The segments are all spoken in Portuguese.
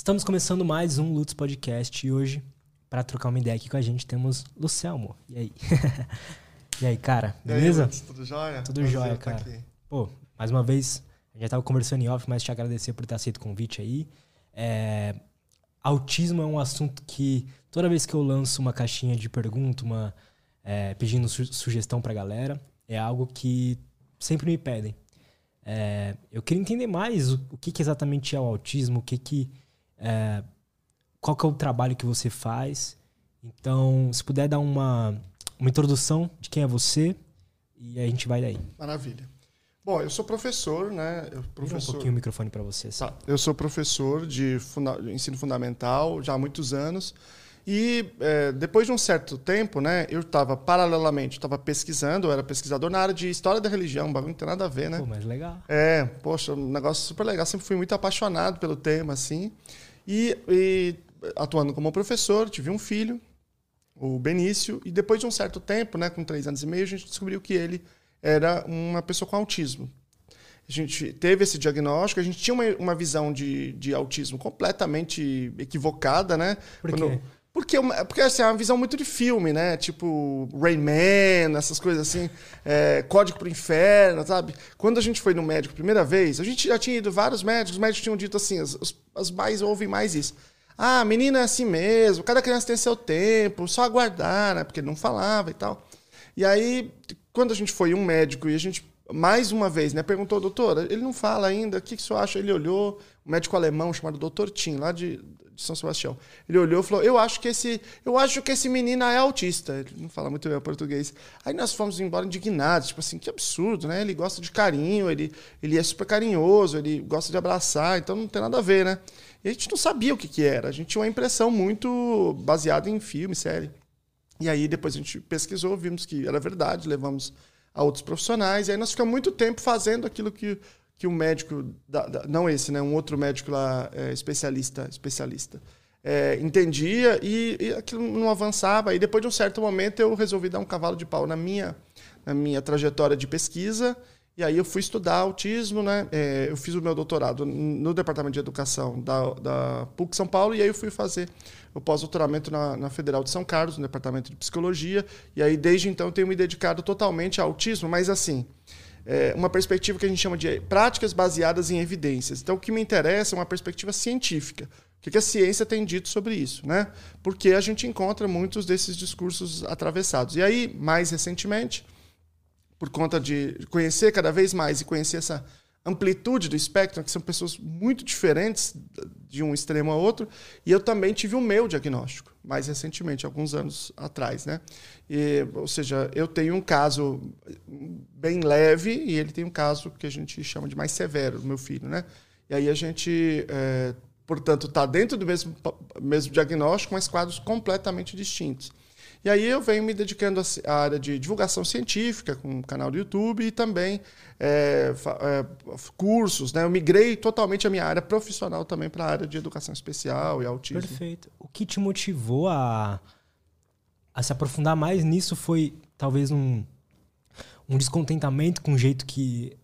Estamos começando mais um Lutz Podcast e hoje, para trocar uma ideia aqui com a gente, temos Lucelmo. E aí? e aí, cara? Beleza? Aí, Lutz, tudo jóia? Tudo jóia, cara. Aqui. Pô, mais uma vez, a gente já tava conversando em off, mas te agradecer por ter aceito o convite aí. É, autismo é um assunto que toda vez que eu lanço uma caixinha de pergunta, uma é, pedindo su sugestão pra galera, é algo que sempre me pedem. É, eu queria entender mais o, o que, que, exatamente é o autismo, o que que é, qual que é o trabalho que você faz. Então, se puder dar uma, uma introdução de quem é você e a gente vai daí. Maravilha. Bom, eu sou professor, né? Eu professor... um pouquinho o microfone para você. Tá. Eu sou professor de funda... ensino fundamental já há muitos anos. E é, depois de um certo tempo, né, eu estava paralelamente, estava pesquisando, eu era pesquisador na área de história da religião, um bagulho não tem nada a ver, né? Pô, mas legal. É, poxa, um negócio super legal. Sempre fui muito apaixonado pelo tema, assim. E, e atuando como professor, tive um filho, o Benício, e depois de um certo tempo, né, com três anos e meio, a gente descobriu que ele era uma pessoa com autismo. A gente teve esse diagnóstico, a gente tinha uma, uma visão de, de autismo completamente equivocada, né? Por quê? Quando, porque, porque assim, é uma visão muito de filme, né? Tipo, Rayman, essas coisas assim, é, Código pro Inferno, sabe? Quando a gente foi no médico a primeira vez, a gente já tinha ido vários médicos, os médicos tinham dito assim, as, as mais ouvem mais isso. Ah, menina é assim mesmo, cada criança tem seu tempo, só aguardar, né? Porque não falava e tal. E aí, quando a gente foi um médico e a gente, mais uma vez, né, perguntou, doutora, ele não fala ainda, o que, que o senhor acha? Ele olhou, um médico alemão chamado Dr. Tim, lá de, de São Sebastião. Ele olhou e falou: Eu acho que esse, eu acho que esse menino é autista. Ele não fala muito bem português. Aí nós fomos embora indignados, tipo assim, que absurdo, né? Ele gosta de carinho, ele, ele é super carinhoso, ele gosta de abraçar, então não tem nada a ver, né? E a gente não sabia o que, que era. A gente tinha uma impressão muito baseada em filme, série. E aí depois a gente pesquisou, vimos que era verdade, levamos a outros profissionais, e aí nós ficamos muito tempo fazendo aquilo que que o médico, da, da, não esse, né, um outro médico lá, é, especialista, especialista, é, entendia e, e, aquilo não avançava. E depois de um certo momento eu resolvi dar um cavalo de pau na minha, na minha trajetória de pesquisa. E aí eu fui estudar autismo, né? É, eu fiz o meu doutorado no Departamento de Educação da, da PUC São Paulo e aí eu fui fazer o pós-doutoramento na, na, Federal de São Carlos, no Departamento de Psicologia. E aí desde então eu tenho me dedicado totalmente ao autismo, mas assim, é, uma perspectiva que a gente chama de práticas baseadas em evidências. Então, o que me interessa é uma perspectiva científica. O que a ciência tem dito sobre isso? Né? Porque a gente encontra muitos desses discursos atravessados. E aí, mais recentemente, por conta de conhecer cada vez mais e conhecer essa amplitude do espectro, que são pessoas muito diferentes de um extremo a outro, e eu também tive o meu diagnóstico, mais recentemente, alguns anos atrás, né? E, ou seja, eu tenho um caso bem leve e ele tem um caso que a gente chama de mais severo, meu filho, né? E aí a gente, é, portanto, está dentro do mesmo, mesmo diagnóstico, mas quadros completamente distintos. E aí eu venho me dedicando à área de divulgação científica, com canal do YouTube e também é, é, cursos. Né? Eu migrei totalmente a minha área profissional também para a área de educação especial e autismo. Perfeito. O que te motivou a, a se aprofundar mais nisso foi talvez um, um descontentamento com o jeito que.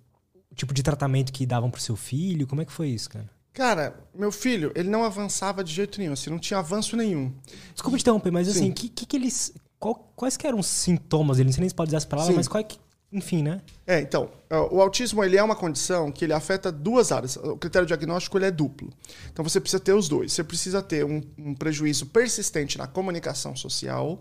o tipo de tratamento que davam para o seu filho? Como é que foi isso, cara? Cara, meu filho, ele não avançava de jeito nenhum, assim, não tinha avanço nenhum. Desculpa te interromper, mas assim, que, que, que eles. Qual, quais que eram os sintomas dele? Não sei nem se pode usar essa palavra, Sim. mas qual é que, enfim, né? É, então, o autismo ele é uma condição que ele afeta duas áreas. O critério diagnóstico ele é duplo. Então você precisa ter os dois. Você precisa ter um, um prejuízo persistente na comunicação social.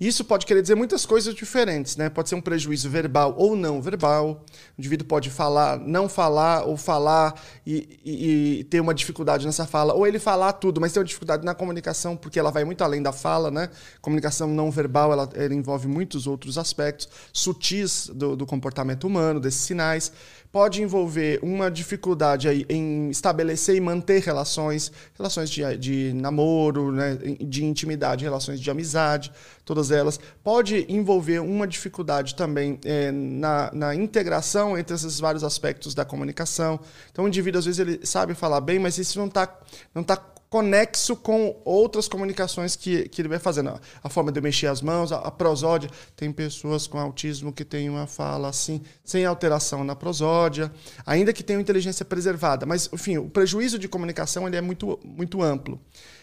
Isso pode querer dizer muitas coisas diferentes, né? Pode ser um prejuízo verbal ou não verbal. O indivíduo pode falar, não falar, ou falar e, e, e ter uma dificuldade nessa fala. Ou ele falar tudo, mas ter uma dificuldade na comunicação, porque ela vai muito além da fala, né? Comunicação não verbal, ela, ela envolve muitos outros aspectos sutis do, do comportamento humano, desses sinais. Pode envolver uma dificuldade aí em estabelecer e manter relações, relações de, de namoro, né, de intimidade, relações de amizade, todas elas. Pode envolver uma dificuldade também é, na, na integração entre esses vários aspectos da comunicação. Então, o indivíduo, às vezes, ele sabe falar bem, mas isso não está não tá conexo com outras comunicações que, que ele vai fazendo. A forma de mexer as mãos, a, a prosódia. Tem pessoas com autismo que têm uma fala assim, sem alteração na prosódia, ainda que tenham inteligência preservada. Mas, enfim, o prejuízo de comunicação ele é muito, muito amplo.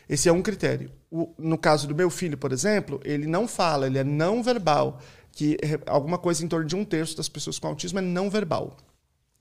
Esse é um critério. O, no caso do meu filho, por exemplo, ele não fala, ele é não verbal, que alguma coisa em torno de um terço das pessoas com autismo é não verbal.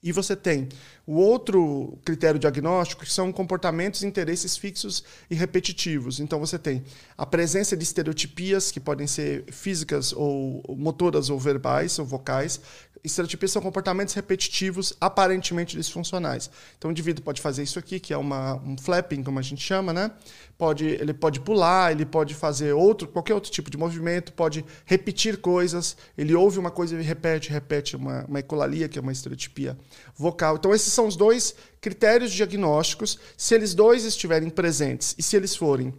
E você tem o outro critério diagnóstico, que são comportamentos e interesses fixos e repetitivos. Então você tem a presença de estereotipias, que podem ser físicas ou motoras ou verbais ou vocais, Estereotipias são comportamentos repetitivos, aparentemente disfuncionais. Então, o indivíduo pode fazer isso aqui, que é uma, um flapping, como a gente chama, né? Pode, ele pode pular, ele pode fazer outro, qualquer outro tipo de movimento, pode repetir coisas. Ele ouve uma coisa e repete, repete uma, uma ecolalia, que é uma estereotipia vocal. Então, esses são os dois critérios diagnósticos. Se eles dois estiverem presentes e se eles forem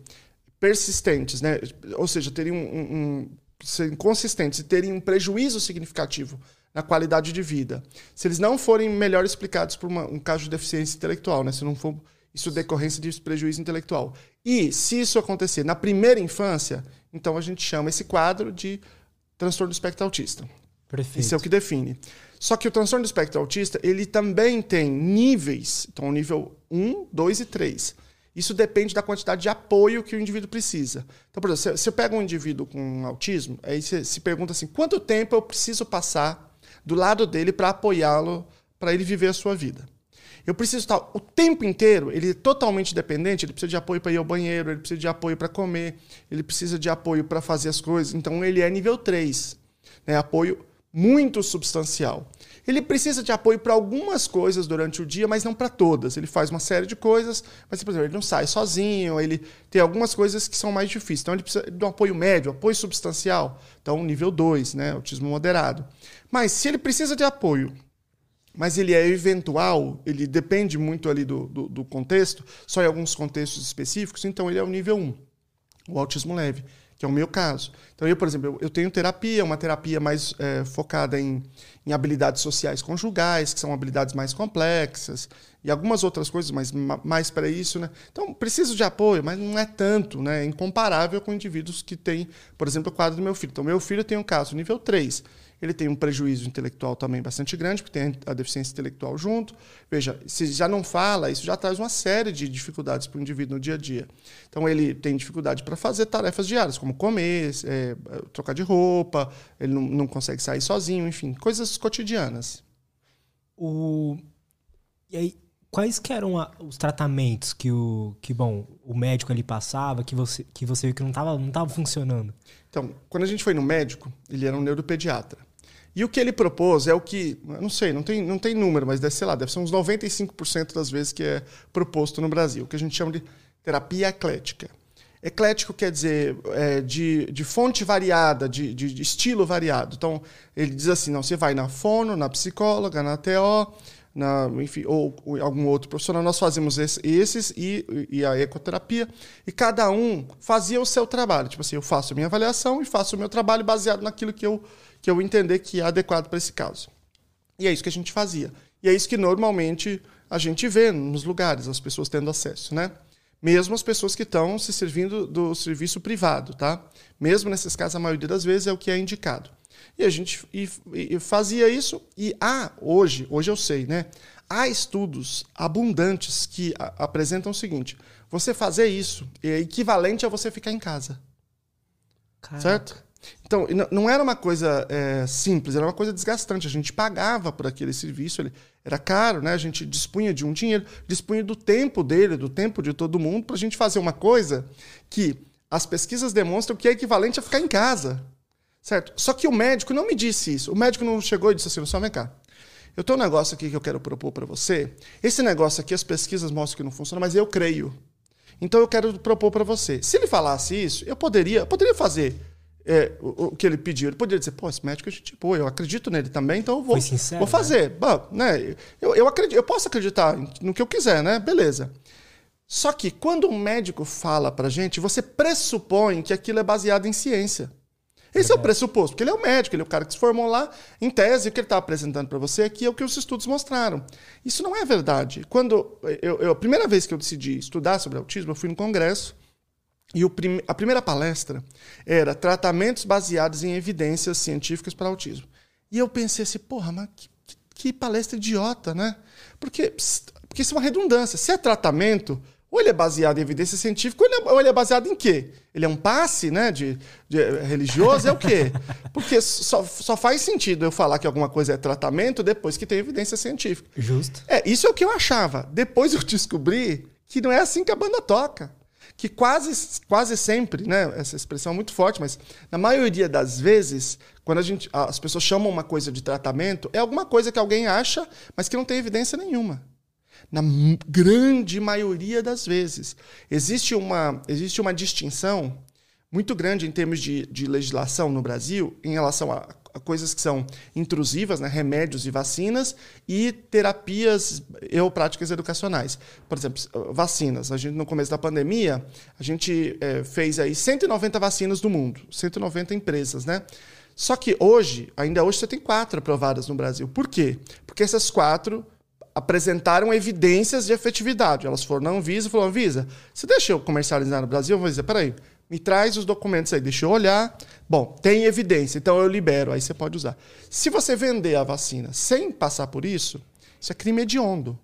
persistentes, né? ou seja, teriam um, um, serem consistentes e terem um prejuízo significativo na qualidade de vida. Se eles não forem melhor explicados por uma, um caso de deficiência intelectual, né? se não for isso decorrência de prejuízo intelectual. E se isso acontecer na primeira infância, então a gente chama esse quadro de transtorno do espectro autista. Perfeito. Isso é o que define. Só que o transtorno do espectro autista, ele também tem níveis, então nível 1, 2 e 3. Isso depende da quantidade de apoio que o indivíduo precisa. Então, por exemplo, você pega um indivíduo com autismo, aí você se pergunta assim, quanto tempo eu preciso passar do lado dele para apoiá-lo, para ele viver a sua vida. Eu preciso estar o tempo inteiro, ele é totalmente dependente, ele precisa de apoio para ir ao banheiro, ele precisa de apoio para comer, ele precisa de apoio para fazer as coisas. Então ele é nível 3, né? apoio muito substancial. Ele precisa de apoio para algumas coisas durante o dia, mas não para todas. Ele faz uma série de coisas, mas, por exemplo, ele não sai sozinho, ele tem algumas coisas que são mais difíceis. Então, ele precisa de um apoio médio, apoio substancial. Então, nível 2, né? autismo moderado. Mas se ele precisa de apoio, mas ele é eventual, ele depende muito ali do, do, do contexto, só em alguns contextos específicos, então ele é o nível 1, o autismo leve, que é o meu caso. Então, eu, por exemplo, eu, tenho terapia, uma terapia mais é, focada em, em habilidades sociais conjugais, que são habilidades mais complexas, e algumas outras coisas, mas mais para isso, né? Então, preciso de apoio, mas não é tanto, né? É incomparável com indivíduos que têm, por exemplo, o quadro do meu filho. Então, meu filho tem um caso nível 3 ele tem um prejuízo intelectual também bastante grande, porque tem a deficiência intelectual junto. Veja, se já não fala, isso já traz uma série de dificuldades para o indivíduo no dia a dia. Então, ele tem dificuldade para fazer tarefas diárias, como comer, é, trocar de roupa, ele não, não consegue sair sozinho, enfim, coisas cotidianas. O... E aí, quais que eram a, os tratamentos que o que bom o médico ali passava que você que você viu que não estava não tava funcionando então quando a gente foi no médico ele era um neuropediatra e o que ele propôs é o que, não sei, não tem, não tem número, mas deve, sei lá, deve ser uns 95% das vezes que é proposto no Brasil, o que a gente chama de terapia eclética. Eclético quer dizer é, de, de fonte variada, de, de, de, estilo variado. Então, ele diz assim: não, você vai na fono, na psicóloga, na TO, na, enfim, ou, ou, algum outro profissional. Nós fazemos esse, esses e, e, a ecoterapia, e cada um fazia o seu trabalho. Tipo assim, eu faço a minha avaliação e faço o meu trabalho baseado naquilo que eu que eu entender que é adequado para esse caso. E é isso que a gente fazia. E é isso que normalmente a gente vê nos lugares, as pessoas tendo acesso, né? Mesmo as pessoas que estão se servindo do serviço privado, tá? Mesmo nesses casos, a maioria das vezes é o que é indicado. E a gente e, e fazia isso, e há, hoje, hoje eu sei, né? Há estudos abundantes que a, apresentam o seguinte: você fazer isso é equivalente a você ficar em casa. Caraca. Certo? Então, não era uma coisa é, simples, era uma coisa desgastante. A gente pagava por aquele serviço, ele era caro, né? A gente dispunha de um dinheiro, dispunha do tempo dele, do tempo de todo mundo, para a gente fazer uma coisa que as pesquisas demonstram que é equivalente a ficar em casa. Certo? Só que o médico não me disse isso. O médico não chegou e disse assim: só vem cá. Eu tenho um negócio aqui que eu quero propor para você. Esse negócio aqui, as pesquisas mostram que não funciona, mas eu creio. Então eu quero propor para você. Se ele falasse isso, eu poderia, eu poderia fazer é, o, o, que ele pediu. Ele poderia dizer, pô, esse médico é gente boa, eu acredito nele também, então eu vou, sincero, vou fazer. Né? Né? Eu, eu, acredito, eu posso acreditar no que eu quiser, né? Beleza. Só que quando um médico fala pra gente, você pressupõe que aquilo é baseado em ciência. Esse é, é o pressuposto, porque ele é o médico, ele é o cara que se formou lá. Em tese, o que ele está apresentando para você aqui é o que os estudos mostraram. Isso não é verdade. Quando eu, eu, a primeira vez que eu decidi estudar sobre autismo, eu fui no congresso e prim, a primeira palestra era tratamentos baseados em evidências científicas para autismo. E eu pensei assim, porra, mas que, que palestra idiota, né? Porque, porque isso é uma redundância. Se é tratamento, ou ele é baseado em evidência científica, ou ele é, ou ele é baseado em quê? Ele é um passe né, de, de religioso? É o quê? Porque só, só faz sentido eu falar que alguma coisa é tratamento depois que tem evidência científica. Justo. É, isso é o que eu achava. Depois eu descobri que não é assim que a banda toca. Que quase, quase sempre, né? Essa expressão é muito forte, mas na maioria das vezes, quando a gente, as pessoas chamam uma coisa de tratamento, é alguma coisa que alguém acha, mas que não tem evidência nenhuma na grande maioria das vezes. Existe uma, existe uma distinção muito grande em termos de, de legislação no Brasil em relação a, coisas que são intrusivas, né, remédios e vacinas, e terapias ou práticas educacionais. Por exemplo, vacinas. A gente, no começo da pandemia, a gente é, fez aí 190 vacinas do mundo, 190 empresas, né? Só que hoje, ainda hoje, você tem quatro aprovadas no Brasil. Por quê? Porque essas quatro apresentaram evidências de efetividade. Elas foram na Anvisa e falaram, Anvisa, você deixa eu comercializar no Brasil? Dizer, peraí, me traz os documentos aí, deixa eu olhar. Bom, tem evidência, então eu libero, aí você pode usar. Se você vender a vacina sem passar por isso, isso é crime hediondo.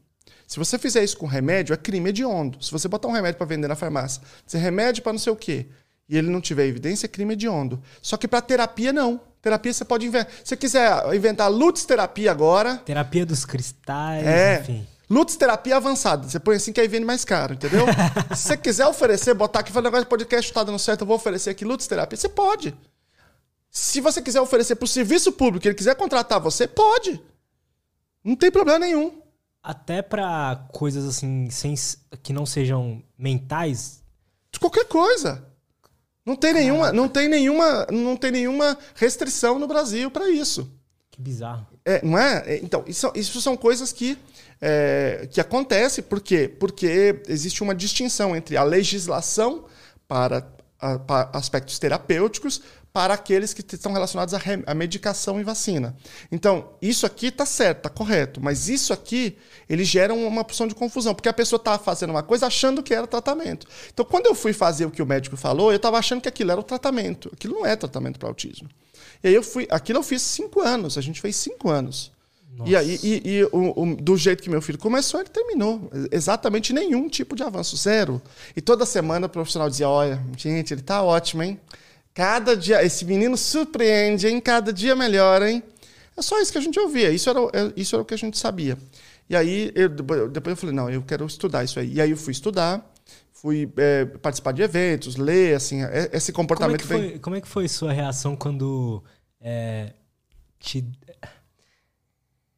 Se você fizer isso com remédio, é crime hediondo. Se você botar um remédio para vender na farmácia, dizer remédio para não sei o quê, e ele não tiver evidência, é crime hediondo. Só que para terapia, não. Terapia você pode inventar. Se você quiser inventar Lutz terapia agora. Terapia dos cristais, é, enfim. Lutz terapia avançada. Você põe assim que aí vende mais caro, entendeu? Se você quiser oferecer, botar aqui, falar negócio de podcast tá dando certo, eu vou oferecer aqui Lutz terapia, você pode. Se você quiser oferecer para o serviço público, ele quiser contratar você, pode. Não tem problema nenhum. Até para coisas assim, sem, que não sejam mentais. De qualquer coisa. Não tem nenhuma, não tem nenhuma, não tem nenhuma restrição no Brasil para isso. Que bizarro. É, não é? é? Então, isso, isso são coisas que, é, que acontecem por quê? Porque existe uma distinção entre a legislação para, a, para aspectos terapêuticos para aqueles que estão relacionados à, à medicação e vacina. Então, isso aqui está certo, está correto, mas isso aqui ele gera uma porção de confusão, porque a pessoa está fazendo uma coisa achando que era tratamento. Então, quando eu fui fazer o que o médico falou, eu estava achando que aquilo era o tratamento. Aquilo não é tratamento para autismo. E aí eu fui, aquilo eu fiz cinco anos, a gente fez cinco anos. Nossa. E aí, e, e o, o, do jeito que meu filho começou, ele terminou. Exatamente nenhum tipo de avanço, zero. E toda semana o profissional dizia: Olha, gente, ele está ótimo, hein? Cada dia, esse menino surpreende, hein? Cada dia melhora, hein? É só isso que a gente ouvia, isso era, é, isso era o que a gente sabia. E aí, eu, depois eu falei, não, eu quero estudar isso aí. E aí eu fui estudar, fui é, participar de eventos, ler, assim, é, esse comportamento... Como é que foi, como é que foi sua reação quando é, te...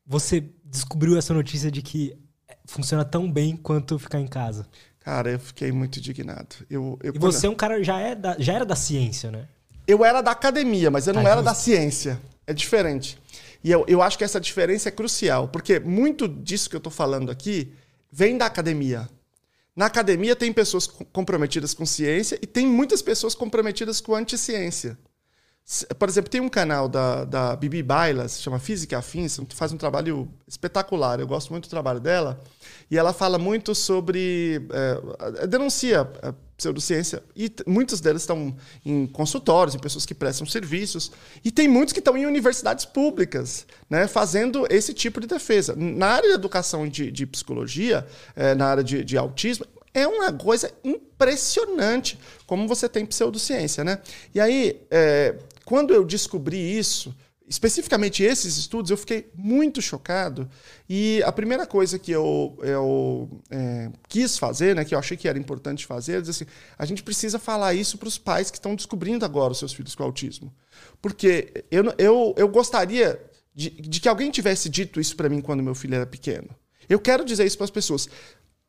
você descobriu essa notícia de que funciona tão bem quanto ficar em casa? Cara, eu fiquei muito indignado. Eu, eu, e você é um cara já é da, já era da ciência, né? Eu era da academia, mas eu não ah, era justo. da ciência. É diferente. E eu, eu acho que essa diferença é crucial, porque muito disso que eu estou falando aqui vem da academia. Na academia tem pessoas comprometidas com ciência e tem muitas pessoas comprometidas com anticiência. Por exemplo, tem um canal da, da Bibi Baila, se chama Física Afins, faz um trabalho espetacular, eu gosto muito do trabalho dela. E ela fala muito sobre. É, denuncia a pseudociência, e muitos deles estão em consultórios, em pessoas que prestam serviços, e tem muitos que estão em universidades públicas, né, fazendo esse tipo de defesa. Na área de educação de, de psicologia, é, na área de, de autismo, é uma coisa impressionante como você tem pseudociência, né? E aí, é, quando eu descobri isso, especificamente esses estudos, eu fiquei muito chocado. E a primeira coisa que eu, eu é, quis fazer, né, que eu achei que era importante fazer, é dizer assim, a gente precisa falar isso para os pais que estão descobrindo agora os seus filhos com autismo. Porque eu, eu, eu gostaria de, de que alguém tivesse dito isso para mim quando meu filho era pequeno. Eu quero dizer isso para as pessoas.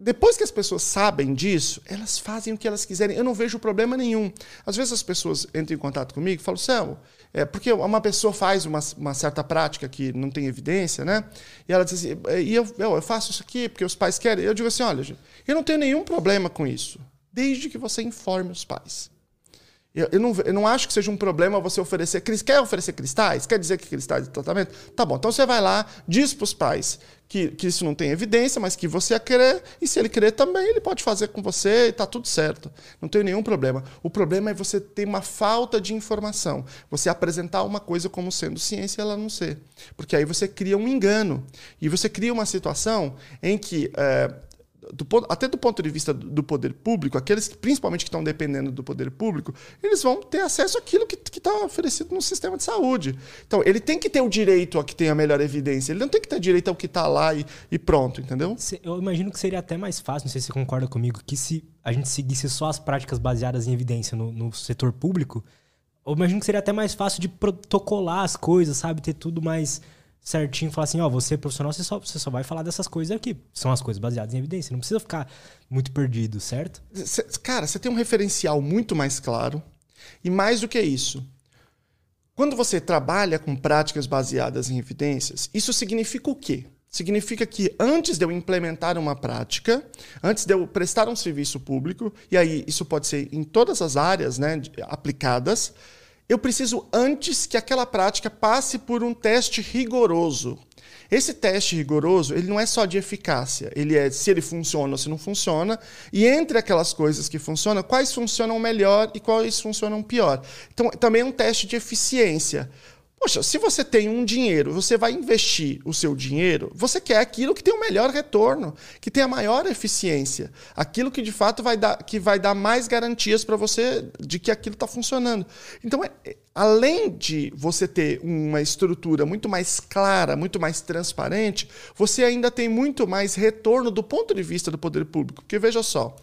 Depois que as pessoas sabem disso, elas fazem o que elas quiserem. Eu não vejo problema nenhum. Às vezes as pessoas entram em contato comigo e falam, Céu, é porque uma pessoa faz uma, uma, certa prática que não tem evidência, né? E ela diz assim, e eu, eu, faço isso aqui porque os pais querem. Eu digo assim, olha, eu não tenho nenhum problema com isso, desde que você informe os pais. Eu, eu, não, eu não acho que seja um problema você oferecer. Quer oferecer cristais? Quer dizer que cristais de tratamento? Tá bom, então você vai lá, diz para os pais que, que isso não tem evidência, mas que você querer, e se ele querer também, ele pode fazer com você e tá tudo certo. Não tem nenhum problema. O problema é você ter uma falta de informação. Você apresentar uma coisa como sendo ciência e ela não ser. Porque aí você cria um engano. E você cria uma situação em que. É, do ponto, até do ponto de vista do poder público, aqueles que, principalmente que estão dependendo do poder público, eles vão ter acesso àquilo que está oferecido no sistema de saúde. Então, ele tem que ter o direito a que tenha a melhor evidência. Ele não tem que ter direito ao que está lá e, e, pronto, entendeu? Eu imagino que seria até mais fácil, não sei se você concorda comigo, que se a gente seguisse só as práticas baseadas em evidência no, no setor público, eu imagino que seria até mais fácil de protocolar as coisas, sabe? Ter tudo mais certinho, falar assim, ó, oh, você é profissional, você só, você só vai falar dessas coisas aqui. São as coisas baseadas em evidência. Não precisa ficar muito perdido, certo? Cê, cara, você tem um referencial muito mais claro. E mais do que isso, quando você trabalha com práticas baseadas em evidências, isso significa o quê? Significa que antes de eu implementar uma prática, antes de eu prestar um serviço público, e aí isso pode ser em todas as áreas né, aplicadas, eu preciso antes que aquela prática passe por um teste rigoroso. Esse teste rigoroso, ele não é só de eficácia, ele é se ele funciona ou se não funciona, e entre aquelas coisas que funcionam, quais funcionam melhor e quais funcionam pior. Então, também é um teste de eficiência. Poxa, se você tem um dinheiro, você vai investir o seu dinheiro, você quer aquilo que tem o melhor retorno, que tem a maior eficiência, aquilo que de fato vai dar, que vai dar mais garantias para você de que aquilo está funcionando. Então, é, é, além de você ter uma estrutura muito mais clara, muito mais transparente, você ainda tem muito mais retorno do ponto de vista do poder público. Porque veja só,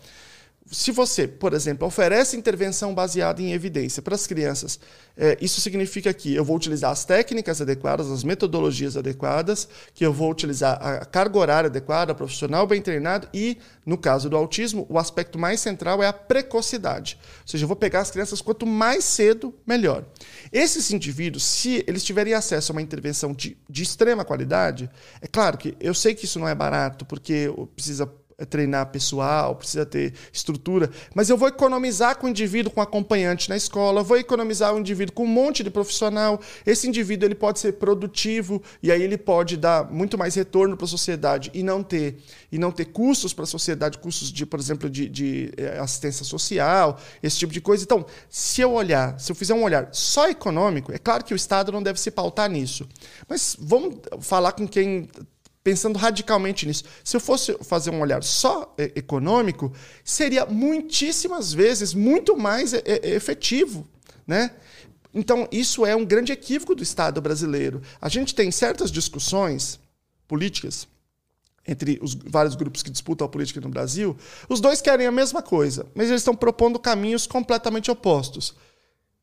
se você, por exemplo, oferece intervenção baseada em evidência para as crianças, é, isso significa que eu vou utilizar as técnicas adequadas, as metodologias adequadas, que eu vou utilizar a carga horária adequada, profissional bem treinado e, no caso do autismo, o aspecto mais central é a precocidade. Ou seja, eu vou pegar as crianças quanto mais cedo, melhor. Esses indivíduos, se eles tiverem acesso a uma intervenção de, de extrema qualidade, é claro que eu sei que isso não é barato, porque precisa treinar pessoal, precisa ter estrutura, mas eu vou economizar com o indivíduo com acompanhante na escola, vou economizar o indivíduo com um monte de profissional. Esse indivíduo ele pode ser produtivo e aí ele pode dar muito mais retorno para a sociedade e não ter e não ter custos para a sociedade, custos de, por exemplo, de, de eh, assistência social, esse tipo de coisa. Então, se eu olhar, se eu fizer um olhar só econômico, é claro que o Estado não deve se pautar nisso, mas vamos falar com quem pensando radicalmente nisso. Se eu fosse fazer um olhar só é, econômico, seria muitíssimas vezes muito mais é, é, efetivo, né? Então, isso é um grande equívoco do Estado brasileiro. A gente tem certas discussões políticas entre os vários grupos que disputam a política no Brasil, os dois querem a mesma coisa, mas eles estão propondo caminhos completamente opostos.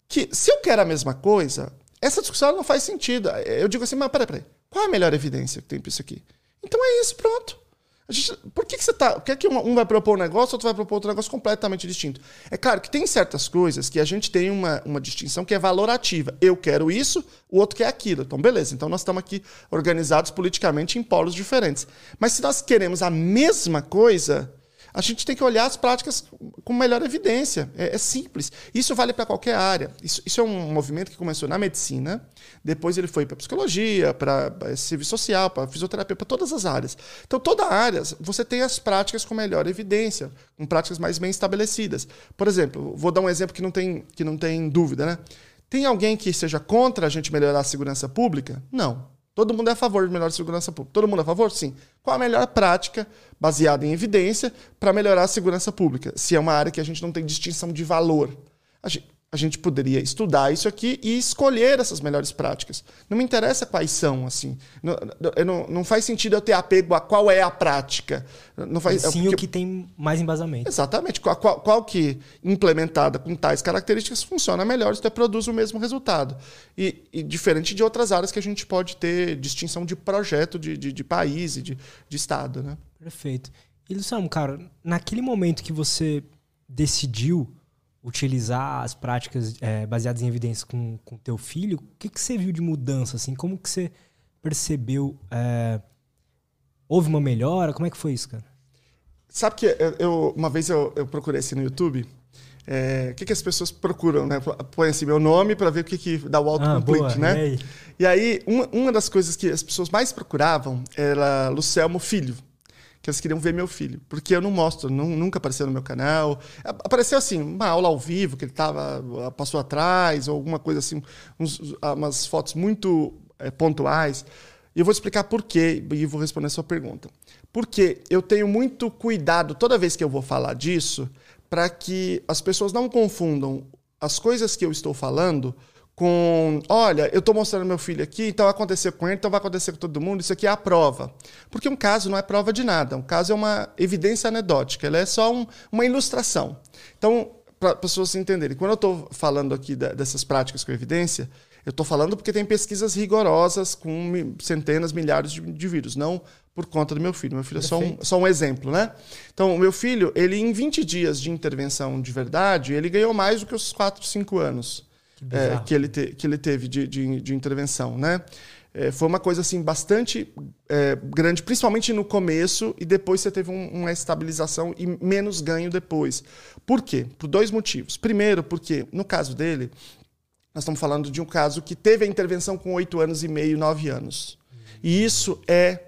Que se eu quero a mesma coisa, essa discussão não faz sentido. Eu digo assim, mas peraí, peraí. Qual a melhor evidência que tem para isso aqui? Então é isso, pronto. Gente, por que, que você tá. Por que, que um vai propor um negócio, outro vai propor outro negócio completamente distinto? É claro que tem certas coisas que a gente tem uma, uma distinção que é valorativa. Eu quero isso, o outro quer aquilo. Então, beleza. Então nós estamos aqui organizados politicamente em polos diferentes. Mas se nós queremos a mesma coisa, a gente tem que olhar as práticas com melhor evidência. É, é simples. Isso vale para qualquer área. Isso, isso, é um movimento que começou na medicina, depois ele foi para psicologia, para serviço social, para fisioterapia, para todas as áreas. Então, toda área, você tem as práticas com melhor evidência, com práticas mais bem estabelecidas. Por exemplo, vou dar um exemplo que não tem, que não tem dúvida, né? Tem alguém que seja contra a gente melhorar a segurança pública? Não. Todo mundo é a favor de melhor segurança pública. Todo mundo é a favor? Sim. Qual a melhor prática, baseada em evidência, para melhorar a segurança pública? Se é uma área que a gente não tem distinção de valor. Gente, a gente poderia estudar isso aqui e escolher essas melhores práticas. Não me interessa quais são, assim. Não, não, não faz sentido eu ter apego a qual é a prática. Não faz, Sim, porque... o que tem mais embasamento. Exatamente. Qual, qual, qual, que, implementada com tais características, funciona melhor, isso produz o mesmo resultado. E, e, diferente de outras áreas que a gente pode ter distinção de projeto, de, de, de país e de, de estado. Né? Perfeito. E, Luciano, cara, naquele momento que você decidiu utilizar as práticas é, baseadas em evidências com o teu filho, o que, que você viu de mudança? Assim? Como que você percebeu? É, houve uma melhora? Como é que foi isso, cara? Sabe que eu, uma vez eu, eu procurei assim no YouTube. é, O que, que as pessoas procuram, né? Põe assim meu nome para ver o que, que dá o Ah, autocomplete, boa. né? E aí? E aí, uma, uma das coisas que as pessoas mais procuravam era Lucelmo Filho. Que elas queriam ver meu filho. Porque eu não mostro, nu- nunca apareceu no meu canal. Apareceu assim, uma aula ao vivo, que ele tava, passou atrás, ou alguma coisa assim, uns- umas fotos muito eh, pontuais. E eu vou explicar por quê e vou responder a sua pergunta. Porque eu tenho muito cuidado toda vez que eu vou falar disso, para que as pessoas não confundam as coisas que eu estou falando com, olha, eu estou mostrando meu filho aqui, então vai acontecer com ele, então vai acontecer com todo mundo, isso aqui é a prova. Porque um caso não é prova de nada, um caso é uma evidência anedótica, ela é só um- uma ilustração. Então, para as pessoas entenderem, quando eu estou falando aqui da- dessas práticas com evidência, eu estou falando porque tem pesquisas rigorosas com centenas, milhares de, vírus, não por conta do meu filho. Meu filho é só um, só um exemplo, né? Então, o meu filho, ele em 20 dias de intervenção de verdade, ele ganhou mais do que os 4, 5 anos Que é, que, ele te- que ele teve de, de, de intervenção, né? É, foi uma coisa assim bastante é, grande, principalmente no começo, e depois você teve um- uma estabilização e menos ganho depois. Por quê? Por dois motivos. Primeiro, porque no caso dele, nós estamos falando de um caso que teve a intervenção com 8 anos e meio, 9 anos. E isso é,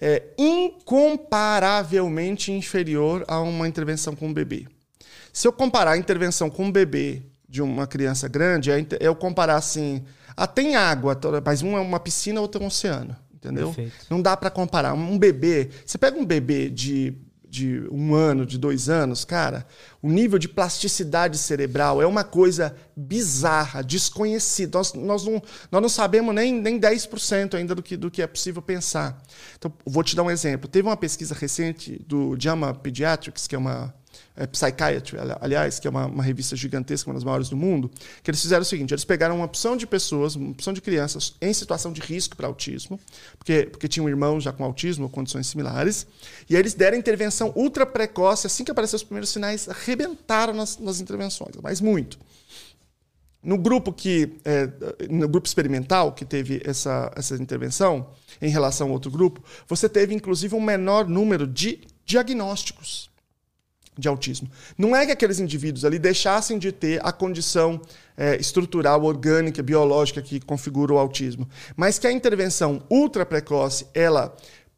é incomparavelmente inferior a uma intervenção com um bebê. Se eu comparar a intervenção com um bebê de uma criança grande, é eu comparar assim, ah, tem água, toda- mas um é uma piscina, outro é um oceano, entendeu? Perfeito. Não dá para comparar. Um bebê, você pega um bebê de, de um ano, de dois anos, cara, o nível de plasticidade cerebral é uma coisa bizarra, desconhecida. Nós, nós, não, nós não sabemos nem, nem 10% ainda do que, do que é possível pensar. Então, vou te dar um exemplo. Teve uma pesquisa recente do JAMA Pediatrics, que é uma é, Psychiatry, ali- aliás, que é uma, uma revista gigantesca, uma das maiores do mundo, que eles fizeram o seguinte: eles pegaram uma opção de pessoas, uma opção de crianças em situação de risco para autismo, porque, porque tinham irmãos já com autismo ou condições similares, e aí eles deram intervenção ultra precoce, assim que apareceram os primeiros sinais, arrebentaram nas, nas intervenções, mas muito. No grupo que é, no grupo experimental que teve essa, essa intervenção em relação ao outro grupo, você teve inclusive um menor número de diagnósticos de autismo. Não é que aqueles indivíduos ali deixassem de ter a condição é, estrutural, orgânica, biológica que configura o autismo, mas que a intervenção ultra precoce ela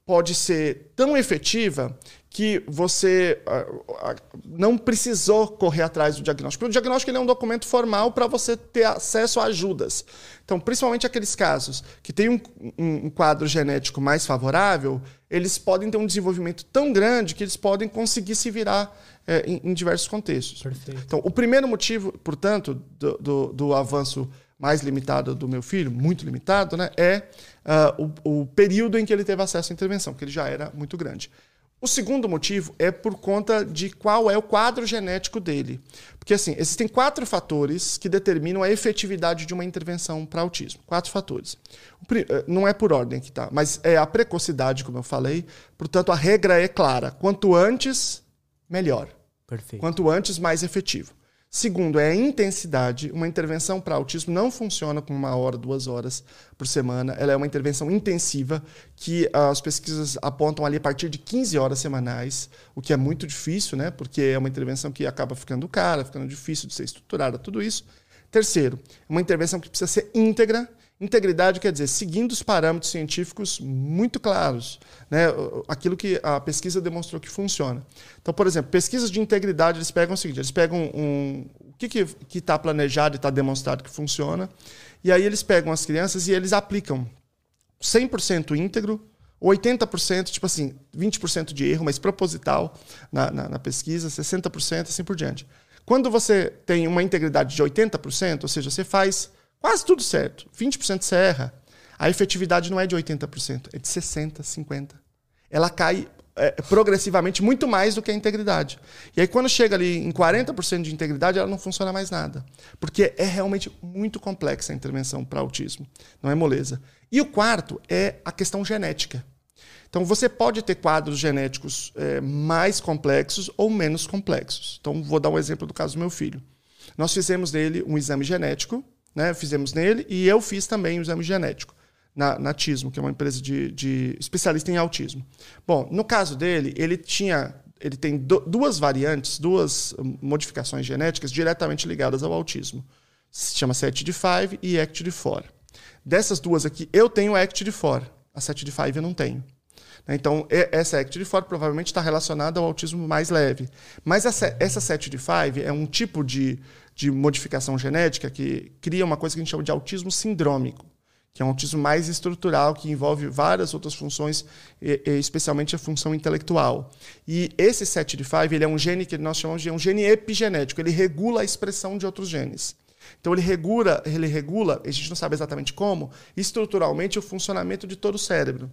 pode ser tão efetiva que você ah, ah, não precisou correr atrás do diagnóstico. O diagnóstico é um documento formal para você ter acesso a ajudas. Então, principalmente aqueles casos que têm um- um quadro genético mais favorável, eles podem ter um desenvolvimento tão grande que eles podem conseguir se virar eh, em, em diversos contextos. Perfeito. Então, o primeiro motivo, portanto, do, do- do avanço mais limitado do meu filho, muito limitado, né, é ah, o, o período em que ele teve acesso à intervenção, que ele já era muito grande. O segundo motivo é por conta de qual é o quadro genético dele. Porque, assim, existem quatro fatores que determinam a efetividade de uma intervenção para autismo. Quatro fatores. Eh, Não é por ordem que tá, mas é a precocidade, como eu falei. Portanto, a regra é clara. Quanto antes, melhor. Perfeito. Quanto antes, mais efetivo. Segundo, é a intensidade. Uma intervenção para autismo não funciona com uma hora, duas horas por semana. Ela é uma intervenção intensiva que ah, as pesquisas apontam ali a partir de 15 horas semanais, o que é muito difícil, né? Porque é uma intervenção que acaba ficando cara, ficando difícil de ser estruturada, tudo isso. Terceiro, uma intervenção que precisa ser íntegra. Integridade quer dizer seguindo os parâmetros científicos muito claros, né? aquilo que a pesquisa demonstrou que funciona. Então, por exemplo, pesquisas de integridade, eles pegam o seguinte: eles pegam um, o que está planejado e está demonstrado que funciona, e aí eles pegam as crianças e eles aplicam 100% íntegro, 80%, tipo assim, 20% de erro, mas proposital na, na, na pesquisa, 60%, assim por diante. Quando você tem uma integridade de 80%, ou seja, você faz quase tudo certo, 20% você erra, a efetividade não é de 80%, é de 60%, 50%. Ela cai é, progressivamente muito mais do que a integridade. E aí, quando chega ali em 40% de integridade, ela não funciona mais nada. Porque é realmente muito complexa a intervenção para autismo. Não é moleza. E o quarto é a questão genética. Então, você pode ter quadros genéticos é, mais complexos ou menos complexos. Então, vou dar um exemplo do caso do meu filho. Nós fizemos nele um exame genético, né? fizemos nele, e eu fiz também um exame genético na, na Tismo, que é uma empresa de, de especialista em autismo. Bom, no caso dele, ele tinha ele tem duas variantes, duas modificações genéticas diretamente ligadas ao autismo. Se chama ACT5 e ACT4. Dessas duas aqui, eu tenho a ACT4. A ACT5 eu não tenho. Né? Então, essa ACT4 provavelmente está relacionada ao autismo mais leve. Mas essa, essa ACT5 é um tipo de, de modificação genética que cria uma coisa que a gente chama de autismo sindrômico que é um autismo mais estrutural, que envolve várias outras funções, especialmente a função intelectual. E esse 7 de 5 ele é um gene que nós chamamos de um gene epigenético, ele regula a expressão de outros genes. Então ele regula, ele regula, a gente não sabe exatamente como, estruturalmente o funcionamento de todo o cérebro.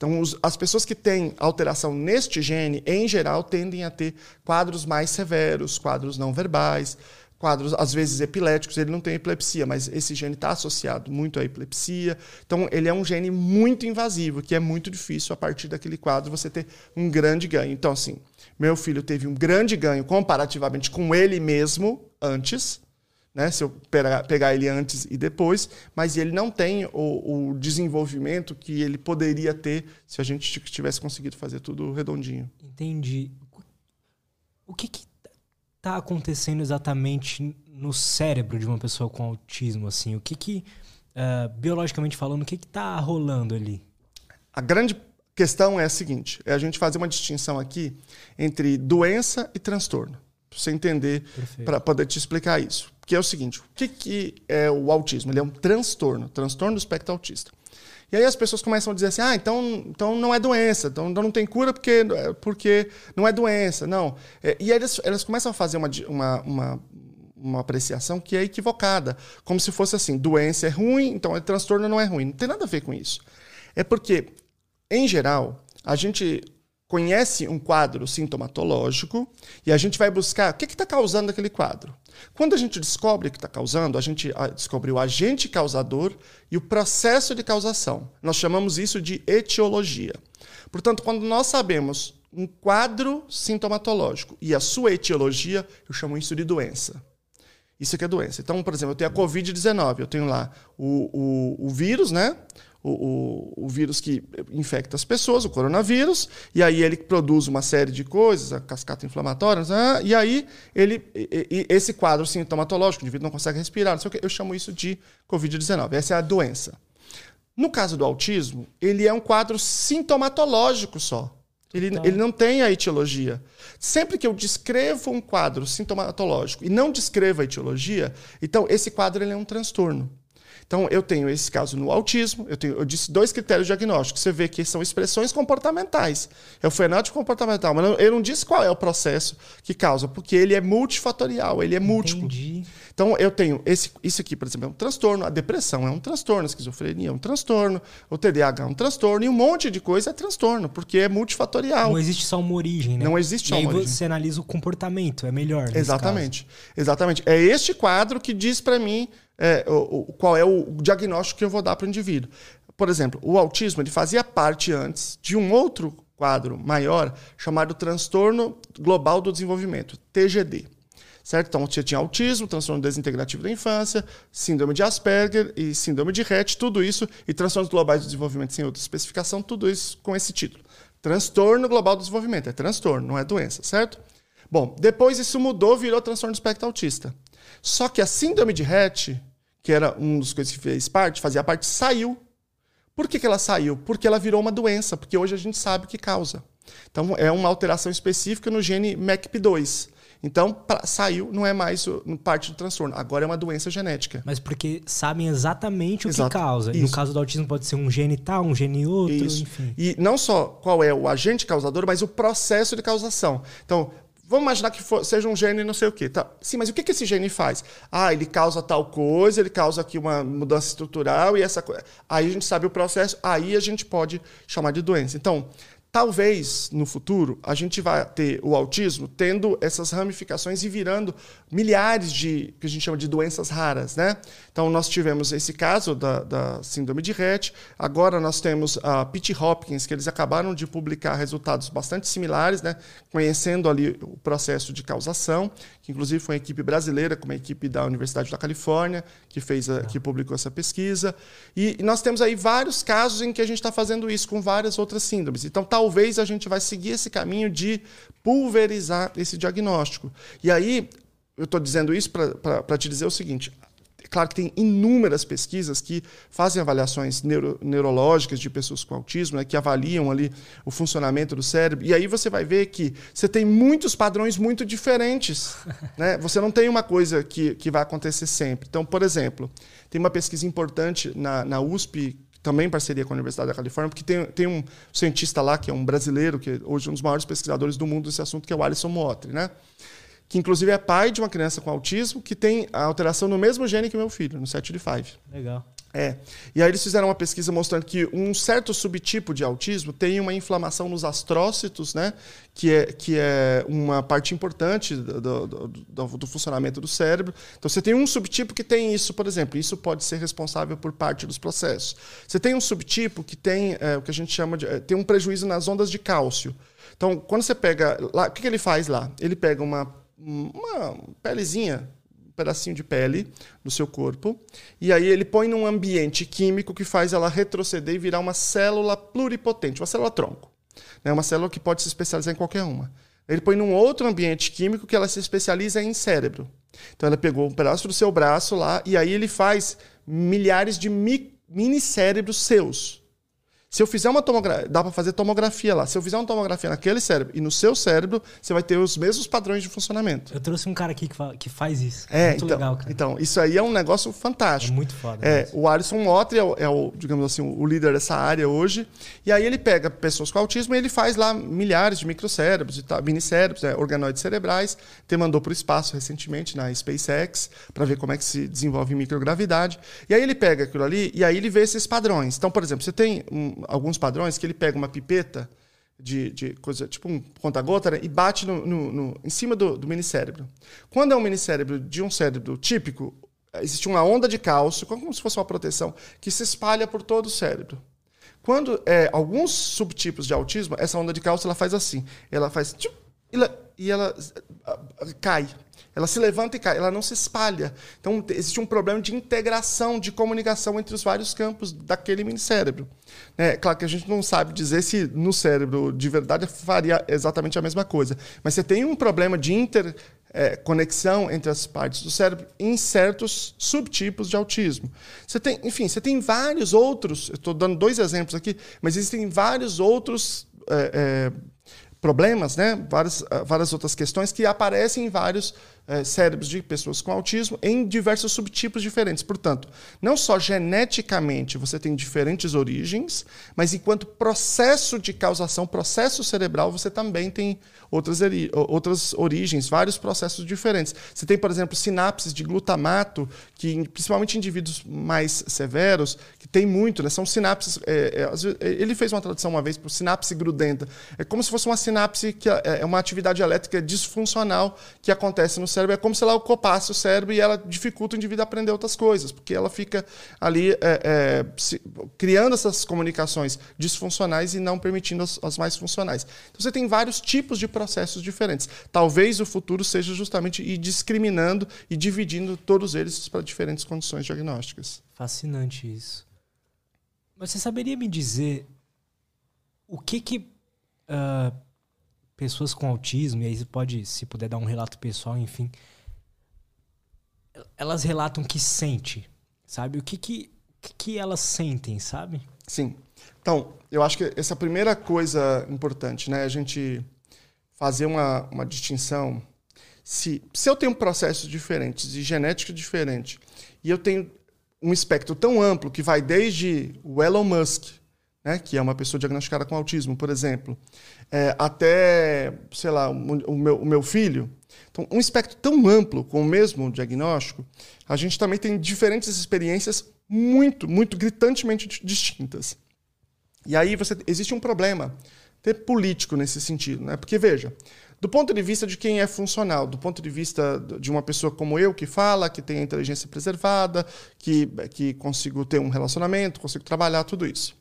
Então, os, as pessoas que têm alteração neste gene, em geral, tendem a ter quadros mais severos, quadros não verbais, quadros, às vezes, epiléticos. Ele não tem epilepsia, mas esse gene está associado muito à epilepsia. Então, ele é um gene muito invasivo, que é muito difícil, a partir daquele quadro, você ter um grande ganho. Então, assim, meu filho teve um grande ganho comparativamente com ele mesmo antes, né? Se eu pegar ele antes e depois, mas ele não tem o, o, desenvolvimento que ele poderia ter se a gente tivesse conseguido fazer tudo redondinho. Entendi. O que, está acontecendo exatamente no cérebro de uma pessoa com autismo? Assim, o que que uh, biologicamente falando, o que que está rolando ali? A grande questão é a seguinte: é a gente fazer uma distinção aqui entre doença e transtorno, para você entender, para poder te explicar isso. Que é o seguinte: o que, que é o autismo? Ele é um transtorno, transtorno do espectro autista. E aí as pessoas começam a dizer assim: ah, então, então não é doença, então, então não tem cura porque, porque não é doença. Não. É, e aí elas, elas começam a fazer uma, uma, uma, uma apreciação que é equivocada. Como se fosse assim: doença é ruim, então é transtorno não é ruim. Não tem nada a ver com isso. É porque, em geral, a gente conhece um quadro sintomatológico e a gente vai buscar o que está causando aquele quadro. Quando a gente descobre o que está causando, a gente ah, descobre o agente causador e o processo de causação. Nós chamamos isso de etiologia. Portanto, quando nós sabemos um quadro sintomatológico e a sua etiologia, eu chamo isso de doença. Isso aqui é doença. Então, por exemplo, eu tenho a Covid-19, eu tenho lá o, o, o vírus, né? O, o, o, vírus que infecta as pessoas, o coronavírus, e aí ele produz uma série de coisas, a cascata inflamatória, né? e aí ele, e, e esse quadro sintomatológico, o indivíduo não consegue respirar, não sei o que, eu chamo isso de Covid-19. Essa é a doença. No caso do autismo, ele é um quadro sintomatológico só. Ele, então... ele não tem a etiologia. Sempre que eu descrevo um quadro sintomatológico e não descrevo a etiologia, então esse quadro ele é um transtorno. Então, eu tenho esse caso no autismo, eu, tenho, eu disse dois critérios diagnósticos. Você vê que são expressões comportamentais. É o fenótipo comportamental, mas eu não disse qual é o processo que causa, porque ele é multifatorial, ele é múltiplo. Entendi. Então, eu tenho esse, isso aqui, por exemplo, é um transtorno, a depressão é um transtorno, a esquizofrenia é um transtorno, o TDAH é um transtorno, e um monte de coisa é transtorno, porque é multifatorial. Não existe só uma origem, né? Não existe só e uma aí origem. você analisa o comportamento, é melhor. Exatamente. Exatamente. É este quadro que diz para mim é, o, qual é o diagnóstico que eu vou dar para o indivíduo. Por exemplo, o autismo ele fazia parte antes de um outro quadro maior chamado transtorno global do desenvolvimento, TGD. Certo? Então, você tinha autismo, transtorno desintegrativo da infância, síndrome de Asperger e síndrome de Rett, tudo isso, e transtornos globais do desenvolvimento sem outra especificação, tudo isso com esse título. Transtorno global do desenvolvimento, é transtorno, não é doença, certo? Bom, depois isso mudou, virou transtorno do espectro autista. Só que a síndrome de Rett que era um dos coisas que fez parte, fazia parte, saiu. Por que, que ela saiu? Porque ela virou uma doença, porque hoje a gente sabe o que causa. Então, é uma alteração específica no gene MECP2. Então, pra, saiu, não é mais parte do transtorno. Agora é uma doença genética. Mas porque sabem exatamente o Exato. que causa. Isso. No caso do autismo, pode ser um gene tal, um gene outro, Isso. enfim. E não só qual é o agente causador, mas o processo de causação. Então, Vamos imaginar que for, seja um gene não sei o quê. Tá. Sim, mas o que, que esse gene faz? Ah, ele causa tal coisa, ele causa aqui uma mudança estrutural e essa coisa. Aí a gente sabe o processo, aí a gente pode chamar de doença. Então, Talvez no futuro a gente vá ter o autismo tendo essas ramificações e virando milhares de que a gente chama de doenças raras, né? Então nós tivemos esse caso da, da síndrome de Rett, agora nós temos a Pitt Hopkins que eles acabaram de publicar resultados bastante similares, né? Conhecendo ali o processo de causação, que inclusive foi uma equipe brasileira, com uma equipe da Universidade da Califórnia que fez a, que publicou essa pesquisa e, e nós temos aí vários casos em que a gente está fazendo isso com várias outras síndromes. Então talvez a gente vai seguir esse caminho de pulverizar esse diagnóstico. E aí, eu estou dizendo isso para te dizer o seguinte: Claro que tem inúmeras pesquisas que fazem avaliações neuro, neurológicas de pessoas com autismo, né, que avaliam ali o funcionamento do cérebro. E aí você vai ver que você tem muitos padrões muito diferentes. Né? Você não tem uma coisa que, que vai acontecer sempre. Então, por exemplo, tem uma pesquisa importante na, na USP também em parceria com a Universidade da Califórnia, porque tem, tem um cientista lá, que é um brasileiro, que é hoje um dos maiores pesquisadores do mundo desse assunto, que é o Alisson Motri, né? que inclusive é pai de uma criança com autismo que tem a alteração no mesmo gene que meu filho, no 7 de 5. Legal. É. E aí eles fizeram uma pesquisa mostrando que um certo subtipo de autismo tem uma inflamação nos astrócitos, né? Que é, que é uma parte importante do, do, do, do funcionamento do cérebro. Então você tem um subtipo que tem isso, por exemplo. Isso pode ser responsável por parte dos processos. Você tem um subtipo que tem é, o que a gente chama de. É, tem um prejuízo nas ondas de cálcio. Então, quando você pega. Lá, o que, que ele faz lá? Ele pega uma uma pelezinha, pedacinho de pele no seu corpo, e aí ele põe num ambiente químico que faz ela retroceder e virar uma célula pluripotente, uma célula tronco. Né? Uma célula que pode se especializar em qualquer uma. Ele põe num outro ambiente químico que ela se especializa em cérebro. Então ela pegou um pedaço do seu braço lá e aí ele faz milhares de mini cérebros seus. Se eu fizer uma tomografia, dá para fazer tomografia lá. Se eu fizer uma tomografia naquele cérebro e no seu cérebro, você vai ter os mesmos padrões de funcionamento. Eu trouxe um cara aqui que, fala, que faz isso. É, muito então, legal, cara. Então, isso aí é um negócio fantástico. É muito foda. É, o Alisson Motri é, o, é o, digamos assim, o líder dessa área hoje. E aí ele pega pessoas com autismo e ele faz lá milhares de microcérebros e tal, minicérebros, é, organoides cerebrais. Te mandou para o espaço recentemente na SpaceX para ver como é que se desenvolve microgravidade. E aí ele pega aquilo ali e aí ele vê esses padrões. Então, por exemplo, você tem um, alguns padrões que ele pega uma pipeta de, de coisa, tipo um conta-gota, né, e bate no, no, no, em cima do, do minicérebro. Quando é um minicérebro de um cérebro típico, existe uma onda de cálcio, como se fosse uma proteção, que se espalha por todo o cérebro. Quando é alguns subtipos de autismo, essa onda de cálcio ela faz assim, ela faz e ela, e ela cai. Ela se levanta e cai, ela não se espalha. Então, existe um problema de integração, de comunicação entre os vários campos daquele minicérebro. É claro que a gente não sabe dizer se no cérebro de verdade faria exatamente a mesma coisa. Mas você tem um problema de interconexão é, entre as partes do cérebro em certos subtipos de autismo. Você tem, enfim, você tem vários outros. Estou dando dois exemplos aqui, mas existem vários outros. É, é, problemas, né? várias, várias outras questões que aparecem em vários é, cérebros de pessoas com autismo em diversos subtipos diferentes. Portanto, não só geneticamente você tem diferentes origens, mas enquanto processo de causação, processo cerebral, você também tem outras, outras origens, vários processos diferentes. Você tem, por exemplo, sinapses de glutamato, que principalmente indivíduos mais severos, que tem muito, né? são sinapses. É, é, ele fez uma tradução uma vez por sinapse grudenta. É como se fosse uma sinapse que é, é uma atividade elétrica disfuncional que acontece no cérebro cérebro é como se ela ocupasse o cérebro e ela dificulta o indivíduo a aprender outras coisas, porque ela fica ali é, é, se, criando essas comunicações disfuncionais e não permitindo as, as, mais funcionais. Então você tem vários tipos de processos diferentes. Talvez o futuro seja justamente ir discriminando e dividindo todos eles para diferentes condições diagnósticas. Fascinante isso. Mas você saberia me dizer o que que uh, pessoas com autismo, e aí você pode, se puder dar um relato pessoal, enfim, elas relatam que sente, sabe? O que que, que elas sentem, sabe? Sim. Então, eu acho que essa é a primeira coisa importante, né? A gente fazer uma, uma distinção. Se, se eu tenho processos diferentes e genética diferente, e eu tenho um espectro tão amplo que vai desde o Elon Musk, né, que é uma pessoa diagnosticada com autismo, por exemplo, é, até, sei lá, o meu, o meu filho. Então, um espectro tão amplo com o mesmo diagnóstico, a gente também tem diferentes experiências muito, muito gritantemente distintas. E aí você, existe um problema até político nesse sentido, né? Porque veja, do ponto de vista de quem é funcional, do ponto de vista de uma pessoa como eu que fala, que tem a inteligência preservada, que que consigo ter um relacionamento, consigo trabalhar tudo isso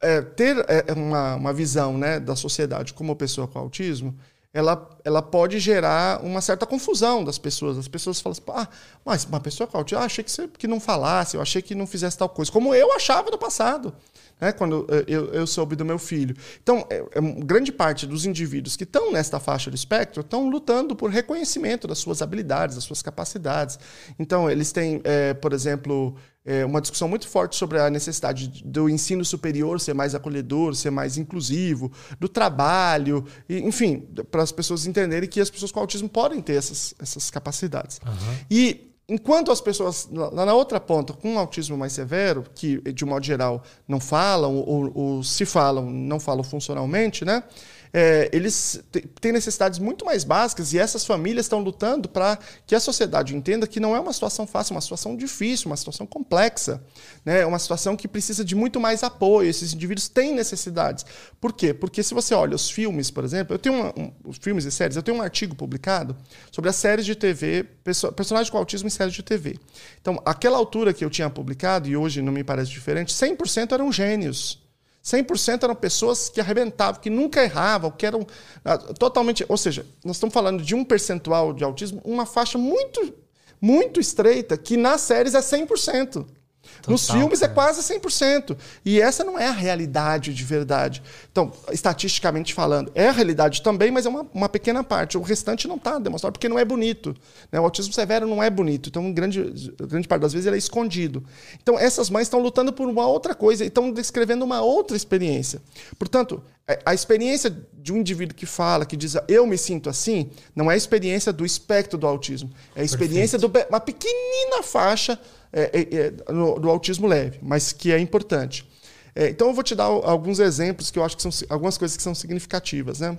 é, ter é, uma, uma visão né, da sociedade como pessoa com autismo, ela ela pode gerar uma certa confusão das pessoas. As pessoas falam assim, ah, mas uma pessoa com autismo, ah, achei que, você, que não falasse, eu achei que não fizesse tal coisa. Como eu achava no passado né, quando eu, eu, soube do meu filho. Então, é, é, grande parte dos indivíduos que estão nesta faixa do espectro estão lutando por reconhecimento das suas habilidades, das suas capacidades. Então, eles têm, é, por exemplo, é, uma discussão muito forte sobre a necessidade do ensino superior ser mais acolhedor, ser mais inclusivo, do trabalho, e, enfim, para as pessoas entenderem que as pessoas com autismo podem ter essas, essas capacidades. Uhum. E Enquanto as pessoas lá na outra ponta, com um autismo mais severo, que de modo geral não falam, ou, ou se falam, não falam funcionalmente, né? É, eles têm necessidades muito mais básicas e essas famílias estão lutando para que a sociedade entenda que não é uma situação fácil, é uma situação difícil, uma situação complexa, né? uma situação que precisa de muito mais apoio. Esses indivíduos têm necessidades. Por quê? Porque se você olha os filmes, por exemplo, eu tenho uma, um, os filmes e séries, eu tenho um artigo publicado sobre as séries de TV, perso personagens com autismo em séries de TV. Então, aquela altura que eu tinha publicado, e hoje não me parece diferente, 100% eram gênios. 100% eram pessoas que arrebentavam, que nunca erravam, que eram ah, totalmente. Ou seja, nós estamos falando de um percentual de autismo, uma faixa muito, muito estreita, que nas séries é 100%. Total, Nos filmes é cara. é quase 100%. E essa não é a realidade de verdade. Então, estatisticamente falando, é a realidade também, mas é uma, uma pequena parte. O restante não está demonstrado porque não é bonito. Né? O autismo severo não é bonito. Então, grande, grande parte das vezes ele é escondido. Então, essas mães estão lutando por uma outra coisa e estão descrevendo uma outra experiência. Portanto, é, a experiência de um indivíduo que fala, que diz eu me sinto assim, não é a experiência do espectro do autismo. É a experiência de uma pequenina faixa é, é, é, no, do autismo leve, mas que é importante. É, então eu vou te dar alguns exemplos que eu acho que são algumas coisas que são significativas, né?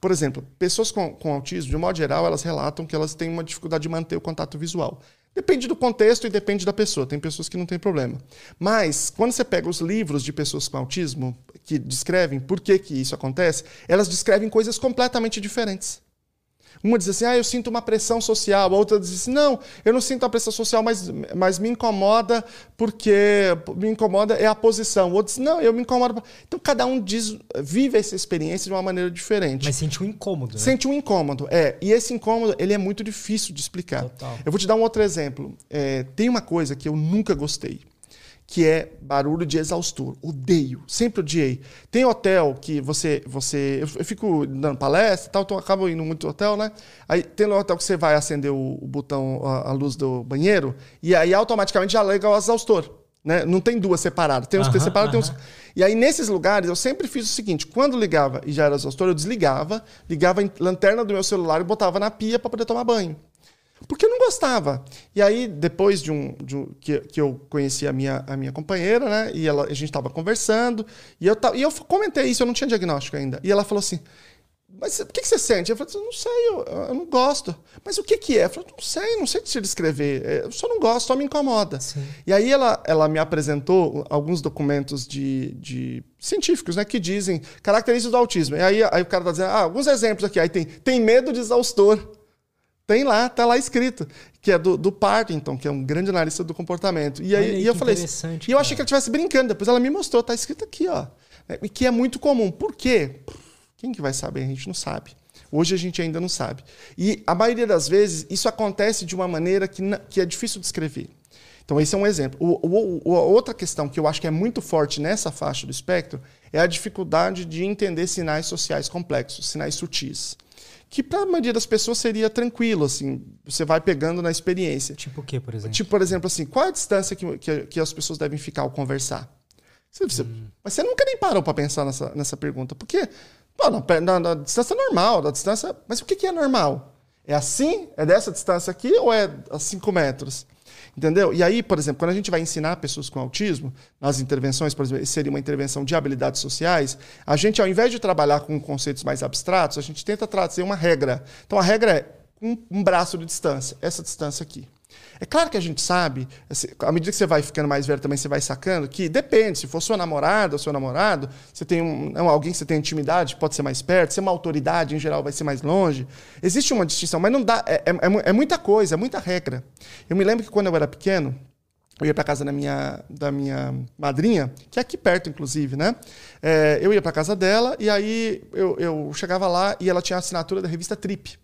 Por exemplo, pessoas com, com autismo, de modo geral, elas relatam que elas têm uma dificuldade de manter o contato visual. Depende do contexto e depende da pessoa. Tem pessoas que não têm problema. Mas, quando você pega os livros de pessoas com autismo, que descrevem por que, que isso acontece, elas descrevem coisas completamente diferentes. Uma diz assim, ah, eu sinto uma pressão social. A outra diz assim, não, eu não sinto a pressão social, mas, mas me incomoda porque me incomoda é a posição. O outro diz, não, eu me incomodo. Então, cada um diz, vive essa experiência de uma maneira diferente. Mas sente um incômodo, né? Sente um incômodo, é. E esse incômodo, ele é muito difícil de explicar. Total. Eu vou te dar um outro exemplo. É, tem uma coisa que eu nunca gostei que é barulho de exaustor. Odeio, sempre odiei. Tem hotel que você. você eu, fico dando palestra e tal, então acabo indo muito hotel, né? Aí tem no hotel que você vai acender o, o botão, a, a, luz do banheiro, e aí automaticamente já liga o exaustor. Né? Não tem duas separadas. Tem uns que separados, tem uns. E aí, nesses lugares, eu sempre fiz o seguinte: quando ligava e já era exaustor, eu desligava, ligava a lanterna do meu celular e botava na pia para poder tomar banho. Porque eu não gostava. E aí, depois de um, de um que, que eu conheci a minha, a minha companheira, né? E ela, a gente estava conversando, e eu, e eu comentei isso, eu não tinha diagnóstico ainda. E ela falou assim: Mas o que, que você sente? Eu falei não sei, eu, eu, não gosto. Mas o que, que é? Eu falei, não sei, não sei te descrever. É, eu só não gosto, só me incomoda. Sim. E aí ela, ela me apresentou alguns documentos de, de científicos, né? Que dizem características do autismo. E aí, aí o cara está dizendo, ah, alguns exemplos aqui. Aí tem, tem medo de exaustor. Tem lá, tá lá escrito, que é do, do Partington, que é um grande analista do comportamento. E aí, aí e eu falei assim, e eu achei que ela estivesse brincando, depois ela me mostrou, tá escrito aqui, ó. É, e que é muito comum. Por quê? Quem que vai saber? A gente não sabe. Hoje a gente ainda não sabe. E a maioria das vezes isso acontece de uma maneira que, que é difícil de escrever. Então, esse é um exemplo. O, o, o, outra questão que eu acho que é muito forte nessa faixa do espectro é a dificuldade de entender sinais sociais complexos, sinais sutis que para a maioria das pessoas seria tranquilo, assim, você vai pegando na experiência. Tipo o quê, por exemplo? Tipo, por exemplo, assim, qual é a distância que, que, que as pessoas devem ficar ao conversar? Você, você, hum. Mas você nunca nem parou para pensar nessa, nessa pergunta. Porque, pô, na, na, na, distância normal, da distância. Mas o que, que é normal? É assim? É dessa distância aqui ou é a 5 metros? Entendeu? E aí, por exemplo, quando a gente vai ensinar pessoas com autismo, nas intervenções, por exemplo, seria uma intervenção de habilidades sociais, a gente, ao invés de trabalhar com conceitos mais abstratos, a gente tenta trazer uma regra. Então, a regra é um, um braço de distância, essa distância aqui. É claro que a gente sabe, assim, à medida que você vai ficando mais velho também, você vai sacando que depende, se for sua namorada ou seu namorado, você tem um, alguém que você tem intimidade, pode ser mais perto, se é uma autoridade, em geral, vai ser mais longe. Existe uma distinção, mas não dá, é, é, é, é muita coisa, é muita regra. Eu me lembro que quando eu era pequeno, eu ia para casa da minha, da minha madrinha, que é aqui perto, inclusive, né? É, eu ia para casa dela e aí eu, eu chegava lá e ela tinha a assinatura da revista Trip.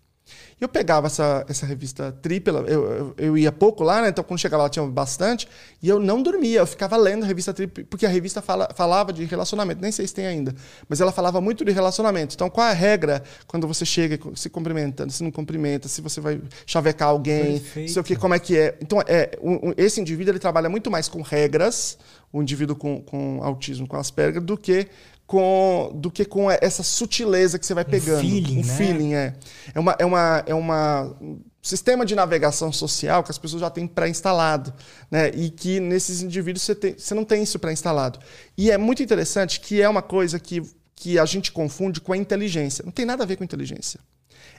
Eu pegava essa, essa revista tripla, eu, eu, eu, ia pouco lá, né? Então quando chegava lá tinha bastante, e eu não dormia, eu ficava lendo a revista tripla, porque a revista fala, falava de relacionamento, nem sei se tem ainda, mas ela falava muito de relacionamento. Então qual é a regra quando você chega se cumprimenta, se não cumprimenta, se você vai chavecar alguém, se o que, como é que é. Então é, um, esse indivíduo ele trabalha muito mais com regras, o indivíduo com, com autismo, com Asperger, do que com, do que com essa sutileza que você vai pegando. Um feeling, um né? feeling, é. É uma, é uma, é uma um sistema de navegação social que as pessoas já têm pré-instalado, né? E que nesses indivíduos você, tem, você não tem isso pré-instalado. E é muito interessante que é uma coisa que, que a gente confunde com a inteligência. Não tem nada a ver com inteligência.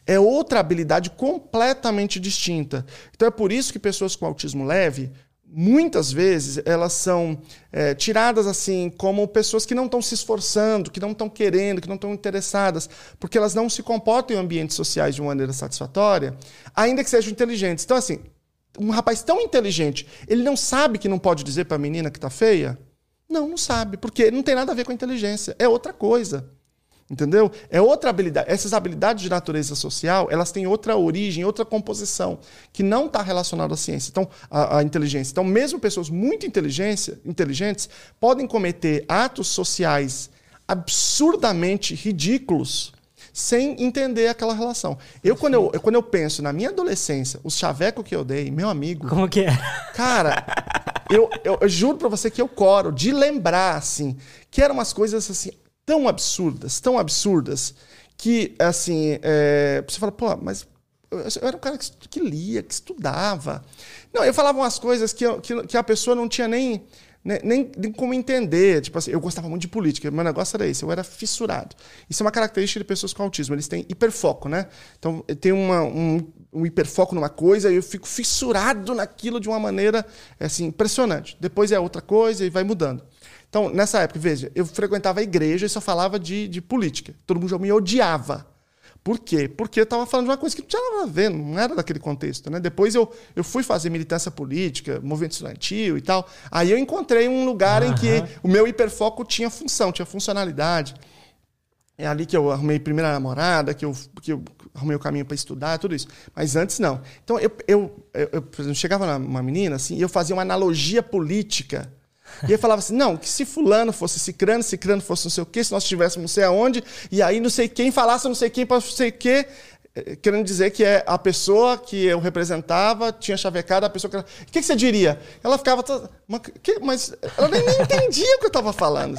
É outra habilidade completamente distinta. Então é por isso que pessoas com autismo leve muitas vezes elas são é, tiradas assim como pessoas que não estão se esforçando, que não estão querendo, que não estão interessadas, porque elas não se comportam em ambientes sociais de uma maneira satisfatória, ainda que sejam inteligentes. Então, assim, um rapaz tão inteligente, ele não sabe que não pode dizer para a menina que está feia? Não, não sabe, porque não tem nada a ver com a inteligência, é outra coisa. Entendeu? É outra habilidade. Essas habilidades de natureza social, elas têm outra origem, outra composição, que não está relacionada à ciência, então, à, à, inteligência. Então, mesmo pessoas muito inteligentes podem cometer atos sociais absurdamente ridículos sem entender aquela relação. Eu quando, eu, quando eu penso na minha adolescência, os chavecos que eu dei, meu amigo. Como que é? Cara, eu, eu, eu juro para você que eu coro de lembrar, assim, que eram umas coisas assim tão absurdas, tão absurdas, que, assim, é, você fala, pô, mas eu era um cara que, que, lia, que estudava. Não, eu falava umas coisas que, que, que a pessoa não tinha nem, nem, nem, como entender. Tipo assim, eu gostava muito de política, meu negócio era esse, eu era fissurado. Isso é uma característica de pessoas com autismo, eles têm hiperfoco, né? Então, tem uma, um, um hiperfoco numa coisa e eu fico fissurado naquilo de uma maneira assim, impressionante. Depois é outra coisa e vai mudando. Então, nessa época, veja, eu frequentava a igreja e só falava de, de política. Todo mundo já me odiava. Por quê? Porque eu estava falando de uma coisa que não tinha nada a ver, não era daquele contexto. Né? Depois eu, eu fui fazer militância política, movimento estudantil e tal. Aí eu encontrei um lugar uhum. em que o meu hiperfoco tinha função, tinha funcionalidade. É ali que eu arrumei a primeira namorada, que eu, que eu arrumei o caminho para estudar, tudo isso. Mas antes não. Então eu, eu, eu, eu por exemplo, chegava numa menina assim, e eu fazia uma analogia política e aí falava assim: não, que se fulano fosse cicrano, cicrano fosse não sei o quê, se nós estivéssemos não sei aonde, e aí não sei quem falasse não sei quem para não sei o quê, eh, querendo dizer que é a pessoa que eu representava tinha chavecado a pessoa que. O que, que você diria? Ela ficava. Mas ela nem, nem entendia o que eu estava falando.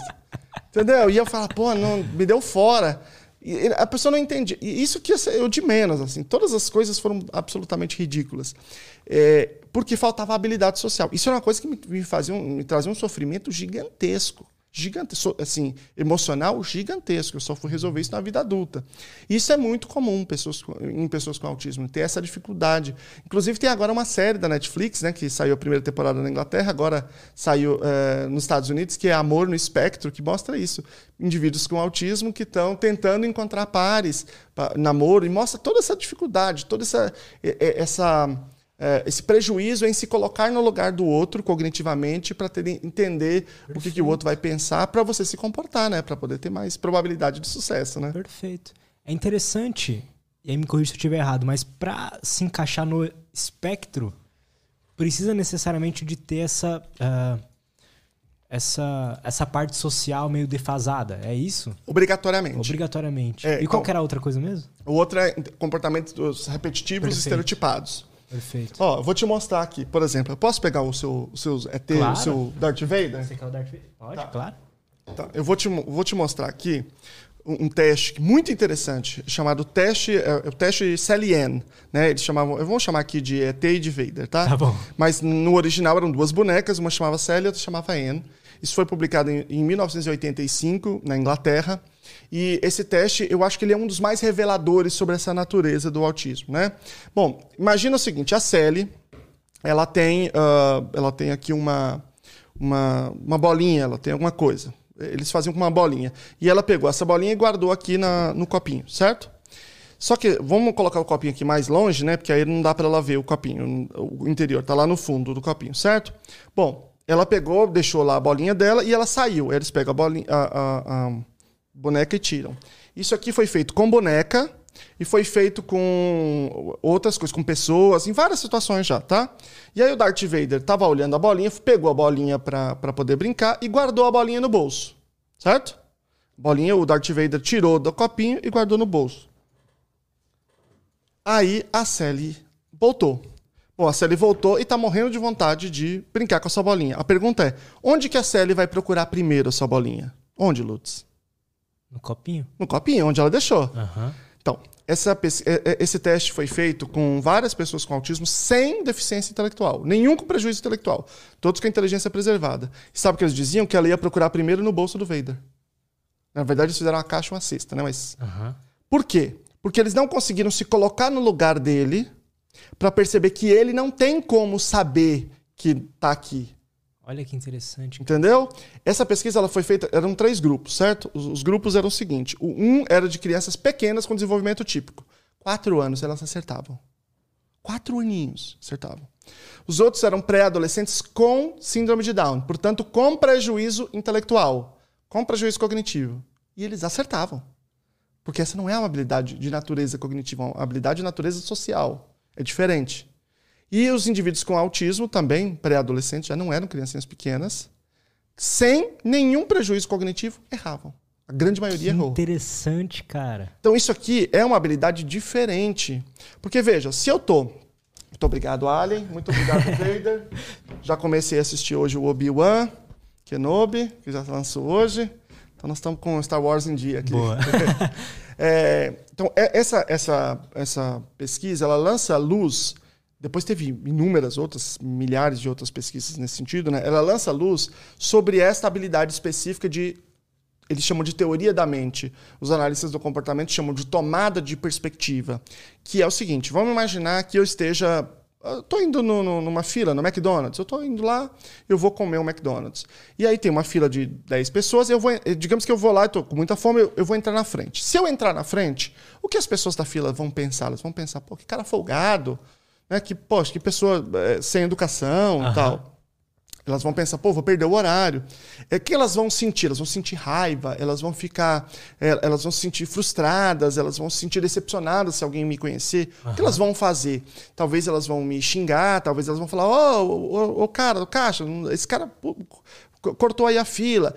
Entendeu? E eu falava, pô, não, me deu fora. E a pessoa não entendia. E isso que eu de menos, assim. Todas as coisas foram absolutamente ridículas. É, porque faltava habilidade social. Isso é uma coisa que me, me fazia um, me trazia um sofrimento gigantesco gigantesco, assim, emocional gigantesco. Eu só fui resolver isso na vida adulta. Isso é muito comum pessoas, em pessoas com autismo, ter essa dificuldade. Inclusive, tem agora uma série da Netflix, né, que saiu a primeira temporada na Inglaterra, agora saiu uh, nos Estados Unidos, que é Amor no Espectro, que mostra isso. Indivíduos com autismo que estão tentando encontrar pares, namoro, e mostra toda essa dificuldade, toda essa. essa esse prejuízo em se colocar no lugar do outro cognitivamente para entender Perfeito. o que, que, o outro vai pensar para você se comportar, né? Para poder ter mais probabilidade de sucesso, né? Perfeito. É interessante, e aí me corrija se eu estiver errado, mas para se encaixar no espectro, precisa necessariamente de ter essa, uh, essa, essa parte social meio defasada, é isso? Obrigatoriamente. Obrigatoriamente. É, e qual então, era a outra coisa mesmo? O outro é comportamentos repetitivos Perfeito. e estereotipados. Perfeito. Ó, vou te mostrar aqui, por exemplo. Eu posso pegar o seu, o seu ET, claro. o seu Darth Vader? Você quer o Darth Vader? Pode, tá. claro. Tá. Eu vou te, vou te mostrar aqui um, teste muito interessante, chamado teste, é, é o teste CLN. Né? Eles chamavam, eu vou chamar aqui de ET e de Vader, tá? Tá bom. Mas no original eram duas bonecas, uma chamava Sally e outra chamava N. Isso foi publicado em, em 1985, na Inglaterra. E esse teste, eu acho que ele é um dos mais reveladores sobre essa natureza do autismo, né? Bom, imagina o seguinte, a Sally, ela tem, uh, ela tem aqui uma, uma, uma bolinha, ela tem alguma coisa. Eles faziam com uma bolinha. E ela pegou essa bolinha e guardou aqui na, no copinho, certo? Só que vamos colocar o copinho aqui mais longe, né? Porque aí não dá para ela ver o copinho, o interior, tá lá no fundo do copinho, certo? Bom, ela pegou, deixou lá a bolinha dela e ela saiu. Eles pegam a, bolinha, a, a, a boneca e tiram. Isso aqui foi feito com boneca e foi feito com outras coisas, com pessoas, em várias situações já, tá? E aí o Darth Vader tava olhando a bolinha, pegou a bolinha para poder brincar e guardou a bolinha no bolso, certo? Bolinha, o Darth Vader tirou do copinho e guardou no bolso. Aí a Sally voltou. Bom, a Sally voltou e tá morrendo de vontade de brincar com a sua bolinha. A pergunta é: onde que a Sally vai procurar primeiro a sua bolinha? Onde, Lutz? No copinho? No copinho, onde ela deixou. Aham. Então, essa, é, é, esse teste foi feito com várias pessoas com autismo sem deficiência intelectual, nenhum com prejuízo intelectual, todos com a inteligência preservada. E sabe o que eles diziam? Que ela ia procurar primeiro no bolso do Vader. Na verdade, eles fizeram uma caixa e uma cesta, né? Mas. Uhum. Por quê? Porque eles não conseguiram se colocar no lugar dele para perceber que ele não tem como saber que tá aqui. Olha que interessante. Entendeu? Essa pesquisa ela foi feita, eram três grupos, certo? Os, os, grupos eram o seguinte: o um era de crianças pequenas com desenvolvimento típico. Quatro anos elas acertavam. Quatro aninhos acertavam. Os outros eram pré-adolescentes com síndrome de Down, portanto, com prejuízo intelectual, com prejuízo cognitivo. E eles acertavam. Porque essa não é uma habilidade de natureza cognitiva, é uma habilidade de natureza social. É diferente. E os indivíduos com autismo também, pré-adolescentes, já não eram criancinhas pequenas, sem nenhum prejuízo cognitivo, erravam. A grande maioria que errou. Interessante, cara. Então isso aqui é uma habilidade diferente. Porque veja, se eu tô muito obrigado, Alien. Muito obrigado, Vader. Já comecei a assistir hoje o Obi-Wan, Kenobi, que já lançou hoje. Então nós estamos com Star Wars em dia aqui. Boa. é, então, é, essa, essa, essa pesquisa, ela lança luz depois teve inúmeras outras, milhares de outras pesquisas nesse sentido, né? Ela lança luz sobre esta habilidade específica de eles chamam de teoria da mente. Os analistas do comportamento chamam de tomada de perspectiva, que é o seguinte: vamos imaginar que eu esteja Estou indo no, no, numa fila no McDonald's. Eu estou indo lá, eu vou comer um McDonald's. E aí tem uma fila de 10 pessoas, eu vou, digamos que eu vou lá, estou com muita fome, eu, eu, vou entrar na frente. Se eu entrar na frente, o que as pessoas da fila vão pensar? Elas vão pensar, pô, que cara folgado, né? Que, poxa, que pessoa é, sem educação e tal. Elas vão pensar, pô, vou perder o horário. É que elas vão sentir, elas vão sentir raiva, elas vão ficar, é, elas vão se sentir frustradas, elas vão se sentir decepcionadas se alguém me conhecer. Uhum. O que elas vão fazer? Talvez elas vão me xingar, talvez elas vão falar, ô, ô, ô, cara, o caixa, esse cara cortou aí a fila.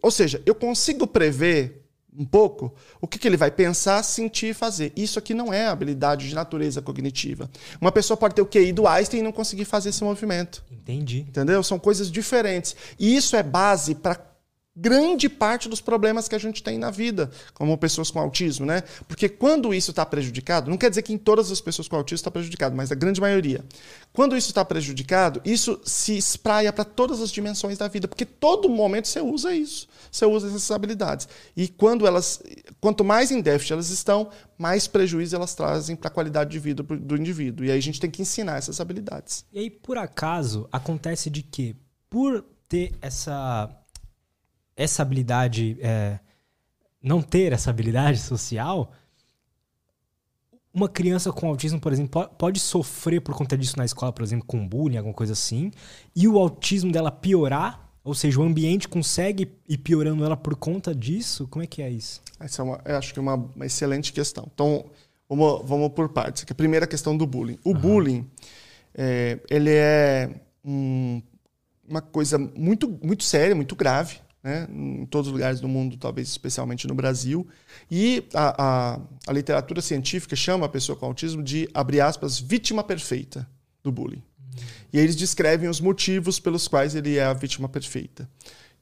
Ou seja, eu consigo prever um pouco, o que, que ele vai pensar, sentir e fazer. Isso aqui não é habilidade de natureza cognitiva. Uma pessoa pode ter o QI do Einstein e não conseguir fazer esse movimento. Entendi. Entendeu? São coisas diferentes. E isso é base para grande parte dos problemas que a gente tem na vida, como pessoas com autismo, né? Porque quando isso está prejudicado, não quer dizer que em todas as pessoas com autismo está prejudicado, mas a grande maioria. Quando isso está prejudicado, isso se espraia para todas as dimensões da vida, porque todo momento você usa isso, você usa essas habilidades. E quando elas, quanto mais em déficit elas estão, mais prejuízo elas trazem para a qualidade de vida do indivíduo. E aí a gente tem que ensinar essas habilidades. E aí, por acaso, acontece de que, por ter essa essa habilidade, é, não ter essa habilidade social, uma criança com autismo, por exemplo, pode sofrer por conta disso na escola, por exemplo, com bullying, alguma coisa assim, e o autismo dela piorar, ou seja, o ambiente consegue ir piorando ela por conta disso? Como é que é isso? Essa é uma, eu acho que é uma, uma excelente questão. Então, vamos, vamos por partes. Aqui, a primeira questão do bullying. O uhum. bullying, é, ele é um, uma coisa muito, muito séria, muito grave, né, em todos os lugares do mundo, talvez especialmente no Brasil. E a, a, a, literatura científica chama a pessoa com autismo de, abre aspas, vítima perfeita do bullying. E eles descrevem os motivos pelos quais ele é a vítima perfeita.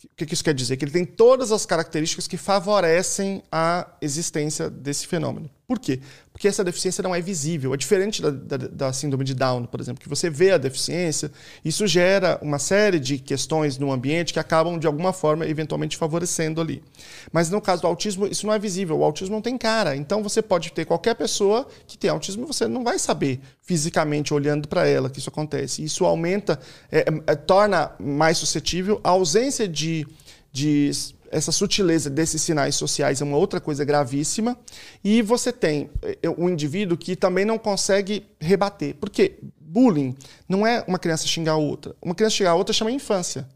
O que isso quer dizer? Que ele tem todas as características que favorecem a existência desse fenômeno. Por quê? Porque essa deficiência não é visível. É diferente da, da, da, síndrome de Down, por exemplo, que você vê a deficiência, isso gera uma série de questões no ambiente que acabam, de alguma forma, eventualmente favorecendo ali. Mas no caso do autismo, isso não é visível. O autismo não tem cara. Então você pode ter qualquer pessoa que tem autismo e você não vai saber fisicamente, olhando para ela, que isso acontece. Isso aumenta, é, é, torna mais suscetível a ausência de de essa sutileza desses sinais sociais é uma outra coisa gravíssima. E você tem um indivíduo que também não consegue rebater. Por quê? Bullying não é uma criança xingar outra. Uma criança xingar outra chama infância.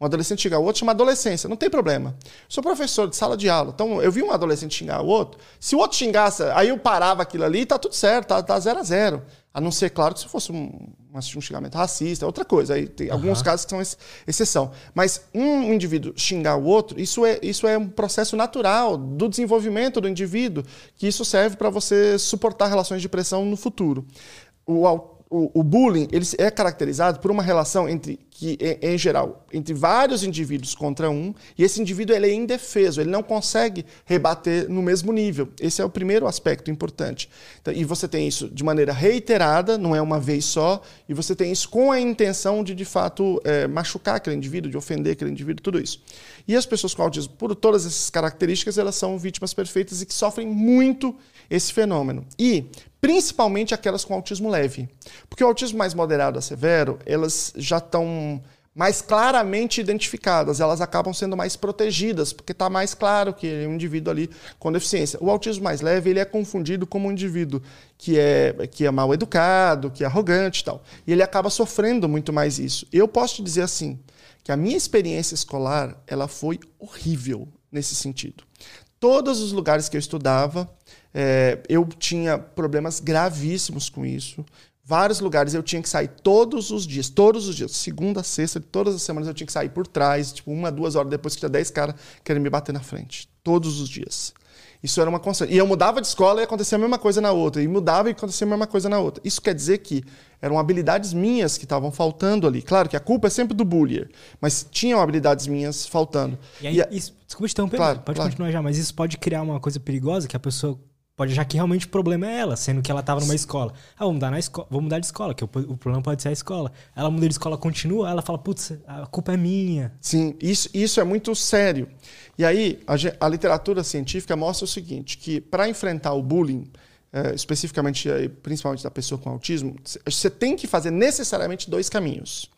Um adolescente xingar o outro chama adolescência. Não tem problema. Sou professor de sala de aula. Então, eu vi um adolescente xingar o outro. Se o outro xingasse, aí eu parava aquilo ali, tá tudo certo, tá, tá zero a zero. A não ser, claro, que se fosse um, um xingamento racista, é outra coisa. Aí tem uhum. alguns casos que são exceção. Mas um indivíduo xingar o outro, isso é, isso é um processo natural do desenvolvimento do indivíduo, que isso serve para você suportar relações de pressão no futuro. O, o, o, bullying ele é caracterizado por uma relação entre que em, geral entre vários indivíduos contra um e esse indivíduo ele é indefeso ele não consegue rebater no mesmo nível. Esse é o primeiro aspecto importante. Então, e você tem isso de maneira reiterada não é uma vez só e você tem isso com a intenção de de fato é, machucar aquele indivíduo de ofender aquele indivíduo tudo isso. E as pessoas com autismo por todas essas características elas são vítimas perfeitas e que sofrem muito esse fenômeno. E principalmente aquelas com autismo leve. Porque o autismo mais moderado a severo, elas já estão mais claramente identificadas, elas acabam sendo mais protegidas, porque está mais claro que é um indivíduo ali com deficiência. O autismo mais leve ele é confundido como um indivíduo que é, que é mal educado, que é arrogante e tal. E ele acaba sofrendo muito mais isso. Eu posso te dizer assim, que a minha experiência escolar ela foi horrível nesse sentido. Todos os lugares que eu estudava, é, eu tinha problemas gravíssimos com isso. Vários lugares eu tinha que sair todos os dias, todos os dias, segunda, sexta, todas as semanas eu tinha que sair por trás, tipo, uma, duas horas depois que tinha dez caras querendo me bater na frente. Todos os dias. Isso era uma constante. E eu mudava de escola e acontecia a mesma coisa na outra. E mudava e acontecia a mesma coisa na outra. Isso quer dizer que eram habilidades minhas que estavam faltando ali. Claro que a culpa é sempre do bullier, mas tinham habilidades minhas faltando. E aí, e isso, desculpa te interromper, claro, pode claro. continuar já, mas isso pode criar uma coisa perigosa que a pessoa pode achar que realmente o problema é ela, sendo que ela estava numa escola. Ah, vamos mudar, na escola, vamos mudar de escola, que o, o, problema pode ser a escola. Ela muda de escola, continua, ela fala, putz, a culpa é minha. Sim, isso, isso é muito sério. E aí, a, a literatura científica mostra o seguinte, que para enfrentar o bullying, é, especificamente, principalmente da pessoa com autismo, você tem que fazer necessariamente dois caminhos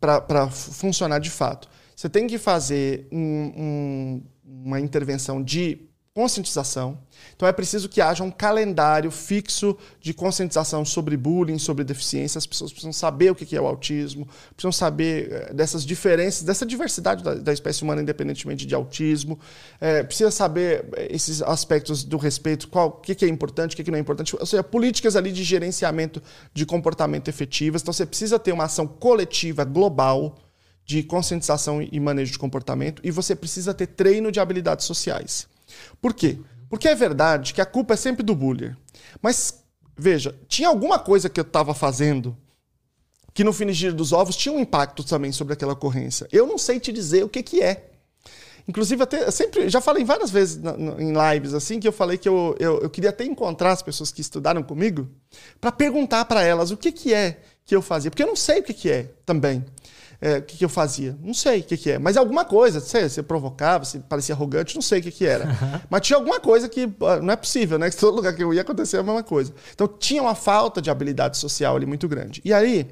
para funcionar de fato. Você tem que fazer um, um, uma intervenção de conscientização. Então é preciso que haja um calendário fixo de conscientização sobre bullying, sobre deficiência. As pessoas precisam saber o que é o autismo, precisam saber eh, dessas diferenças, dessa diversidade da, espécie humana, independentemente de autismo. É, precisa saber eh, esses aspectos do respeito, qual, o que é importante, o que não é importante. Ou seja, políticas ali de gerenciamento de comportamento efetivas. Então você precisa ter uma ação coletiva, global, de conscientização e manejo de comportamento, e você precisa ter treino de habilidades sociais. Por quê? Porque é verdade que a culpa é sempre do bullying. Mas, veja, tinha alguma coisa que eu estava fazendo que no finigir dos ovos tinha um impacto também sobre aquela ocorrência. Eu não sei te dizer o que, que é. Inclusive, até, sempre, já falei várias vezes na, na, em lives assim, que eu falei que eu, eu, eu, queria até encontrar as pessoas que estudaram comigo para perguntar para elas o que, que é que eu fazia. Porque eu não sei o que, que é também é, o que, que, eu fazia. Não sei o que, que é, mas alguma coisa. Sei, você provocava, você parecia arrogante, não sei o que, que era. mas tinha alguma coisa que não é possível, né? Que todo lugar que eu ia acontecer a mesma coisa. Então tinha uma falta de habilidade social ali muito grande. E aí,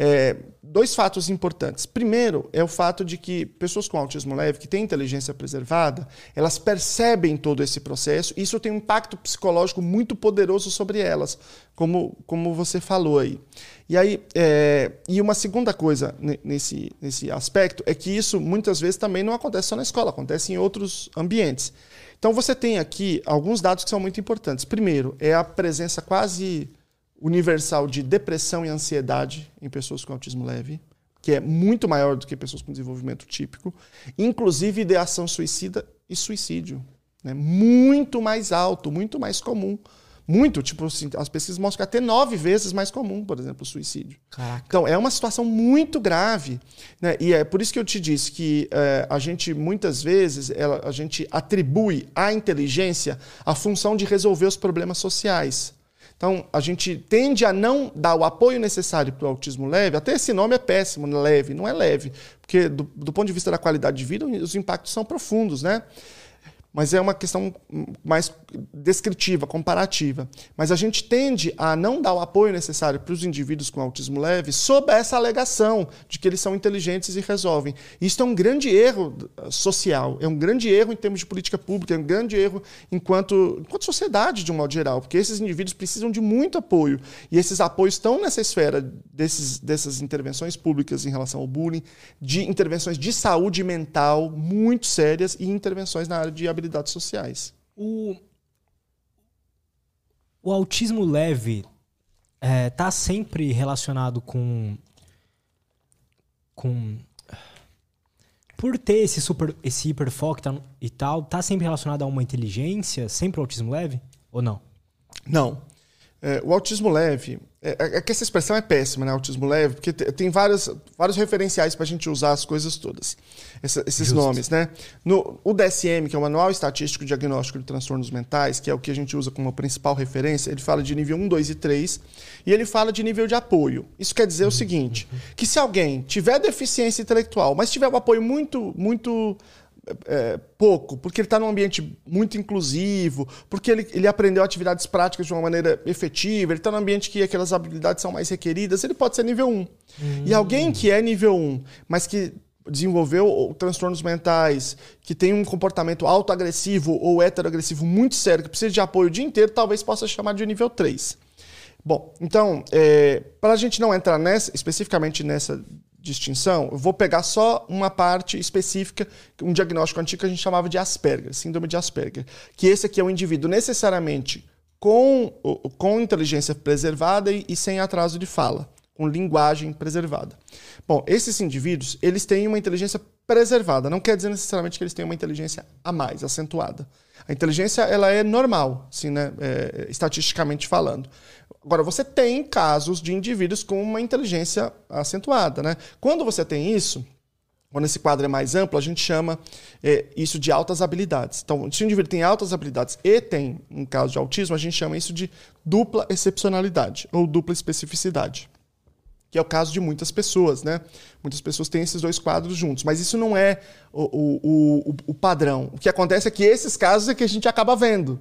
é, dois fatos importantes. Primeiro é o fato de que pessoas com autismo leve, que têm inteligência preservada, elas percebem todo esse processo e isso tem um impacto psicológico muito poderoso sobre elas, como, como você falou aí. E aí, é, e uma segunda coisa nesse, nesse aspecto é que isso muitas vezes também não acontece só na escola, acontece em outros ambientes. Então você tem aqui alguns dados que são muito importantes. Primeiro, é a presença quase universal de depressão e ansiedade em pessoas com autismo leve, que é muito maior do que pessoas com desenvolvimento típico, inclusive ideação suicida e suicídio. Né? Muito mais alto, muito mais comum. Muito, tipo assim, as pesquisas mostram que até nove vezes mais comum, por exemplo, o suicídio. Caraca. Então, é uma situação muito grave. Né? E é por isso que eu te disse que é, a gente, muitas vezes, ela, a gente atribui à inteligência a função de resolver os problemas sociais. Então, a gente tende a não dar o apoio necessário para o autismo leve. Até esse nome é péssimo, leve. Não é leve, porque do, do ponto de vista da qualidade de vida, os impactos são profundos, né? Mas é uma questão mais descritiva, comparativa. Mas a gente tende a não dar o apoio necessário para os indivíduos com autismo leve sob essa alegação de que eles são inteligentes e resolvem. Isso é um grande erro uh, social, é um grande erro em termos de política pública, é um grande erro enquanto, enquanto sociedade, de um modo geral, porque esses indivíduos precisam de muito apoio. E esses apoios estão nessa esfera desses, dessas intervenções públicas em relação ao bullying, de intervenções de saúde mental muito sérias e intervenções na área de habilidades sociais. O, o autismo leve é, tá sempre relacionado com. com. Por ter esse, super, esse hiperfoco e tal, tá sempre relacionado a uma inteligência, sempre o autismo leve? Ou não? Não. É, o autismo leve, é, é, que essa expressão é péssima, né? Autismo leve, porque tem vários, vários referenciais para a gente usar as coisas todas, essa, esses Justo. nomes, né? No, o DSM, que é o Manual Estatístico Diagnóstico de Transtornos Mentais, que é o que a gente usa como principal referência, ele fala de nível 1, 2 e 3, e ele fala de nível de apoio. Isso quer dizer o seguinte, que se alguém tiver deficiência intelectual, mas tiver um apoio muito, muito é, pouco, porque ele está num ambiente muito inclusivo, porque ele, ele aprendeu atividades práticas de uma maneira efetiva, ele está num ambiente que aquelas habilidades são mais requeridas, ele pode ser nível 1. Uhum. E alguém que é nível 1, mas que desenvolveu transtornos mentais, que tem um comportamento autoagressivo ou heteroagressivo muito sério, que precisa de apoio o dia inteiro, talvez possa chamar de nível 3. Bom, então, é, para a gente não entrar nessa, especificamente nessa distinção, eu vou pegar só uma parte específica, um diagnóstico antigo que a gente chamava de Asperger, síndrome de Asperger, que esse aqui é um indivíduo necessariamente com, com inteligência preservada e, e sem atraso de fala, com linguagem preservada. Bom, esses indivíduos, eles têm uma inteligência preservada, não quer dizer necessariamente que eles têm uma inteligência a mais, acentuada. A inteligência, ela é normal, assim, né, é, estatisticamente falando. Agora, você tem casos de indivíduos com uma inteligência acentuada. Né? Quando você tem isso, quando esse quadro é mais amplo, a gente chama é, isso de altas habilidades. Então, se o indivíduo tem altas habilidades e tem um caso de autismo, a gente chama isso de dupla excepcionalidade ou dupla especificidade. Que é o caso de muitas pessoas, né? Muitas pessoas têm esses dois quadros juntos, mas isso não é o, o, o, o padrão. O que acontece é que esses casos é que a gente acaba vendo.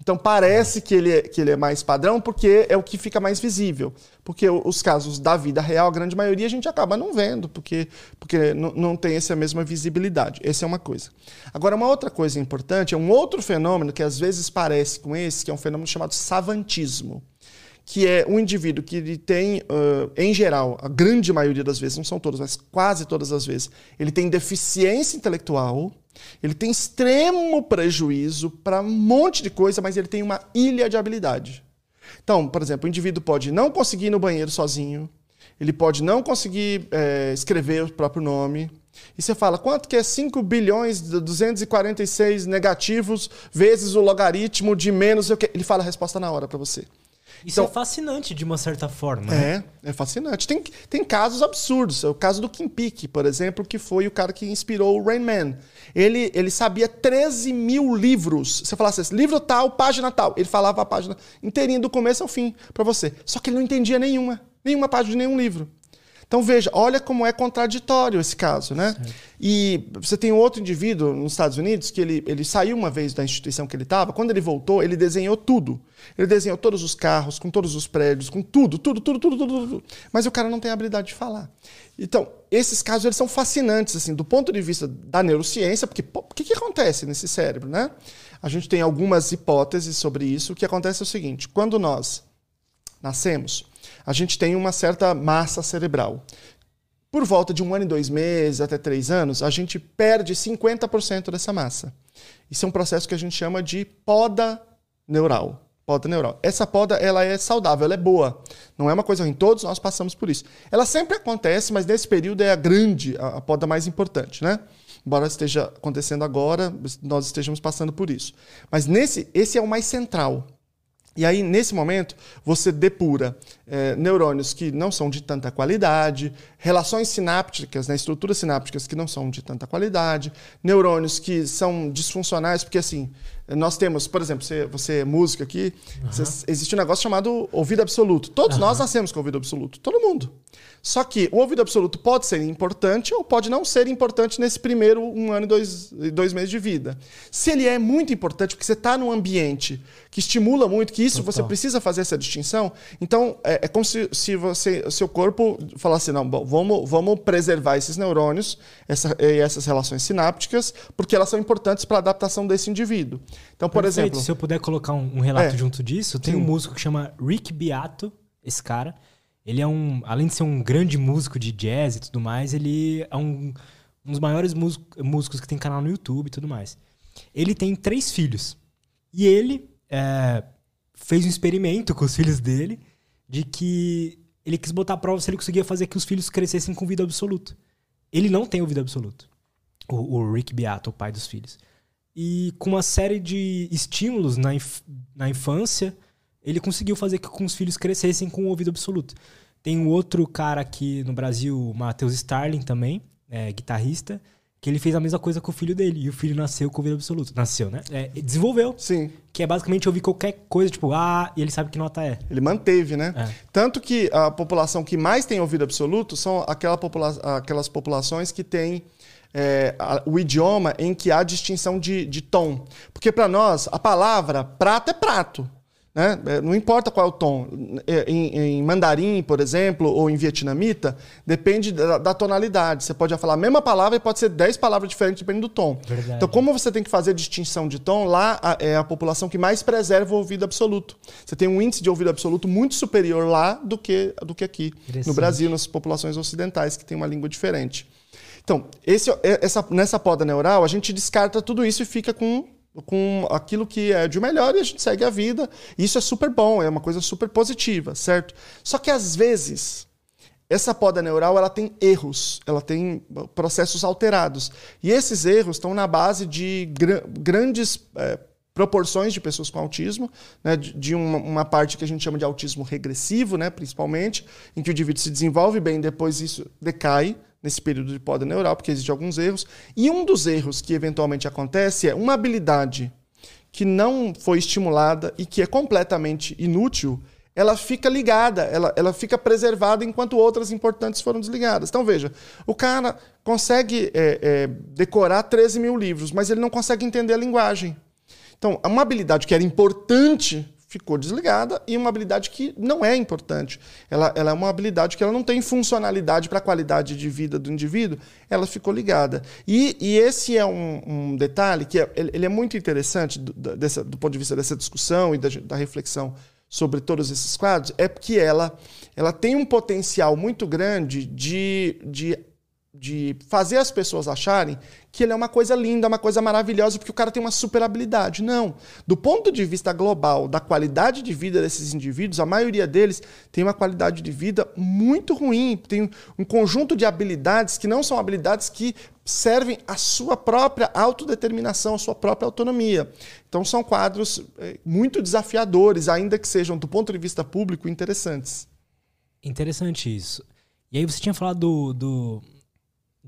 Então parece que ele, é, que ele é mais padrão porque é o que fica mais visível. Porque os casos da vida real, a grande maioria, a gente acaba não vendo, porque, porque não tem essa mesma visibilidade. Essa é uma coisa. Agora, uma outra coisa importante é um outro fenômeno que às vezes parece com esse, que é um fenômeno chamado savantismo. Que é um indivíduo que tem, uh, em geral, a grande maioria das vezes, não são todas, mas quase todas as vezes, ele tem deficiência intelectual ele tem extremo prejuízo para um monte de coisa, mas ele tem uma ilha de habilidade. Então, por exemplo, o indivíduo pode não conseguir ir no banheiro sozinho, ele pode não conseguir é, escrever o próprio nome. E você fala, quanto que é 5 bilhões de 246 negativos vezes o logaritmo de menos... Ele fala a resposta na hora para você. Isso então, é fascinante de uma certa forma. Né? É, é fascinante. Tem, tem casos absurdos. É o caso do Kim Peek, por exemplo, que foi o cara que inspirou o Rain Man. Ele, ele sabia 13 mil livros. Você falasse assim, livro tal, página tal. Ele falava a página inteirinha do começo ao fim para você. Só que ele não entendia nenhuma. Nenhuma página de nenhum livro. Então veja, olha como é contraditório esse caso, né? Certo. E você tem outro indivíduo nos Estados Unidos que ele, ele saiu uma vez da instituição que ele estava, quando ele voltou, ele desenhou tudo. Ele desenhou todos os carros, com todos os prédios, com tudo, tudo, tudo, tudo, tudo, tudo. Mas o cara não tem habilidade de falar. Então, esses casos eles são fascinantes, assim, do ponto de vista da neurociência, porque o que, que acontece nesse cérebro, né? A gente tem algumas hipóteses sobre isso. O que acontece é o seguinte: quando nós nascemos, a gente tem uma certa massa cerebral. Por volta de um ano e dois meses, até três anos, a gente perde 50% dessa massa. Isso é um processo que a gente chama de poda neural. Poda neural. Essa poda ela é saudável, ela é boa. Não é uma coisa ruim. Todos nós passamos por isso. Ela sempre acontece, mas nesse período é a grande, a poda mais importante, né? Embora esteja acontecendo agora, nós estejamos passando por isso. Mas nesse, esse é o mais central. E aí, nesse momento, você depura é, neurônios que não são de tanta qualidade, relações sinápticas, né, estruturas sinápticas que não são de tanta qualidade, neurônios que são disfuncionais, porque assim, nós temos, por exemplo, você, você é músico aqui, você- existe um negócio chamado ouvido absoluto. Todos nós nascemos com ouvido absoluto, todo mundo. Só que o ouvido absoluto pode ser importante ou pode não ser importante nesse primeiro um ano e dois, dois meses de vida. Se ele é muito importante, porque você está num ambiente que estimula muito, que isso você Total. precisa fazer essa distinção, então é, é como se, se você, o seu corpo falasse, não, bom, vamos, vamos preservar esses neurônios essa, e essas relações sinápticas, porque elas são importantes para a adaptação desse indivíduo. Então, por Perfeito. exemplo... Se eu puder colocar um, um relato É. junto disso, tem Sim. um músico que chama Rick Beato, esse cara. Ele é um, além de ser um grande músico de jazz e tudo mais, ele é um, um dos maiores músico- músicos que tem canal no YouTube e tudo mais. Ele tem três filhos. E ele é, fez um experimento com os filhos dele de que ele quis botar à prova se ele conseguia fazer que os filhos crescessem com vida absoluta. Ele não tem ouvido absoluto. O, o Rick Beato, o pai dos filhos. E com uma série de estímulos na, inf- na infância, ele conseguiu fazer que os filhos crescessem com o ouvido absoluto. Tem um outro cara aqui no Brasil, o Matheus Starling também, é, guitarrista, que ele fez a mesma coisa com o filho dele. E o filho nasceu com o ouvido absoluto. Nasceu, né? É, desenvolveu. Sim, Que é basicamente ouvir qualquer coisa, tipo, ah, e ele sabe que nota é. ele manteve, né? É. Tanto que a população que mais tem ouvido absoluto são aquela popula aquelas populações que têm é, a- o idioma em que há distinção de, de tom. Porque para nós, a palavra prato é prato. Né? É, Não importa qual é o tom. É, Em, em mandarim, por exemplo, ou em vietnamita, depende da, da tonalidade. Você pode falar a mesma palavra e pode ser 10 palavras diferentes dependendo do tom. Verdade. Então, como você tem que fazer distinção de tom, lá a- é a população que mais preserva o ouvido absoluto. Você tem um índice de ouvido absoluto muito superior lá do que, do que aqui. No. Brasil, nas populações ocidentais, que têm uma língua diferente. Então, esse, é- essa, nessa poda neural, a gente descarta tudo isso e fica com, com aquilo que é de melhor e a gente segue a vida. Isso é super bom, é uma coisa super positiva, certo? Só que às vezes essa poda neural ela tem erros, ela tem processos alterados. E esses erros estão na base de gra- grandes eh, proporções de pessoas com autismo, né, de, de uma, uma parte que a gente chama de autismo regressivo, né, principalmente, em que o indivíduo se desenvolve bem, depois isso decai nesse período de poda neural, porque existem alguns erros. E um dos erros que eventualmente acontece é uma habilidade que não foi estimulada e que é completamente inútil, ela fica ligada, ela, ela fica preservada enquanto outras importantes foram desligadas. Então, veja, o cara consegue é, é, decorar 13 mil livros, mas ele não consegue entender a linguagem. Então, uma habilidade que era importante ficou desligada e uma habilidade que não é importante. Ela, ela é uma habilidade que ela não tem funcionalidade para a qualidade de vida do indivíduo, ela ficou ligada. E, e esse é um, um detalhe que é, ele é muito interessante do, da- dessa- do ponto de vista dessa discussão e da, da reflexão sobre todos esses quadros, é porque ela, ela tem um potencial muito grande de, de de fazer as pessoas acharem que ele é uma coisa linda, uma coisa maravilhosa, porque o cara tem uma super habilidade. Não. Do ponto de vista global, da qualidade de vida desses indivíduos, a maioria deles tem uma qualidade de vida muito ruim, tem um conjunto de habilidades que não são habilidades que servem à sua própria autodeterminação, à sua própria autonomia. Então são quadros eh, muito desafiadores, ainda que sejam, do ponto de vista público, interessantes. Interessante isso. E aí você tinha falado do, do,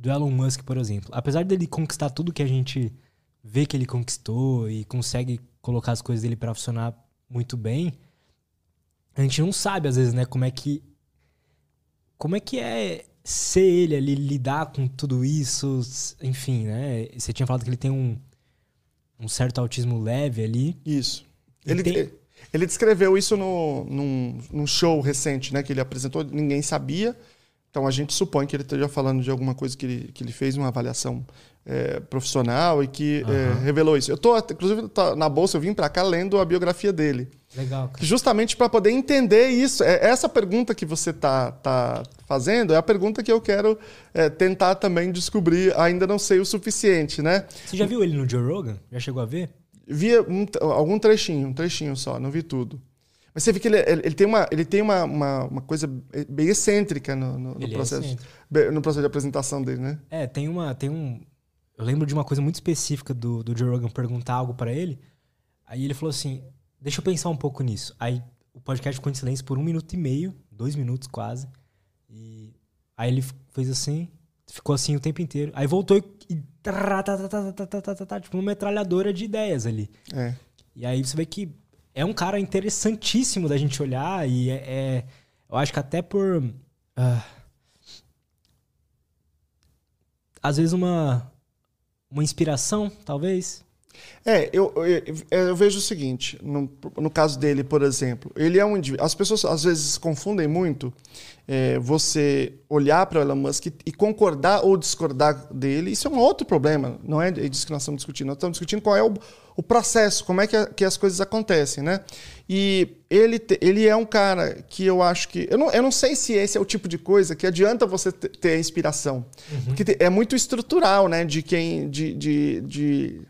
do Elon Musk, por exemplo. Apesar dele conquistar tudo que a gente vê que ele conquistou e consegue colocar as coisas dele para funcionar muito bem, a gente não sabe às vezes, né, como é que como é que é ser ele ali, lidar com tudo isso, enfim, né? Você tinha falado que ele tem um, um certo autismo leve ali. Isso. E Ele, tem- ele descreveu isso no, num, num show recente, né? Que ele apresentou, ninguém sabia. Então a gente supõe que ele esteja falando de alguma coisa que ele, que ele fez, uma avaliação é, profissional e que é, revelou isso. Eu tô, inclusive, tá na bolsa, eu vim para cá lendo a biografia dele. Legal, cara. Justamente para poder entender isso. É, essa pergunta que você tá, tá fazendo é a pergunta que eu quero é, tentar também descobrir. Ainda não sei o suficiente, né? Você já viu ele no Joe Rogan? Já chegou a ver? Via um- algum trechinho, um trechinho só, não vi tudo. Mas você vê que é, ele, ele tem, uma, ele tem uma, uma, uma coisa bem excêntrica no, no, no é processo, é no processo de apresentação dele, né? É, tem uma. Tem um, eu lembro de uma coisa muito específica do, do Joe Rogan perguntar algo para ele. Aí ele falou assim: deixa eu pensar um pouco nisso. Aí o podcast ficou em silêncio por um minuto e meio, dois minutos quase. E aí ele fez assim, ficou assim o tempo inteiro. Aí voltou e. e tá, tá, tá, tipo uma metralhadora de ideias ali. É. E aí você vê que é um cara interessantíssimo da gente olhar e é. é- eu acho que até por. ah, às vezes uma. Uma inspiração, talvez. É, eu, eu, eu vejo o seguinte, no, no caso dele, por exemplo, ele é um indivíduo. As pessoas às vezes confundem muito é, você olhar para o Elon Musk e concordar ou discordar dele. Isso é um outro problema, não é disso que nós estamos discutindo. Nós estamos discutindo qual é o, o processo, como é que, a- que as coisas acontecem, né? E ele, te- ele é um cara que eu acho que. Eu não, eu não sei se esse é o tipo de coisa que adianta você te- ter a inspiração. Porque te- é muito estrutural, né? De quem. de, de, de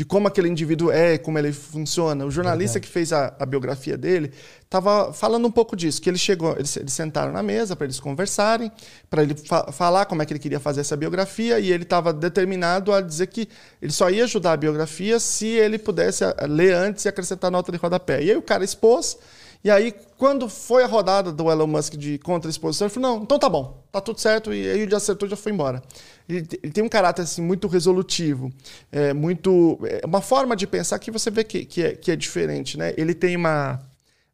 de como aquele indivíduo é, como ele funciona. O jornalista Verdade. que fez a, a biografia dele estava falando um pouco disso, que ele chegou, eles, eles sentaram na mesa para eles conversarem, para ele fa- falar como é que ele queria fazer essa biografia e ele estava determinado a dizer que ele só ia ajudar a biografia se ele pudesse ler antes e acrescentar nota de rodapé. E aí o cara expôs e aí, quando foi a rodada do Elon Musk de contra-exposição, ele falou: não, então tá bom, tá tudo certo, e aí ele acertou e já foi embora. Ele, ele tem um caráter assim, muito resolutivo, é, muito. É uma forma de pensar que você vê que, que, é, que é diferente. Né? Ele tem uma,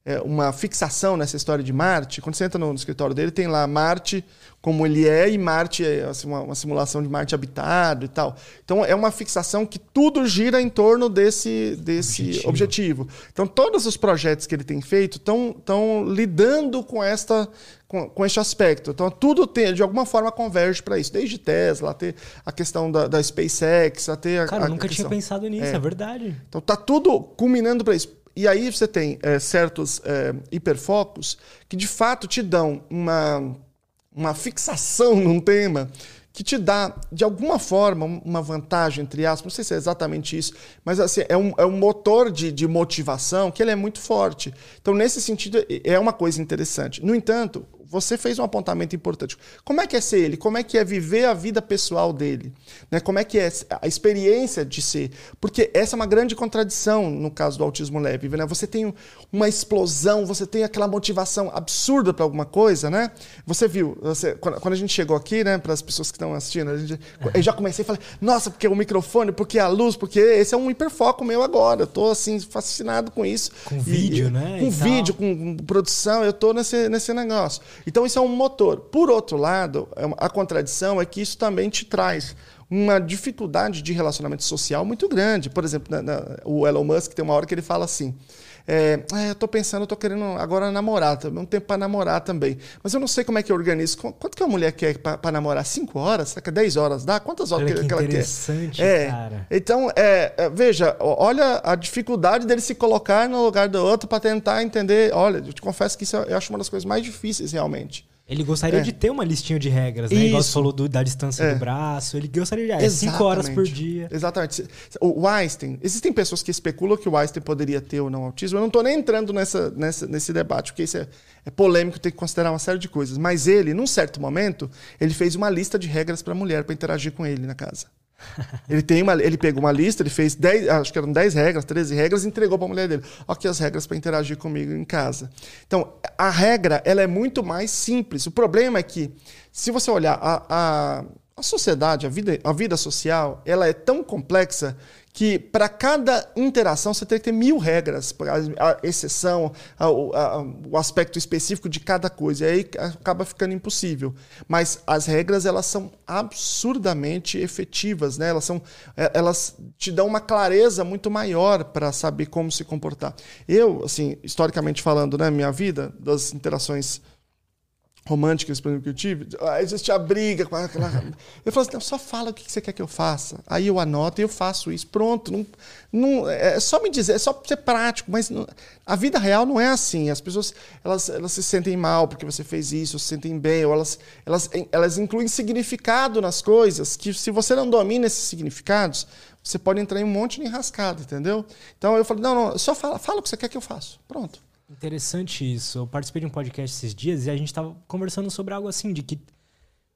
é, uma fixação nessa história de Marte. Quando você entra no, no escritório dele, tem lá Marte como ele é, e Marte é assim, uma, uma simulação de Marte habitado e tal. Então é uma fixação que tudo gira em torno desse, desse Objetivo. objetivo. Então todos os projetos que ele tem feito estão lidando com esta com, com este aspecto. Então tudo tem, de alguma forma converge para isso. Desde Tesla, até a questão da, da SpaceX, até a, Cara, eu nunca tinha questão- pensado nisso, é, É. verdade. então tá tudo culminando para isso. E aí você tem é, certos é, hiperfocos que de fato te dão uma, uma fixação num tema que te dá, de alguma forma, um- uma vantagem, entre aspas, não sei se é exatamente isso, mas assim, é um, é um motor de, de motivação que ele é muito forte. Então, nesse sentido, é uma coisa interessante. No entanto, você fez um apontamento importante. Como é que é ser ele? Como é que é viver a vida pessoal dele? Né? Como é que é a experiência de ser? Porque essa é uma grande contradição no caso do autismo leve. Né? Você tem uma explosão, você tem aquela motivação absurda para alguma coisa, né? Você viu, você- quando, a gente chegou aqui, né, para as pessoas que estão assistindo, a gente, eu já comecei a falar, nossa, porque o microfone, porque a luz, porque esse é um hiperfoco meu agora. Eu tô assim fascinado com isso. Com E- vídeo, né, Com tal. vídeo, com com produção, eu tô nesse, nesse negócio. Então isso é um motor. Por outro lado, é a contradição é que isso também te traz uma dificuldade de relacionamento social muito grande. Por exemplo, na- na- o Elon Musk tem uma hora que ele fala assim. É, "Ah, eu tô pensando, eu tô querendo agora namorar, também um tempo para namorar também. Mas eu não sei como é que eu organizo. Qu- Quanto que a mulher quer para namorar? Cinco horas? Será que é 10 horas dá? Quantas horas que, que ela quer? interessante, É. cara. Então, é, é, veja, olha a dificuldade dele se colocar no lugar do outro para tentar entender. Olha, eu te confesso que isso eu acho uma das coisas mais difíceis, realmente. Ele gostaria É. de ter uma listinha de regras, né? Igual você Isso. falou do- da distância É. do braço. Ele gostaria de. Ah, é cinco horas por dia. Exatamente. O Einstein, existem pessoas que especulam que o Einstein poderia ter ou não autismo. Eu não estou nem entrando nessa, nessa- nesse debate, porque isso é, é polêmico, tem que considerar uma série de coisas. Mas ele, num certo momento, ele fez uma lista de regras para a mulher para interagir com ele na casa. Ele, tem uma, ele pegou uma lista, ele fez 10, acho que eram 10 regras, 13 regras, e entregou para a mulher dele. Aqui as regras para interagir comigo em casa. Então, a regra ela é muito mais simples. O problema é que, se você olhar a, a, a sociedade, a vida, a vida social, ela é tão complexa que para cada interação você tem que ter mil regras, a, exceção, a- a- o aspecto específico de cada coisa. E aí acaba ficando impossível. Mas as regras elas são absurdamente efetivas, né? Elas são, é, elas te dão uma clareza muito maior para saber como se comportar. Eu, assim, historicamente falando, né, minha vida das interações românticas, por exemplo, que eu tive, aí existe a briga com aquela. Eu falo assim, não, só fala o que você quer que eu faça. Aí eu anoto e eu faço isso. Pronto. Não, não, é só me dizer, é só ser prático, mas não- a vida real não é assim. As pessoas elas, elas se sentem mal porque você fez isso, se sentem bem, ou elas, elas, elas incluem significado nas coisas que, se você não domina esses significados, você pode entrar em um monte de enrascada, entendeu? Então eu falo, não, não, só fala, fala o que você quer que eu faça. Pronto. Interessante isso. Eu participei de um podcast esses dias e a gente tava conversando sobre algo assim, de que,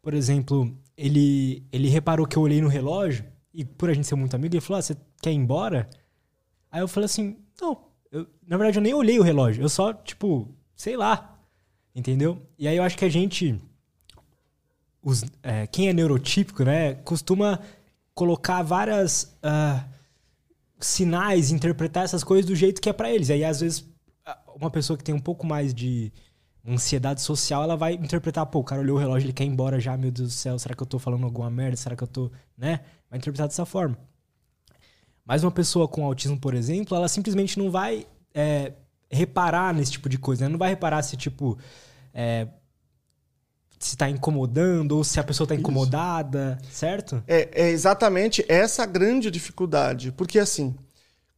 por exemplo, ele, ele reparou que eu olhei no relógio e por a gente ser muito amigo, ele falou, ah, você quer ir embora? Aí eu falei assim, não, eu- na verdade eu nem olhei o relógio, eu só, tipo, sei lá, entendeu? E aí eu acho que a gente, os, é, quem é neurotípico, né, costuma colocar várias uh, sinais, interpretar essas coisas do jeito que é para eles. Aí, às vezes, uma pessoa que tem um pouco mais de ansiedade social, ela vai interpretar, pô, o cara olhou o relógio, ele quer ir embora já, meu Deus do céu, será que eu tô falando alguma merda? Será que eu tô, né? Vai interpretar dessa forma. Mas uma pessoa com autismo, por exemplo, ela simplesmente não vai é, reparar nesse tipo de coisa, né? Não vai reparar se, tipo, é, se está incomodando ou se a pessoa está incomodada, certo? É, é exatamente essa grande dificuldade. Porque, assim,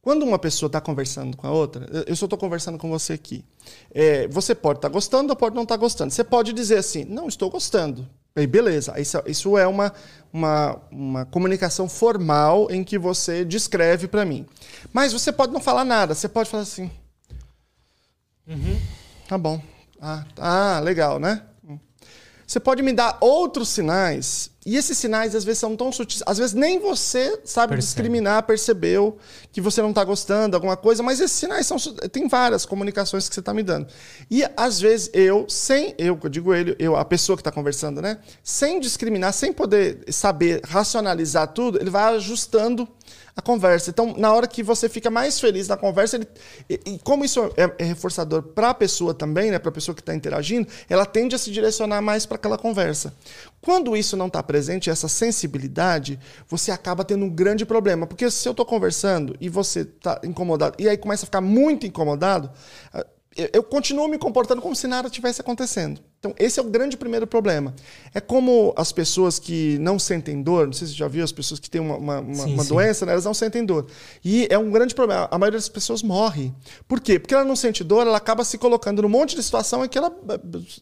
quando uma pessoa está conversando com a outra, eu só estou conversando com você aqui. É, você pode estar tá gostando ou pode não estar tá gostando. Você pode dizer assim, não, estou gostando. Aí, beleza, isso, isso é uma, uma, uma comunicação formal em que você descreve para mim. Mas você pode não falar nada, você pode falar assim. Uhum. Tá bom. Ah, ah, legal, né? Você pode me dar outros sinais, e esses sinais às vezes são tão sutis, às vezes nem você sabe Percebe. discriminar, percebeu que você não está gostando de alguma coisa, mas esses sinais são tem várias comunicações que você está me dando. E às vezes eu, sem eu, eu digo ele, eu, a pessoa que está conversando, né, sem discriminar, sem poder saber racionalizar tudo, ele vai ajustando a conversa. Então, na hora que você fica mais feliz na conversa, ele, e, e como isso é, é reforçador para a pessoa também, né, para a pessoa que está interagindo, ela tende a se direcionar mais para aquela conversa. Quando isso não está presente, essa sensibilidade, você acaba tendo um grande problema. Porque se eu estou conversando e você está incomodado, e aí começa a ficar muito incomodado, eu continuo me comportando como se nada tivesse acontecendo. Então, esse é o grande primeiro problema. É como as pessoas que não sentem dor, não sei se você já viu, as pessoas que têm uma, uma, uma, sim, uma sim. doença, né, elas não sentem dor. E é um grande problema. A maioria das pessoas morre. Por quê? Porque ela não sente dor, ela acaba se colocando num monte de situação em que ela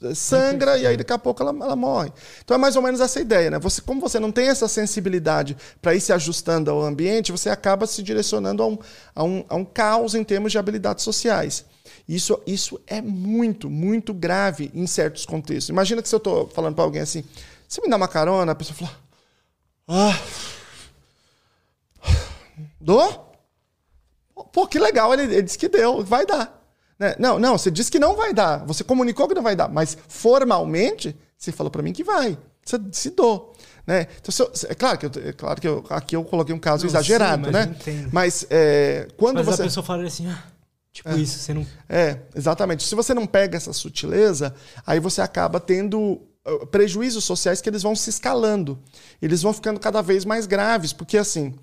eh, sangra e aí daqui a pouco ela, ela morre. Então é mais ou menos essa ideia. Né? Você, como você não tem essa sensibilidade para ir se ajustando ao ambiente, você acaba se direcionando a um, a um, a um caos em termos de habilidades sociais. Isso, isso é muito, muito grave em certos contextos. Imagina que se eu estou falando para alguém assim, você me dá uma carona, a pessoa fala, ah, dou? Pô, que legal, ele, ele disse que deu, vai dar. Né? Não, não, você disse que não vai dar, você comunicou que não vai dar, mas formalmente você falou para mim que vai. Você se dou. Né? Então, eu, é claro que, eu, é claro que eu, aqui eu coloquei um caso não, exagerado, sim, mas né? Mas é, quando mas você. a pessoa fala assim, ah, Tipo é. isso, você não. É, exatamente. Se você não pega essa sutileza, aí você acaba tendo uh, prejuízos sociais que eles vão se escalando. Eles vão ficando cada vez mais graves, porque assim,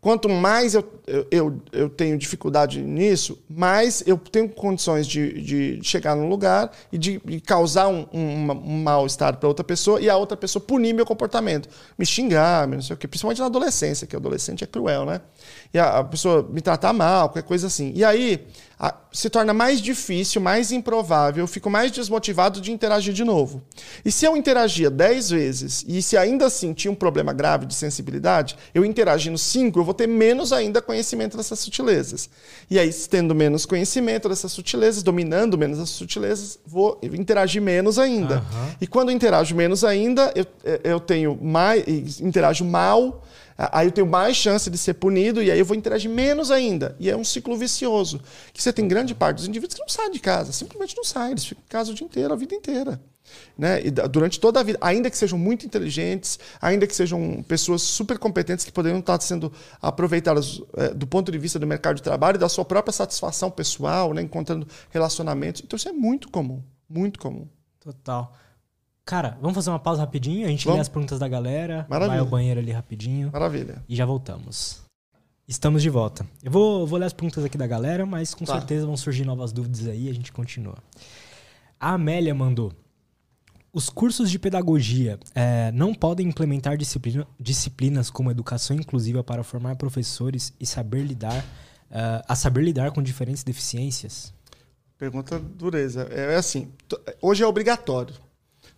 Quanto mais eu, eu, eu tenho dificuldade nisso, mais eu tenho condições de, de chegar num lugar e de, de causar um, um, um mal-estar para outra pessoa e a outra pessoa punir meu comportamento. Me xingar, não sei o quê. Principalmente na adolescência, que adolescente é cruel, né? E a, a pessoa me tratar mal, qualquer coisa assim. E aí se torna mais difícil, mais improvável, eu fico mais desmotivado de interagir de novo. E se eu interagia 10 vezes e se ainda assim tinha um problema grave de sensibilidade, eu interagindo 5, eu vou ter menos ainda conhecimento dessas sutilezas. E aí, tendo menos conhecimento dessas sutilezas, dominando menos as sutilezas, vou interagir menos ainda. Uhum. E quando interajo menos ainda, eu, eu tenho mais. interajo mal Aí eu tenho mais chance de ser punido e aí eu vou interagir menos ainda. E é um ciclo vicioso. Que você tem grande parte dos indivíduos que não saem de casa, simplesmente não saem, eles ficam em casa o dia inteiro, a vida inteira. Né? E durante toda a vida, ainda que sejam muito inteligentes, ainda que sejam pessoas super competentes que poderiam estar sendo aproveitadas é, do ponto de vista do mercado de trabalho e da sua própria satisfação pessoal, né? encontrando relacionamentos. Então isso é muito comum, muito comum. Total. Cara, vamos fazer uma pausa rapidinho, a gente vamos. lê as perguntas da galera, Maravilha. vai ao banheiro ali rapidinho. Maravilha. E já voltamos. Estamos de volta. Eu vou, vou ler as perguntas aqui da galera, mas com tá. certeza vão surgir novas dúvidas aí e a gente continua. A Amélia mandou. Os cursos de pedagogia é, não podem implementar disciplina, disciplinas como educação inclusiva para formar professores e saber lidar, uh, a saber lidar com diferentes deficiências? Pergunta dureza. É assim, hoje é obrigatório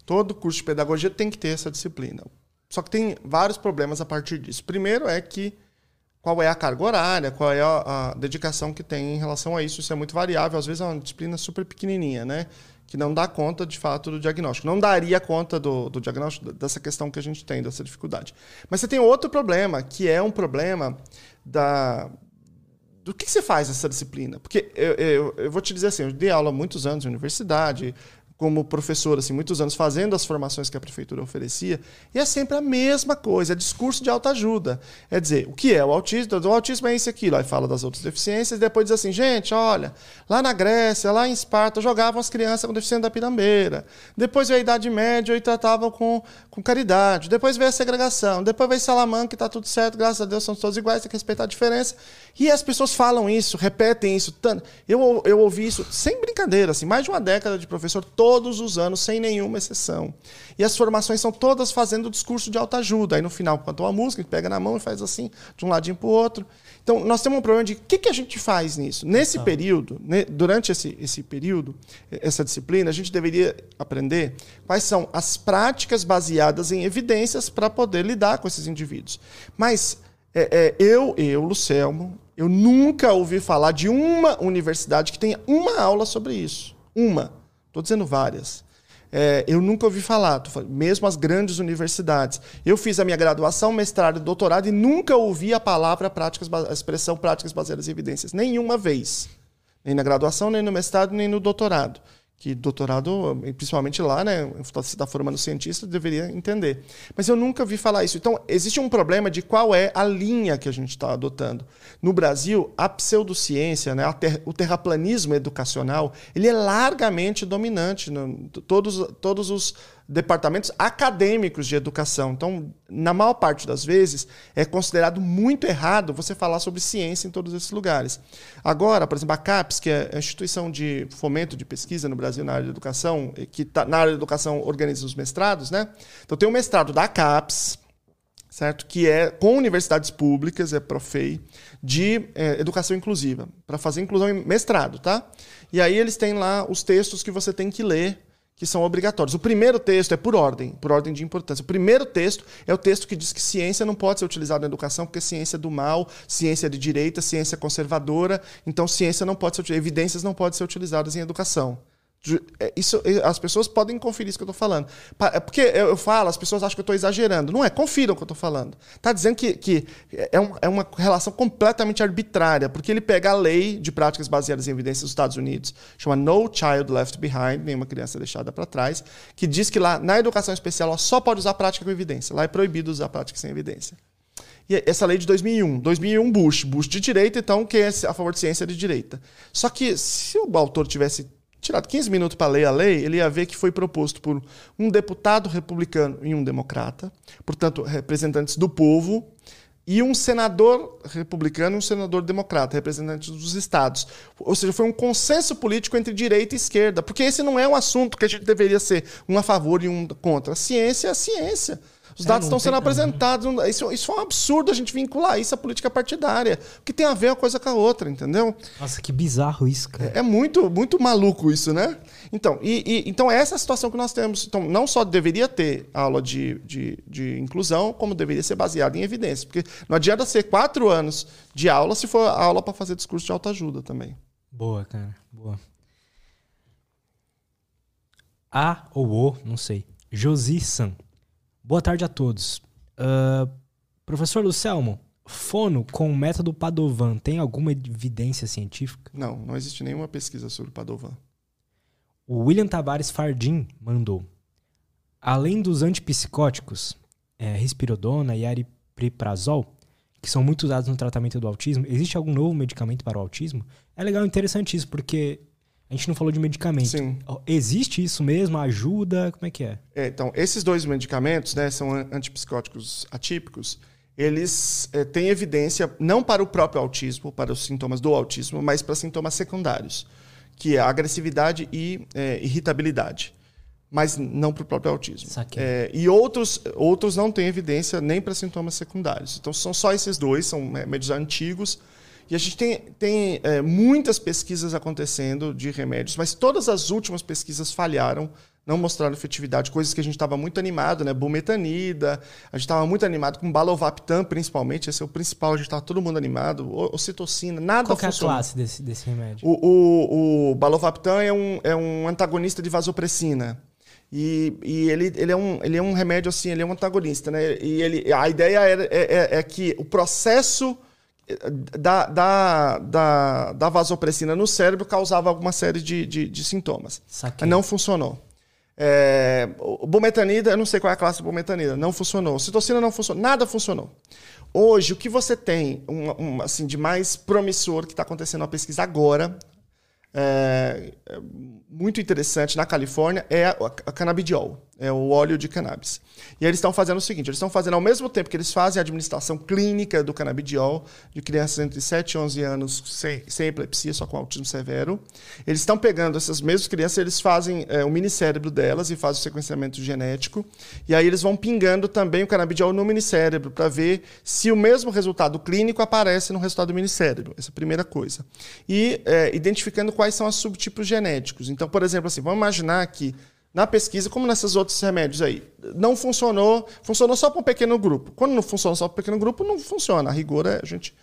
Todo curso de pedagogia tem que ter essa disciplina. Só que tem vários problemas a partir disso. Primeiro é que qual é a carga horária, qual é a, a, dedicação que tem em relação a isso. Isso é muito variável. Às vezes é uma disciplina super pequenininha, né? Que não dá conta, de fato, do diagnóstico. Não daria conta do, do diagnóstico dessa questão que a gente tem, dessa dificuldade. Mas você tem outro problema, que é um problema da, do que você faz nessa disciplina? Porque eu, eu, eu, vou te dizer assim, eu dei aula há muitos anos na universidade, como professor, assim, muitos anos fazendo as formações que a prefeitura oferecia, e é sempre a mesma coisa, é discurso de autoajuda. É dizer, o que é o autismo? O autismo é isso aquilo. Aí fala das outras deficiências, e depois diz assim, gente, olha, lá na Grécia, lá em Esparta, jogavam as crianças com deficiência da pirambeira. Depois veio a Idade Média e tratavam com, com caridade. Depois veio a segregação. Depois veio Salamanca, que está tudo certo, graças a Deus, são todos iguais, tem que respeitar a diferença. E as pessoas falam isso, repetem isso. Eu, eu ouvi isso sem brincadeira, assim, mais de uma década de professor, todo todos os anos, sem nenhuma exceção. E as formações são todas fazendo o discurso de autoajuda. Aí no final, cantou a música, a gente pega na mão e faz assim, de um ladinho para o outro. Então, nós temos um problema de o que, que a gente faz nisso? Nesse ah. período, durante esse, esse período, essa disciplina, a gente deveria aprender quais são as práticas baseadas em evidências para poder lidar com esses indivíduos. Mas é, é, eu, eu, Lucelmo, eu nunca ouvi falar de uma universidade que tenha uma aula sobre isso. Uma. Estou dizendo várias. É, eu nunca ouvi falar, mesmo as grandes universidades. Eu fiz a minha graduação, mestrado e doutorado e nunca ouvi a palavra práticas, a expressão práticas baseadas em evidências, nenhuma vez. Nem na graduação, nem no mestrado, nem no doutorado que doutorado, principalmente lá, né, você está formando cientista, deveria entender. Mas eu nunca vi falar isso. Então, existe um problema de qual é a linha que a gente está adotando. No Brasil, a pseudociência, né, a ter, o terraplanismo educacional, ele é largamente dominante. No, todos, todos os departamentos acadêmicos de educação. Então, na maior parte das vezes, é considerado muito errado você falar sobre ciência em todos esses lugares. Agora, por exemplo, a CAPES, que é a instituição de fomento de pesquisa no Brasil na área de educação, que tá, na área de educação organiza os mestrados, né? Então, tem o mestrado da CAPES, certo? Que é com universidades públicas, é Profei, de é, educação inclusiva, para fazer inclusão em mestrado, tá? E aí eles têm lá os textos que você tem que ler que são obrigatórios. O primeiro texto é por ordem, por ordem de importância. O primeiro texto é o texto que diz que ciência não pode ser utilizada na educação porque ciência é do mal, ciência é de direita, ciência é conservadora, então ciência não pode ser evidências não podem ser utilizadas em educação. É, isso, é, as pessoas podem conferir isso que eu estou falando. É porque eu falo, as pessoas acham que eu estou exagerando. Não é, confiram o que eu estou falando. Está dizendo que, que é, um, é, uma relação completamente arbitrária, porque ele pega a lei de práticas baseadas em evidências dos Estados Unidos, chama No Child Left Behind, nenhuma criança deixada para trás, que diz que lá na educação especial só pode usar prática com evidência. Lá é proibido usar prática sem evidência. E essa lei de 2001. 2001, Bush. Bush de direita, então, quem é a favor de ciência é de direita. Só que se o autor tivesse tirado 15 minutos para ler a lei, ele ia ver que foi proposto por um deputado republicano e um democrata, portanto, representantes do povo, e um senador republicano e um senador democrata, representantes dos estados. Ou seja, foi um consenso político entre direita e esquerda, porque esse não é um assunto que a gente deveria ser um a favor e um contra. A ciência é a ciência. Os dados é, estão sendo apresentados. Isso, isso é um absurdo a gente vincular isso à política partidária. O que tem a ver uma coisa com a outra, entendeu? Nossa, que bizarro isso, cara. É, é muito, muito maluco isso, né? Então, e, e, então essa é a situação que nós temos. Então, não só deveria ter aula de, de, de inclusão, como deveria ser baseada em evidências. Porque não adianta ser quatro anos de aula se for aula para fazer discurso de autoajuda também. Boa, cara. Boa. A ou O, não sei. Josi San. Boa tarde a todos. Uh, professor Lucelmo, fono com o método Padovan tem alguma evidência científica? Não, não existe nenhuma pesquisa sobre Padovan. O William Tavares Fardim mandou. Além dos antipsicóticos, é, rispirodona e aripiprazol, que são muito usados no tratamento do autismo, existe algum novo medicamento para o autismo? É legal e interessante isso, porque a gente não falou de medicamento. Sim. Existe isso mesmo? Ajuda? Como é que é? é então, esses dois medicamentos, né, são antipsicóticos atípicos, eles é, têm evidência não para o próprio autismo, para os sintomas do autismo, mas para sintomas secundários, que é agressividade e é, irritabilidade, mas não para o próprio autismo. É, e outros, outros não têm evidência nem para sintomas secundários. Então, são só esses dois, são médios antigos, e a gente tem, tem é, muitas pesquisas acontecendo de remédios, mas todas as últimas pesquisas falharam, não mostraram efetividade, coisas que a gente estava muito animado, né? Bumetanida, a gente estava muito animado com Balovaptan, principalmente, esse é o principal, a gente estava todo mundo animado, ocitocina, nada Qual é a classe desse, desse remédio? O, o, o Balovaptan é um, é um antagonista de vasopressina. E, e, ele, ele, é um, ele é um remédio assim, ele é um antagonista, né? E ele, a ideia é, é, é que o processo da, da, da, da vasopressina no cérebro causava alguma série de, de, de sintomas. Saquei. Não funcionou. É, o bumetanida, eu não sei qual é a classe do bumetanida, não funcionou. Citocina não funcionou, nada funcionou. Hoje, o que você tem um, um, assim, de mais promissor que está acontecendo na pesquisa agora, é, é muito interessante na Califórnia, é a, a cannabidiol é o óleo de cannabis. E eles estão fazendo o seguinte: eles estão fazendo ao mesmo tempo que eles fazem a administração clínica do canabidiol de crianças entre 7 e 11 anos sem, sem epilepsia, só com autismo severo. Eles estão pegando essas mesmas crianças, eles fazem é, o minicérebro delas e fazem o sequenciamento genético. E aí eles vão pingando também o canabidiol no minicérebro para ver se o mesmo resultado clínico aparece no resultado do minicérebro. Essa é a primeira coisa. E é, identificando quais são os subtipos genéticos. Então, por exemplo, assim, vamos imaginar que na pesquisa, como nesses outros remédios aí. Não funcionou, funcionou só para um pequeno grupo. Quando não funciona só para um pequeno grupo, não funciona. A rigor, é, a gente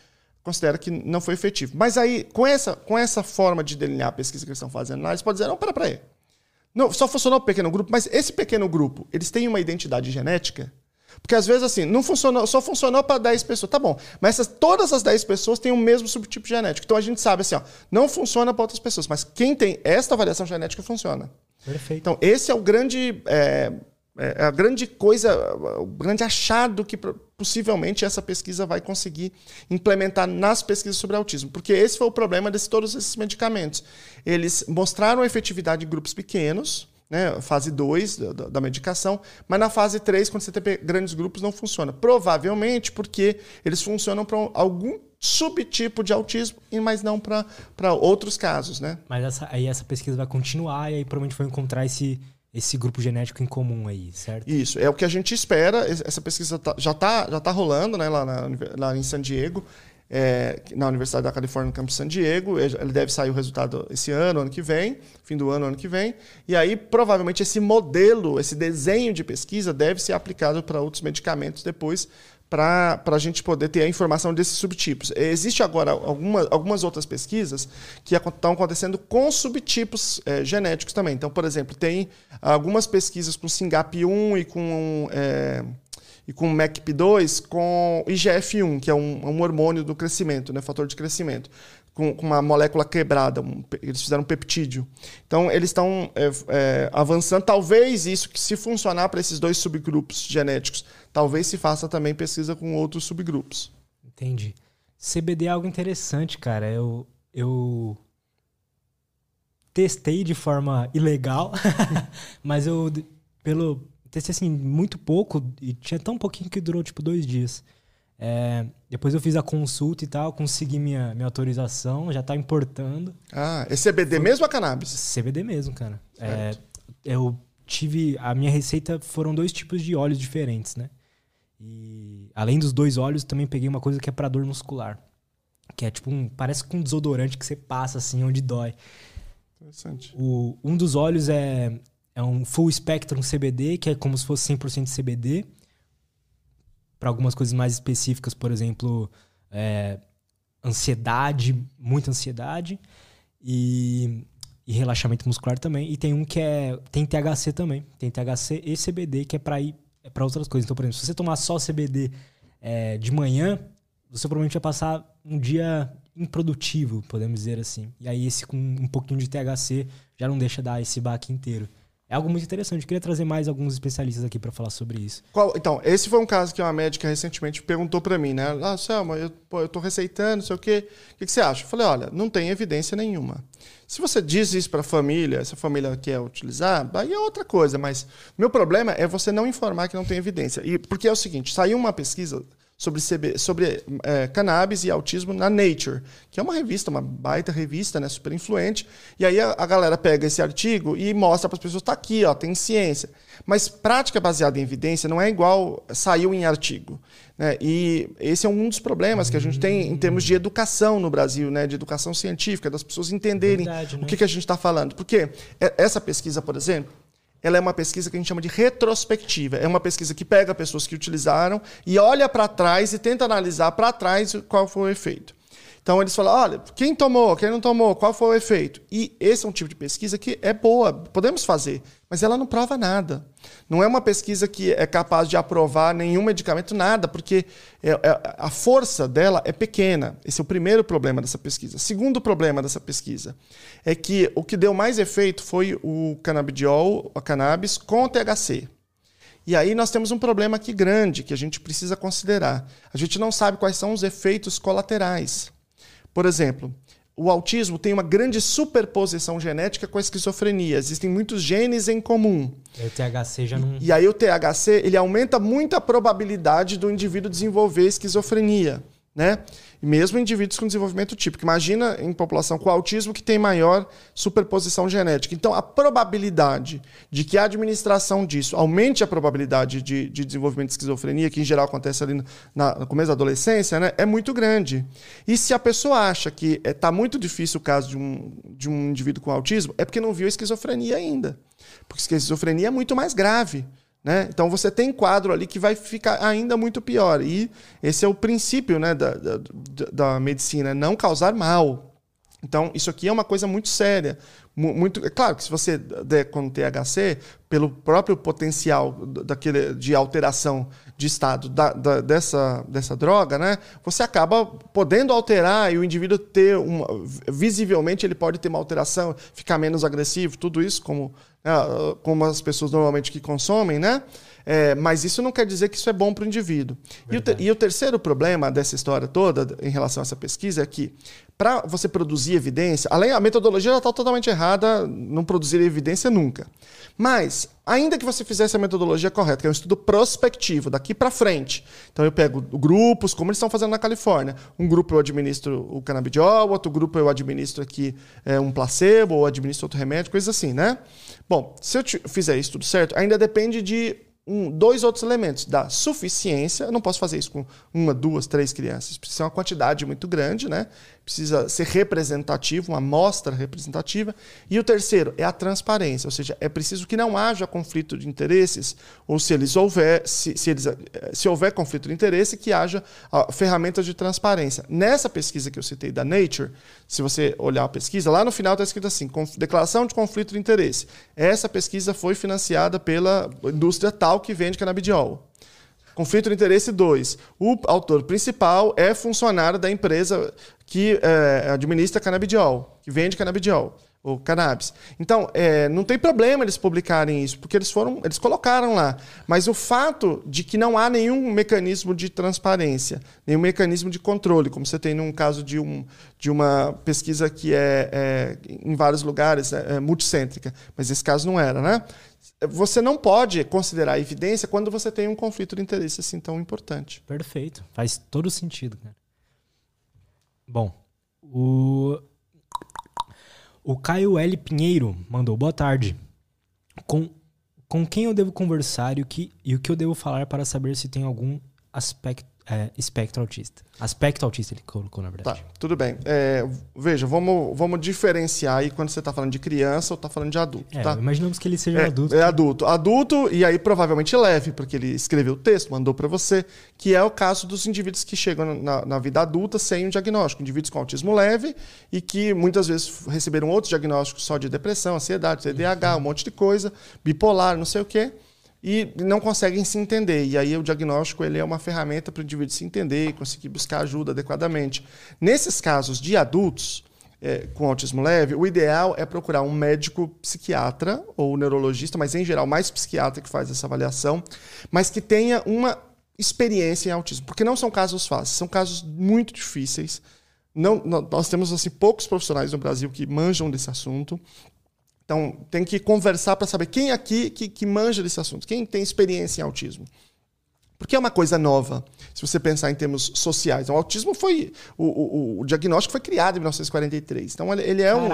considera que não foi efetivo. Mas aí, com essa, com essa forma de delinear a pesquisa que eles estão fazendo lá, eles podem dizer, não, para, para aí. Não, só funcionou para um pequeno grupo, mas esse pequeno grupo, eles têm uma identidade genética? Porque às vezes, assim, não funcionou, só funcionou para 10 pessoas. Tá bom. Mas essas, todas as 10 pessoas têm o mesmo subtipo genético. Então a gente sabe assim, ó, não funciona para outras pessoas. Mas quem tem esta variação genética funciona. Perfeito. Então, esse é o grande. É, é a grande coisa, o grande achado que possivelmente essa pesquisa vai conseguir implementar nas pesquisas sobre autismo. Porque esse foi o problema de todos esses medicamentos. Eles mostraram efetividade em grupos pequenos, né, fase 2 da, da, medicação, mas na fase 3, quando você tem grandes grupos, não funciona. Provavelmente porque eles funcionam para algum subtipo de autismo, mas não para outros casos, né? Mas essa, aí essa pesquisa vai continuar e aí provavelmente vai encontrar esse, esse grupo genético em comum aí, certo? Isso, é o que a gente espera. Essa pesquisa tá, já está já tá rolando né, lá, na, lá em San Diego, é, na Universidade da Califórnia, no campus San Diego. Ele deve sair o resultado esse ano, ano que vem, fim do ano, ano que vem. E aí, provavelmente, esse modelo, esse desenho de pesquisa deve ser aplicado para outros medicamentos depois, para a gente poder ter a informação desses subtipos. Existe agora alguma, algumas outras pesquisas que estão acontecendo com subtipos é, genéticos também. Então, por exemplo, tem algumas pesquisas com SINGAP1 e com, é, e com MECP2 com IGF-1, que é um, um hormônio do crescimento, né, fator de crescimento com, com uma molécula quebrada. Um, eles fizeram um peptídeo. Então, eles estão é, é, avançando. Talvez isso, que se funcionar para esses dois subgrupos genéticos, talvez se faça também pesquisa com outros subgrupos. Entendi. CBD é algo interessante, cara. Eu, eu testei de forma ilegal, mas eu pelo testei assim muito pouco e tinha tão pouquinho que durou tipo dois dias. É, depois eu fiz a consulta e tal, consegui minha, minha autorização, já tá importando. Ah, é CBD Foi... mesmo ou cannabis? CBD mesmo, cara. É, eu tive. A minha receita foram dois tipos de óleos diferentes, né? E além dos dois óleos, também peguei uma coisa que é para dor muscular. Que é tipo um. Parece com um desodorante que você passa assim onde dói. Interessante. O, um dos óleos é, é um full spectrum CBD, que é como se fosse 100% CBD para algumas coisas mais específicas, por exemplo, é, ansiedade, muita ansiedade e, e, relaxamento muscular também. E tem um que é tem THC também, tem THC e CBD que é para ir é para outras coisas. Então, por exemplo, se você tomar só CBD é, de manhã, você provavelmente vai passar um dia improdutivo, podemos dizer assim. E aí esse com um pouquinho de THC já não deixa dar esse baque inteiro. É algo muito interessante. Eu queria trazer mais alguns especialistas aqui para falar sobre isso. Qual, então, esse foi um caso que uma médica recentemente perguntou para mim, né? Ah, Selma, eu, pô, eu tô receitando, não sei o quê. O que, que você acha? Eu falei, olha, não tem evidência nenhuma. Se você diz isso para a família, se a família quer utilizar, aí é outra coisa. Mas meu problema é você não informar que não tem evidência. E porque é o seguinte, saiu uma pesquisa sobre, CB, sobre é, cannabis e autismo na Nature, que é uma revista, uma baita revista, né, super influente. E aí a, a galera pega esse artigo e mostra para as pessoas, está aqui, ó, tem ciência. Mas prática baseada em evidência não é igual saiu em artigo. Né? E esse é um dos problemas que a gente tem em termos de educação no Brasil, né? de educação científica, das pessoas entenderem Verdade, né? o que, que a gente está falando. Porque essa pesquisa, por exemplo, ela é uma pesquisa que a gente chama de retrospectiva. É uma pesquisa que pega pessoas que utilizaram e olha para trás e tenta analisar para trás qual foi o efeito. Então eles falam, olha, quem tomou, quem não tomou, qual foi o efeito? E esse é um tipo de pesquisa que é boa, podemos fazer, mas ela não prova nada. Não é uma pesquisa que é capaz de aprovar nenhum medicamento, nada, porque é, é, a força dela é pequena. Esse é o primeiro problema dessa pesquisa. Segundo problema dessa pesquisa é que o que deu mais efeito foi o canabidiol, a cannabis, com THC. E aí nós temos um problema aqui grande que a gente precisa considerar. A gente não sabe quais são os efeitos colaterais. Por exemplo, o autismo tem uma grande superposição genética com a esquizofrenia. Existem muitos genes em comum. E o THC já não. E aí o THC ele aumenta muito a probabilidade do indivíduo desenvolver esquizofrenia, né? mesmo indivíduos com desenvolvimento típico. Imagina em população com autismo que tem maior superposição genética. Então, a probabilidade de que a administração disso aumente a probabilidade de, de desenvolvimento de esquizofrenia, que em geral acontece ali na, no começo da adolescência, né, é muito grande. E se a pessoa acha que está é, muito difícil o caso de um, de um indivíduo com autismo, é porque não viu a esquizofrenia ainda. Porque a esquizofrenia é muito mais grave. Né? Então você tem quadro ali que vai ficar ainda muito pior. E esse é o princípio né, da, da, da medicina, não causar mal. Então, isso aqui é uma coisa muito séria. Muito, é claro que se você der com THC, pelo próprio potencial daquele, de alteração de estado da, da, dessa, dessa droga, né, você acaba podendo alterar e o indivíduo ter uma. Visivelmente, ele pode ter uma alteração, ficar menos agressivo, tudo isso, como né, como as pessoas normalmente que consomem, né? É, mas isso não quer dizer que isso é bom para o indivíduo. E o, e o, terceiro problema dessa história toda, em relação a essa pesquisa, é que para você produzir evidência, além a metodologia já está totalmente errada, não produzir evidência nunca. Mas, ainda que você fizesse a metodologia correta, que é um estudo prospectivo, daqui para frente. Então eu pego grupos, como eles estão fazendo na Califórnia. Um grupo eu administro o canabidiol, outro grupo eu administro aqui é, um placebo, ou administro outro remédio, coisas assim, né? Bom, se eu fizer isso tudo certo, ainda depende de um, dois outros elementos da suficiência. Eu não posso fazer isso com uma, duas, três crianças. Precisa ser uma quantidade muito grande, né? Precisa ser representativo, uma amostra representativa. E o terceiro é a transparência, ou seja, é preciso que não haja conflito de interesses, ou se eles houver, se, se, eles, eh, se houver conflito de interesse, que haja uh, ferramentas de transparência. Nessa pesquisa que eu citei da Nature, se você olhar a pesquisa, lá no final está escrito assim: declaração de conflito de interesse. Essa pesquisa foi financiada pela indústria tal que vende canabidiol. Conflito de interesse 2. O autor principal é funcionário da empresa que é, administra canabidiol, que vende canabidiol ou cannabis. Então, é, não tem problema eles publicarem isso, porque eles foram, eles colocaram lá. Mas o fato de que não há nenhum mecanismo de transparência, nenhum mecanismo de controle, como você tem num caso de, um, de uma pesquisa que é, é em vários lugares, é, é multicêntrica, mas esse caso não era, né? Você não pode considerar evidência quando você tem um conflito de interesse assim tão importante. Perfeito. Faz todo sentido, cara. Bom, o o Caio L. Pinheiro mandou boa tarde. Com, com quem eu devo conversar e o, que, e o que eu devo falar para saber se tem algum aspecto, é, espectro autista? Aspecto autista ele colocou, na verdade. Tá, tudo bem. É, veja, vamos, vamos diferenciar aí quando você está falando de criança ou está falando de adulto. É, tá? Imaginamos que ele seja é, adulto. É adulto. Adulto, e aí provavelmente leve, porque ele escreveu o texto, mandou para você, que é o caso dos indivíduos que chegam na, na, vida adulta sem um diagnóstico. Indivíduos com autismo leve e que muitas vezes receberam outros diagnósticos só de depressão, ansiedade, TDAH, um monte de coisa, bipolar, não sei o quê e não conseguem se entender. E aí o diagnóstico ele é uma ferramenta para o indivíduo se entender e conseguir buscar ajuda adequadamente. Nesses casos de adultos é, com autismo leve, o ideal é procurar um médico psiquiatra ou neurologista, mas em geral mais psiquiatra que faz essa avaliação, mas que tenha uma experiência em autismo, porque não são casos fáceis, são casos muito difíceis. Não, nós temos assim poucos profissionais no Brasil que manjam desse assunto. Então, tem que conversar para saber quem aqui que, que manja desse assunto, quem tem experiência em autismo. Porque é uma coisa nova, se você pensar em termos sociais. O autismo foi. O, o, o diagnóstico foi criado em 1943. Então, ele é, um,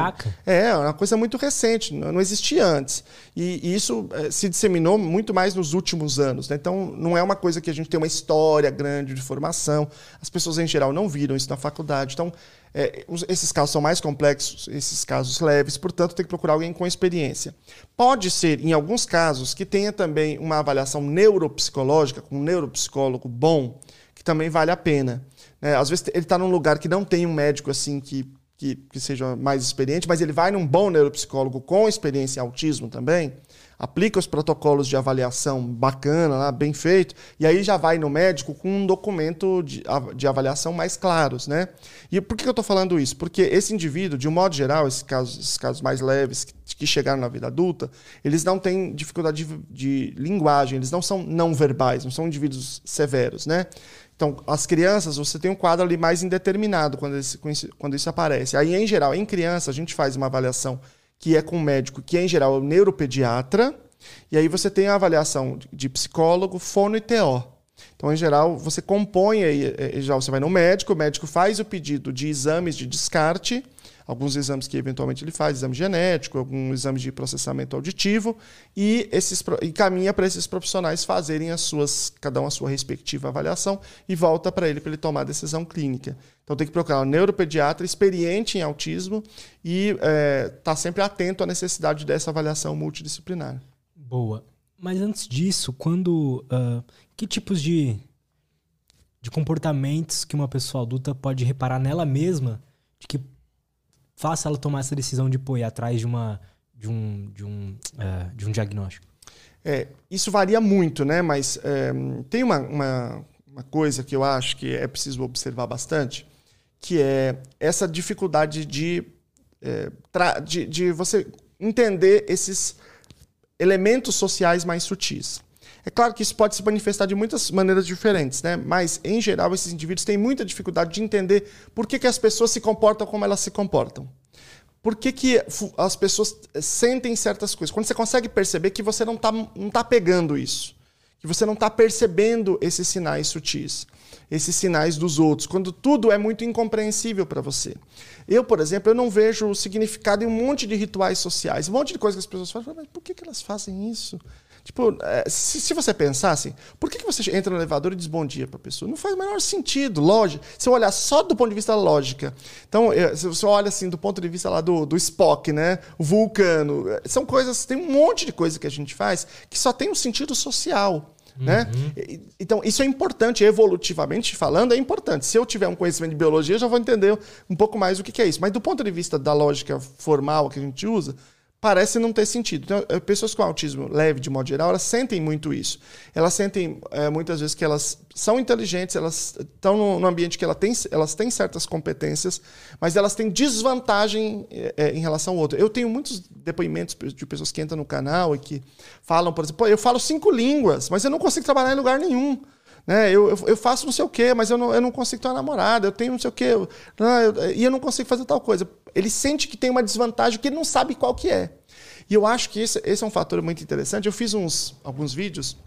é uma coisa muito recente, não, não existia antes. E, e isso é, se disseminou muito mais nos últimos anos. Né? Então, não é uma coisa que a gente tem uma história grande de formação. As pessoas, em geral, não viram isso na faculdade. Então, é, esses casos são mais complexos, esses casos leves, portanto, tem que procurar alguém com experiência. Pode ser, em alguns casos, que tenha também uma avaliação neuropsicológica, com um neuropsicólogo bom, que também vale a pena. Né? Às vezes ele está num lugar que não tem um médico assim que, que, que seja mais experiente, mas ele vai num bom neuropsicólogo com experiência em autismo também aplica os protocolos de avaliação bacana, lá, bem feito, e aí já vai no médico com um documento de, de avaliação mais claros, né? E por que eu estou falando isso? Porque esse indivíduo, de um modo geral, esses casos, esses casos mais leves que, que chegaram na vida adulta, eles não têm dificuldade de, de linguagem, eles não são não verbais, não são indivíduos severos, né? Então, as crianças, você tem um quadro ali mais indeterminado quando, esse, quando isso aparece. Aí, em geral, em criança, a gente faz uma avaliação que é com um médico que, em geral, é o neuropediatra, e aí você tem a avaliação de psicólogo, fono e TO. Então, em geral, você compõe aí, eh, já você vai no médico, o médico faz o pedido de exames de descarte, alguns exames que eventualmente ele faz, exame genético, algum exame de processamento auditivo, e, esses, e caminha para esses profissionais fazerem as suas, cada um a sua respectiva avaliação, e volta para ele para ele tomar a decisão clínica. Então tem que procurar um neuropediatra experiente em autismo e estar é, tá sempre atento à necessidade dessa avaliação multidisciplinar. Boa. Mas antes disso, quando. Uh, que tipos de, de comportamentos que uma pessoa adulta pode reparar nela mesma de que faça ela tomar essa decisão de pôr atrás de, uma, de, um, de, um, uh, de um diagnóstico? É, isso varia muito, né? Mas é, tem uma, uma, uma, coisa que eu acho que é preciso observar bastante, que é essa dificuldade de, é, de, de você entender esses elementos sociais mais sutis. É claro que isso pode se manifestar de muitas maneiras diferentes, né? mas, em geral, esses indivíduos têm muita dificuldade de entender por que, que as pessoas se comportam como elas se comportam. Por que, que as pessoas sentem certas coisas? Quando você consegue perceber que você não está não tá pegando isso, que você não está percebendo esses sinais sutis, esses sinais dos outros, quando tudo é muito incompreensível para você. Eu, por exemplo, eu não vejo o significado em um monte de rituais sociais, um monte de coisas que as pessoas fazem, mas por que, que elas fazem isso? Tipo, é, se, se, você pensar assim, por que, que você entra no elevador e diz bom dia para a pessoa? Não faz o menor sentido, lógico. Se eu olhar só do ponto de vista lógica. Então, se você olha assim do ponto de vista lá do, do Spock, né? O vulcano. É, são coisas, tem um monte de coisa que a gente faz que só tem um sentido social. Né? Uhum. Então, isso é importante, evolutivamente falando, é importante. Se eu tiver um conhecimento de biologia, eu já vou entender um pouco mais o que é isso. Mas do ponto de vista da lógica formal que a gente usa, parece não ter sentido. Então, eh, pessoas com autismo leve, de modo geral, elas sentem muito isso. Elas sentem é, muitas vezes que elas são inteligentes, elas estão num ambiente que ela tem, elas têm certas competências, mas elas têm desvantagem é, em relação ao outro. Eu tenho muitos depoimentos de pessoas que entram no canal e que falam, por exemplo, eu falo cinco línguas, mas eu não consigo trabalhar em lugar nenhum. Né? Eu, eu, eu, faço não sei o quê, mas eu não, eu não consigo ter uma namorada, eu tenho não sei o quê, eu, não, eu, e eu não consigo fazer tal coisa. Ele sente que tem uma desvantagem que ele não sabe qual que é. E eu acho que esse, esse é um fator muito interessante. Eu fiz uns, alguns vídeos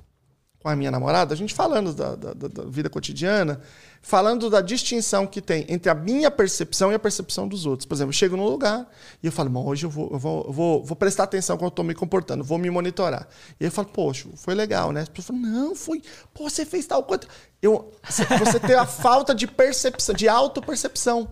com a minha namorada, a gente falando da, da, da, vida cotidiana, falando da distinção que tem entre a minha percepção e a percepção dos outros. Por exemplo, eu chego num lugar e eu falo, Bom, hoje eu vou, eu vou, eu vou, vou prestar atenção como eu estou me comportando, vou me monitorar. E eu falo, poxa, foi legal, né? As pessoas falam, não, foi, pô, você fez tal coisa. Eu, você tem a falta de percepção, de autopercepção.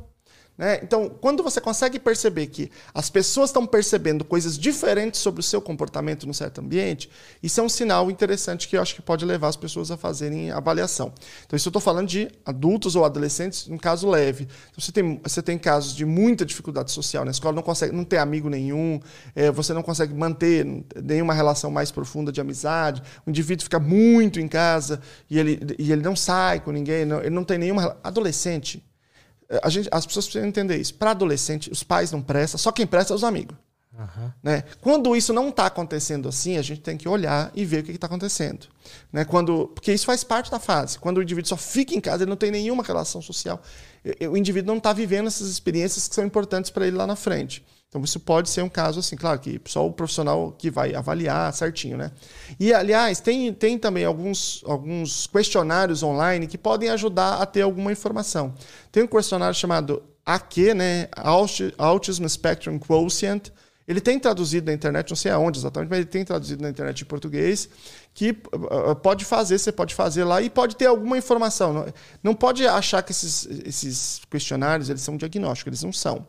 Né? Então, quando você consegue perceber que as pessoas estão percebendo coisas diferentes sobre o seu comportamento num certo ambiente, isso é um sinal interessante que eu acho que pode levar as pessoas a fazerem avaliação. Então, isso eu estou falando de adultos ou adolescentes, um caso leve. Então, você, tem, você tem casos de muita dificuldade social na escola, não consegue, não tem amigo nenhum, é, você não consegue manter nenhuma relação mais profunda de amizade, o indivíduo fica muito em casa e ele, e ele não sai com ninguém, não, ele não tem nenhuma. Adolescente gente, as pessoas precisam entender isso. Para adolescente, os pais não prestam, só quem presta é os amigos. Uhum. Né? Quando isso não está acontecendo assim, a gente tem que olhar e ver o que está acontecendo. Né? Quando, porque isso faz parte da fase. Quando o indivíduo só fica em casa, ele não tem nenhuma relação social. O indivíduo não está vivendo essas experiências que são importantes para ele lá na frente. Então, isso pode ser um caso assim, claro, que só o profissional que vai avaliar certinho, né? E, aliás, tem, tem também alguns, alguns questionários online que podem ajudar a ter alguma informação. Tem um questionário chamado AQ, né? Autism Spectrum Quotient. Ele tem traduzido na internet, não sei aonde exatamente, mas ele tem traduzido na internet em português, que uh, pode fazer, você pode fazer lá e pode ter alguma informação. Não, pode achar que esses, esses questionários eles são diagnósticos, eles não são.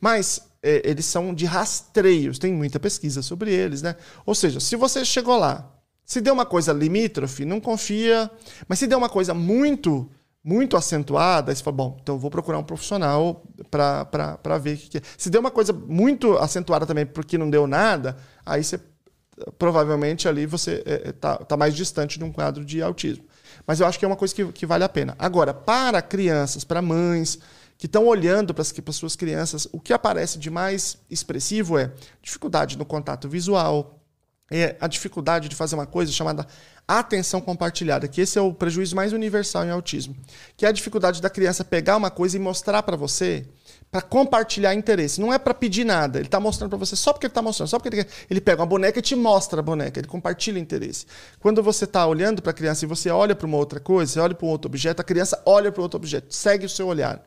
Mas eles são de rastreios, tem muita pesquisa sobre eles, né? Ou seja, se você chegou lá, se deu uma coisa limítrofe, não confia, mas se deu uma coisa muito muito acentuada, você fala, bom, então vou procurar um profissional para ver o que, que é. Se deu uma coisa muito acentuada também porque não deu nada, aí você provavelmente ali você está é, é tá, tá mais distante de um quadro de autismo. Mas eu acho que é uma coisa que, que vale a pena. Agora, para crianças, para mães que estão olhando para as suas crianças, o que aparece de mais expressivo é dificuldade no contato visual, é a dificuldade de fazer uma coisa chamada atenção compartilhada, que esse é o prejuízo mais universal em autismo, que é a dificuldade da criança pegar uma coisa e mostrar para você, para compartilhar interesse. Não é para pedir nada, ele está mostrando para você só porque ele está mostrando, só porque ele, ele pega uma boneca e te mostra a boneca, ele compartilha interesse. Quando você está olhando para a criança e você olha para uma outra coisa, você olha para um outro objeto, a criança olha para outro objeto, segue o seu olhar.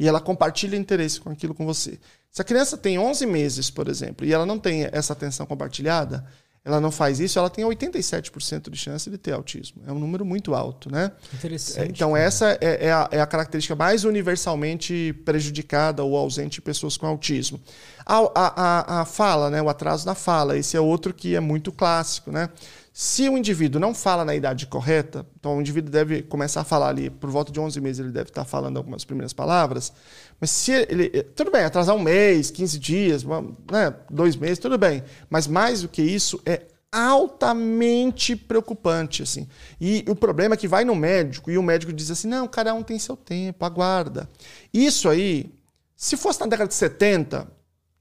E ela compartilha interesse com aquilo com você. Se a criança tem 11 meses, por exemplo, e ela não tem essa atenção compartilhada, ela não faz isso, ela tem 87% de chance de ter autismo. É um número muito alto, né? Interessante. Então, né? essa é, é, a, é, a, característica mais universalmente prejudicada ou ausente de pessoas com autismo. A, a, a, fala, né? o atraso na fala, esse é outro que é muito clássico, né? Se o indivíduo não fala na idade correta, então o indivíduo deve começar a falar ali, por volta de 11 meses ele deve estar falando algumas primeiras palavras, mas se ele. Tudo bem, atrasar um mês, 15 dias, né, dois meses, tudo bem. Mas mais do que isso, é altamente preocupante. assim. E o problema é que vai no médico e o médico diz assim: não, cada um tem seu tempo, aguarda. Isso aí, se fosse na década de 70,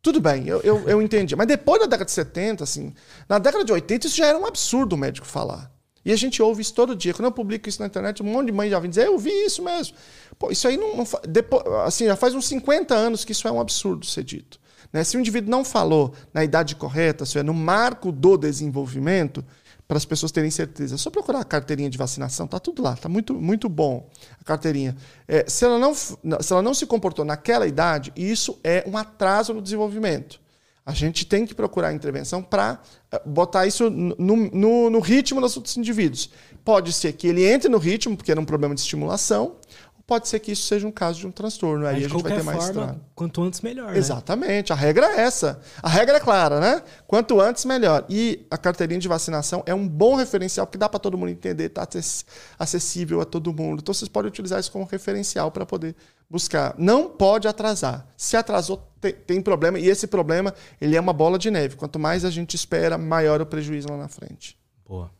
tudo bem, eu, eu, eu entendi. Mas depois da década de 70, assim, na década de 80, isso já era um absurdo o médico falar. E a gente ouve isso todo dia. Quando eu publico isso na internet, um monte de mãe já vem dizer, eu vi isso mesmo. Pô, isso aí não. não depois, assim, já faz uns 50 anos que isso é um absurdo ser dito. Né? Se o indivíduo não falou na idade correta, se é no marco do desenvolvimento, para as pessoas terem certeza. É só procurar a carteirinha de vacinação, tá tudo lá, tá muito, muito bom a carteirinha. É, se, ela não, se ela não se comportou naquela idade, isso é um atraso no desenvolvimento. A gente tem que procurar intervenção para é, botar isso no, no, no, ritmo dos outros indivíduos. Pode ser que ele entre no ritmo, porque era um problema de estimulação, pode ser que isso seja um caso de um transtorno. Aí a gente vai ter mais forma, Quanto antes, melhor. Né? Exatamente. A regra é essa. A regra é clara, né? Quanto antes, melhor. E a carteirinha de vacinação é um bom referencial, porque dá para todo mundo entender, está acessível a todo mundo. Então vocês podem utilizar isso como referencial para poder buscar. Não pode atrasar. Se atrasou, tem, tem problema. E esse problema ele é uma bola de neve. Quanto mais a gente espera, maior o prejuízo lá na frente. Boa.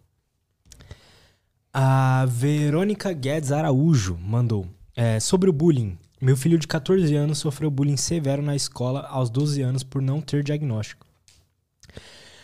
A Verônica Guedes Araújo mandou. É, sobre o bullying. Meu filho de 14 anos sofreu bullying severo na escola aos 12 anos por não ter diagnóstico.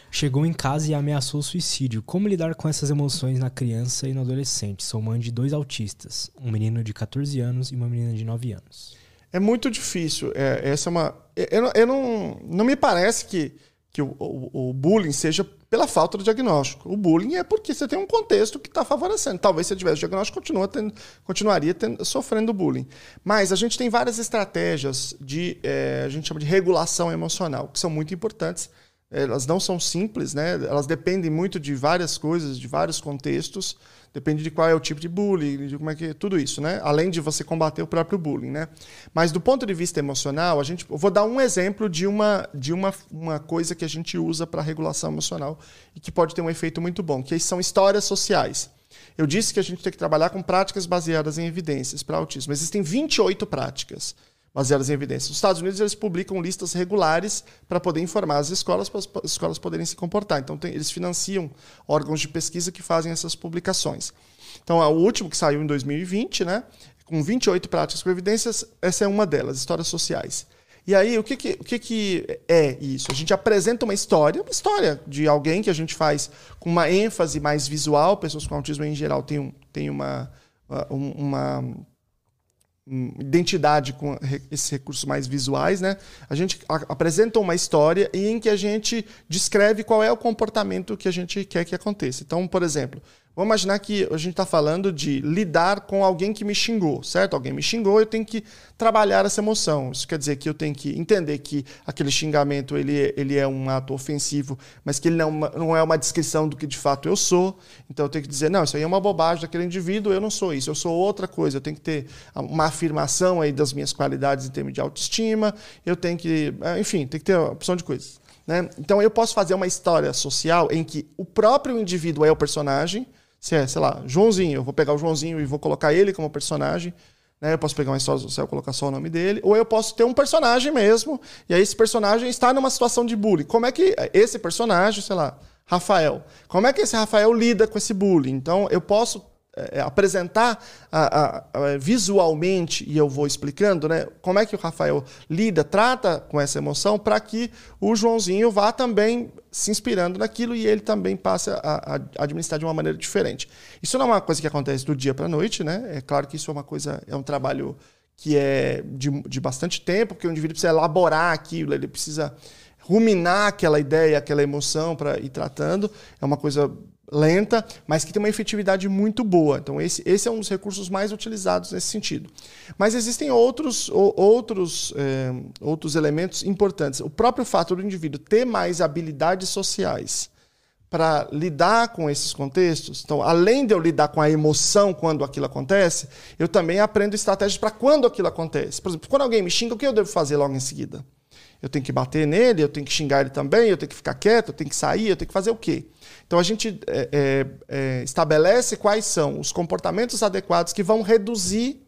Chegou em casa e ameaçou suicídio. Como lidar com essas emoções na criança e no adolescente? Sou mãe de dois autistas, um menino de 14 anos e uma menina de 9 anos. É muito difícil. É, essa é uma. Eu, eu não, não me parece que, que o, o, o bullying seja pela falta do diagnóstico. O bullying é porque você tem um contexto que está favorecendo. Talvez se tivesse diagnóstico, continua tendo, continuaria tendo, sofrendo bullying. Mas a gente tem várias estratégias de, é, a gente chama de regulação emocional, que são muito importantes. Elas não são simples, né? elas dependem muito de várias coisas, de vários contextos. Depende de qual é o tipo de bullying, de como é que tudo isso, né? Além de você combater o próprio bullying, né? Mas do ponto de vista emocional, a gente, eu vou dar um exemplo de uma de uma, uma coisa que a gente usa para regulação emocional e que pode ter um efeito muito bom, que são histórias sociais. Eu disse que a gente tem que trabalhar com práticas baseadas em evidências para autismo. Existem 28 práticas baseadas em evidências. Os Estados Unidos eles publicam listas regulares para poder informar as escolas, para as escolas poderem se comportar. Então, tem, eles financiam órgãos de pesquisa que fazem essas publicações. Então, o último que saiu em 2020, né, com 28 práticas com evidências, essa é uma delas, histórias sociais. E aí, o que, que, o que, que é isso? A gente apresenta uma história, uma história de alguém que a gente faz com uma ênfase mais visual, pessoas com autismo em geral têm, um, têm uma, uma identidade com esses recursos mais visuais, né? A gente apresenta uma história em que a gente descreve qual é o comportamento que a gente quer que aconteça. Então, por exemplo, Vamos imaginar que a gente está falando de lidar com alguém que me xingou, certo? Alguém me xingou, eu tenho que trabalhar essa emoção. Isso quer dizer que eu tenho que entender que aquele xingamento ele, ele é um ato ofensivo, mas que ele não, não é uma descrição do que de fato eu sou. Então eu tenho que dizer, não, isso aí é uma bobagem daquele indivíduo, eu não sou isso, eu sou outra coisa. Eu tenho que ter uma afirmação aí das minhas qualidades em termos de autoestima, eu tenho que, eh, enfim, tem que ter uma opção de coisas. Né? Então eu posso fazer uma história social em que o próprio indivíduo é o personagem, Se é, sei lá, Joãozinho, eu vou pegar o Joãozinho e vou colocar ele como personagem. Né? Eu posso pegar uma história do céu e colocar só o nome dele. Ou eu posso ter um personagem mesmo, e aí esse personagem está numa situação de bullying. Como é que esse personagem, sei lá, Rafael, como é que esse Rafael lida com esse bullying? Então, eu posso é, apresentar a, a, a, visualmente, e eu vou explicando, né, como é que o Rafael lida, trata com essa emoção, para que o Joãozinho vá também se inspirando naquilo e ele também passe a, administrar de uma maneira diferente. Isso não é uma coisa que acontece do dia para a noite, né? É claro que isso é uma coisa, é um trabalho que é de, de bastante tempo, porque o indivíduo precisa elaborar aquilo, ele precisa ruminar aquela ideia, aquela emoção para ir tratando. É uma coisa lenta, mas que tem uma efetividade muito boa. Então, esse, esse é um dos recursos mais utilizados nesse sentido. Mas existem outros, outros, é, outros elementos importantes. O próprio fato do indivíduo ter mais habilidades sociais para lidar com esses contextos. Então, além de eu lidar com a emoção quando aquilo acontece, eu também aprendo estratégias para quando aquilo acontece. Por exemplo, quando alguém me xinga, o que eu devo fazer logo em seguida? Eu tenho que bater nele, eu tenho que xingar ele também, eu tenho que ficar quieto, eu tenho que sair, eu tenho que fazer o quê? Então a gente é, é, é, estabelece quais são os comportamentos adequados que vão reduzir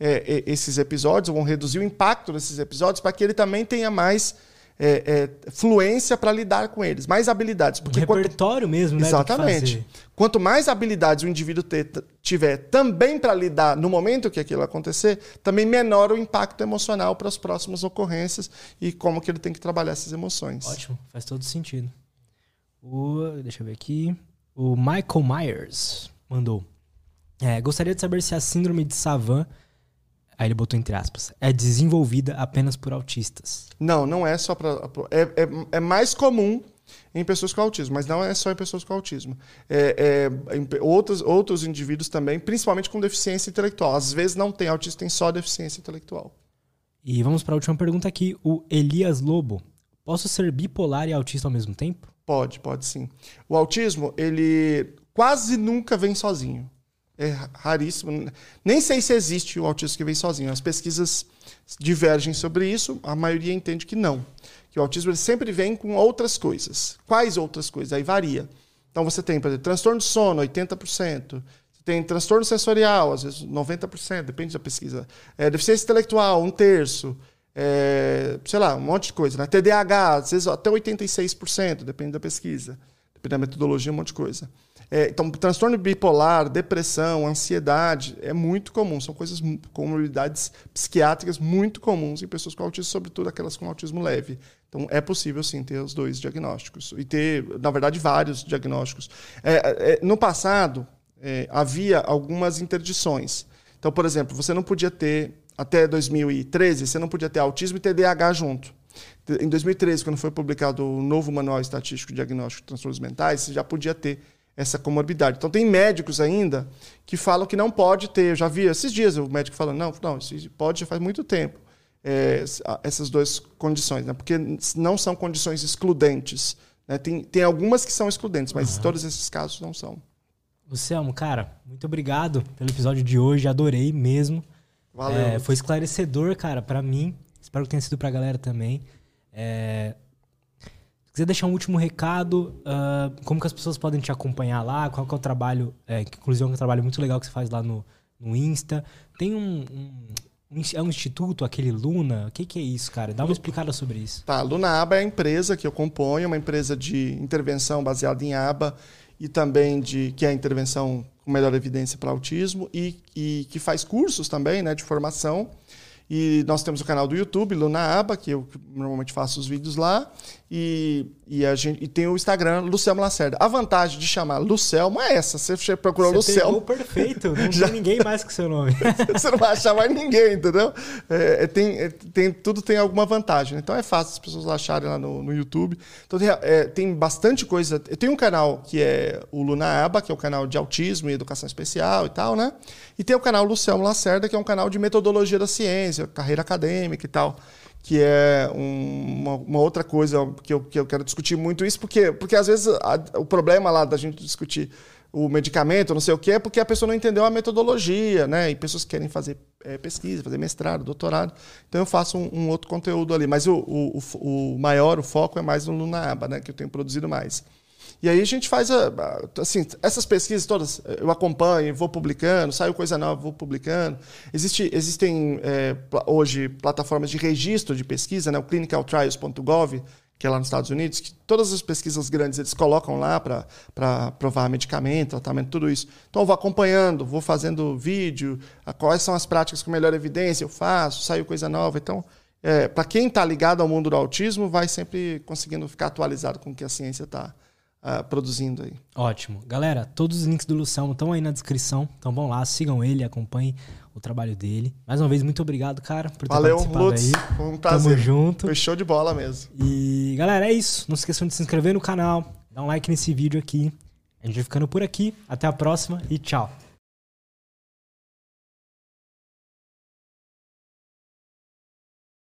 é, é, esses episódios, vão reduzir o impacto desses episódios para que ele também tenha mais é, fluência para lidar com eles, mais habilidades. Porque um repertório quanto... mesmo, né? Exatamente. Quanto mais habilidades o indivíduo ter, tiver também para lidar no momento que aquilo acontecer, também menor o impacto emocional para as próximas ocorrências e como que ele tem que trabalhar essas emoções. Ótimo, faz todo sentido. O, deixa eu ver aqui. O Michael Myers mandou. É, gostaria de saber se a síndrome de Savant, aí ele botou entre aspas, é desenvolvida apenas por autistas. Não, não é só para. É, é, é, mais comum em pessoas com autismo, mas não é só em pessoas com autismo. É, é, em outros, outros indivíduos também, principalmente com deficiência intelectual. Às vezes não tem autismo, tem só deficiência intelectual. E vamos para a última pergunta aqui. O Elias Lobo. Posso ser bipolar e autista ao mesmo tempo? Pode, pode sim. O autismo, ele quase nunca vem sozinho. É raríssimo. Nem sei se existe o autismo que vem sozinho. As pesquisas divergem sobre isso, a maioria entende que não. Que o autismo ele sempre vem com outras coisas. Quais outras coisas? Aí varia. Então você tem, por exemplo, transtorno de sono, 80%. Você tem transtorno sensorial, às vezes 90%, depende da pesquisa. É, deficiência intelectual, um terço é, sei lá, um monte de coisa. Né? TDAH, às vezes até 86%, depende da pesquisa, depende da metodologia, um monte de coisa. É, então, transtorno bipolar, depressão, ansiedade, é muito comum. São coisas, comorbidades psiquiátricas muito comuns em pessoas com autismo, sobretudo aquelas com autismo leve. Então, é possível, sim, ter os dois diagnósticos. E ter, na verdade, vários diagnósticos. É, é, no passado, é, havia algumas interdições. Então, por exemplo, você não podia ter até 2013, você não podia ter autismo e TDAH junto. Em 2013, quando foi publicado o novo Manual Estatístico de Diagnóstico de Transtornos Mentais, você já podia ter essa comorbidade. Então, tem médicos ainda que falam que não pode ter. Eu já vi esses dias o médico falando, não, não, isso pode já faz muito tempo. É, essas duas condições, né? porque não são condições excludentes. Né? Tem, tem algumas que são excludentes, mas uhum. todos esses casos não são. Luciano, cara, muito obrigado pelo episódio de hoje, adorei mesmo. Valeu. É, foi esclarecedor, cara, para mim. Espero que tenha sido pra galera também. É, se quiser deixar um último recado, uh, como que as pessoas podem te acompanhar lá, qual que é o trabalho, é, inclusive é um trabalho muito legal que você faz lá no, no Insta. Tem um, um, é um instituto, aquele Luna? O que, que é isso, cara? Dá uma explicada sobre isso. Tá, Luna Aba é a empresa que eu componho, uma empresa de intervenção baseada em aba e também de que é a intervenção com melhor evidência para autismo e, e que faz cursos também né, de formação. E nós temos o canal do YouTube, Luna Aba, que eu normalmente faço os vídeos lá. E, e, a gente, e tem o Instagram, Lucelmo Lacerda. A vantagem de chamar Lucelmo é essa. Você procurou Lucelmo. perfeito. Não Já... tem ninguém mais com seu nome. você não vai achar mais ninguém, entendeu? É, é, tem, é, tem, tudo tem alguma vantagem. Então é fácil as pessoas acharem lá no, no YouTube. Então tem, é, tem bastante coisa. Eu tenho um canal que é o Luna Aba, que é o canal de autismo e educação especial e tal, né? E tem o canal Lucelmo Lacerda, que é um canal de metodologia da ciência, carreira acadêmica e tal que é um, uma, uma, outra coisa que eu, que eu quero discutir muito isso, porque, porque às vezes a, o problema lá da gente discutir o medicamento, não sei o que, é porque a pessoa não entendeu a metodologia, né? E pessoas querem fazer é, pesquisa, fazer mestrado, doutorado. Então eu faço um, um outro conteúdo ali. Mas o, o, o, maior, o foco é mais no Lunaba, né? Que eu tenho produzido mais. E aí a gente faz, a, a, assim, essas pesquisas todas, eu acompanho, vou publicando, saiu coisa nova, vou publicando. Existe, existem é, hoje plataformas de registro de pesquisa, né? o clinicaltrials.gov, que é lá nos Estados Unidos, que todas as pesquisas grandes eles colocam lá para provar medicamento, tratamento, tudo isso. Então eu vou acompanhando, vou fazendo vídeo, quais são as práticas com melhor evidência, eu faço, saiu coisa nova. Então, é, para quem está ligado ao mundo do autismo, vai sempre conseguindo ficar atualizado com o que a ciência está uh, produzindo aí. Ótimo. Galera, todos os links do Luciano estão aí na descrição, então vão lá, sigam ele, acompanhem o trabalho dele. Mais uma vez, muito obrigado, cara, por ter Valeu, participado Lutz, aí. Foi um prazer. Tamo junto. Foi show de bola mesmo. E, galera, é isso. Não se esqueçam de se inscrever no canal, dar um like nesse vídeo aqui. A gente vai ficando por aqui. Até a próxima e tchau.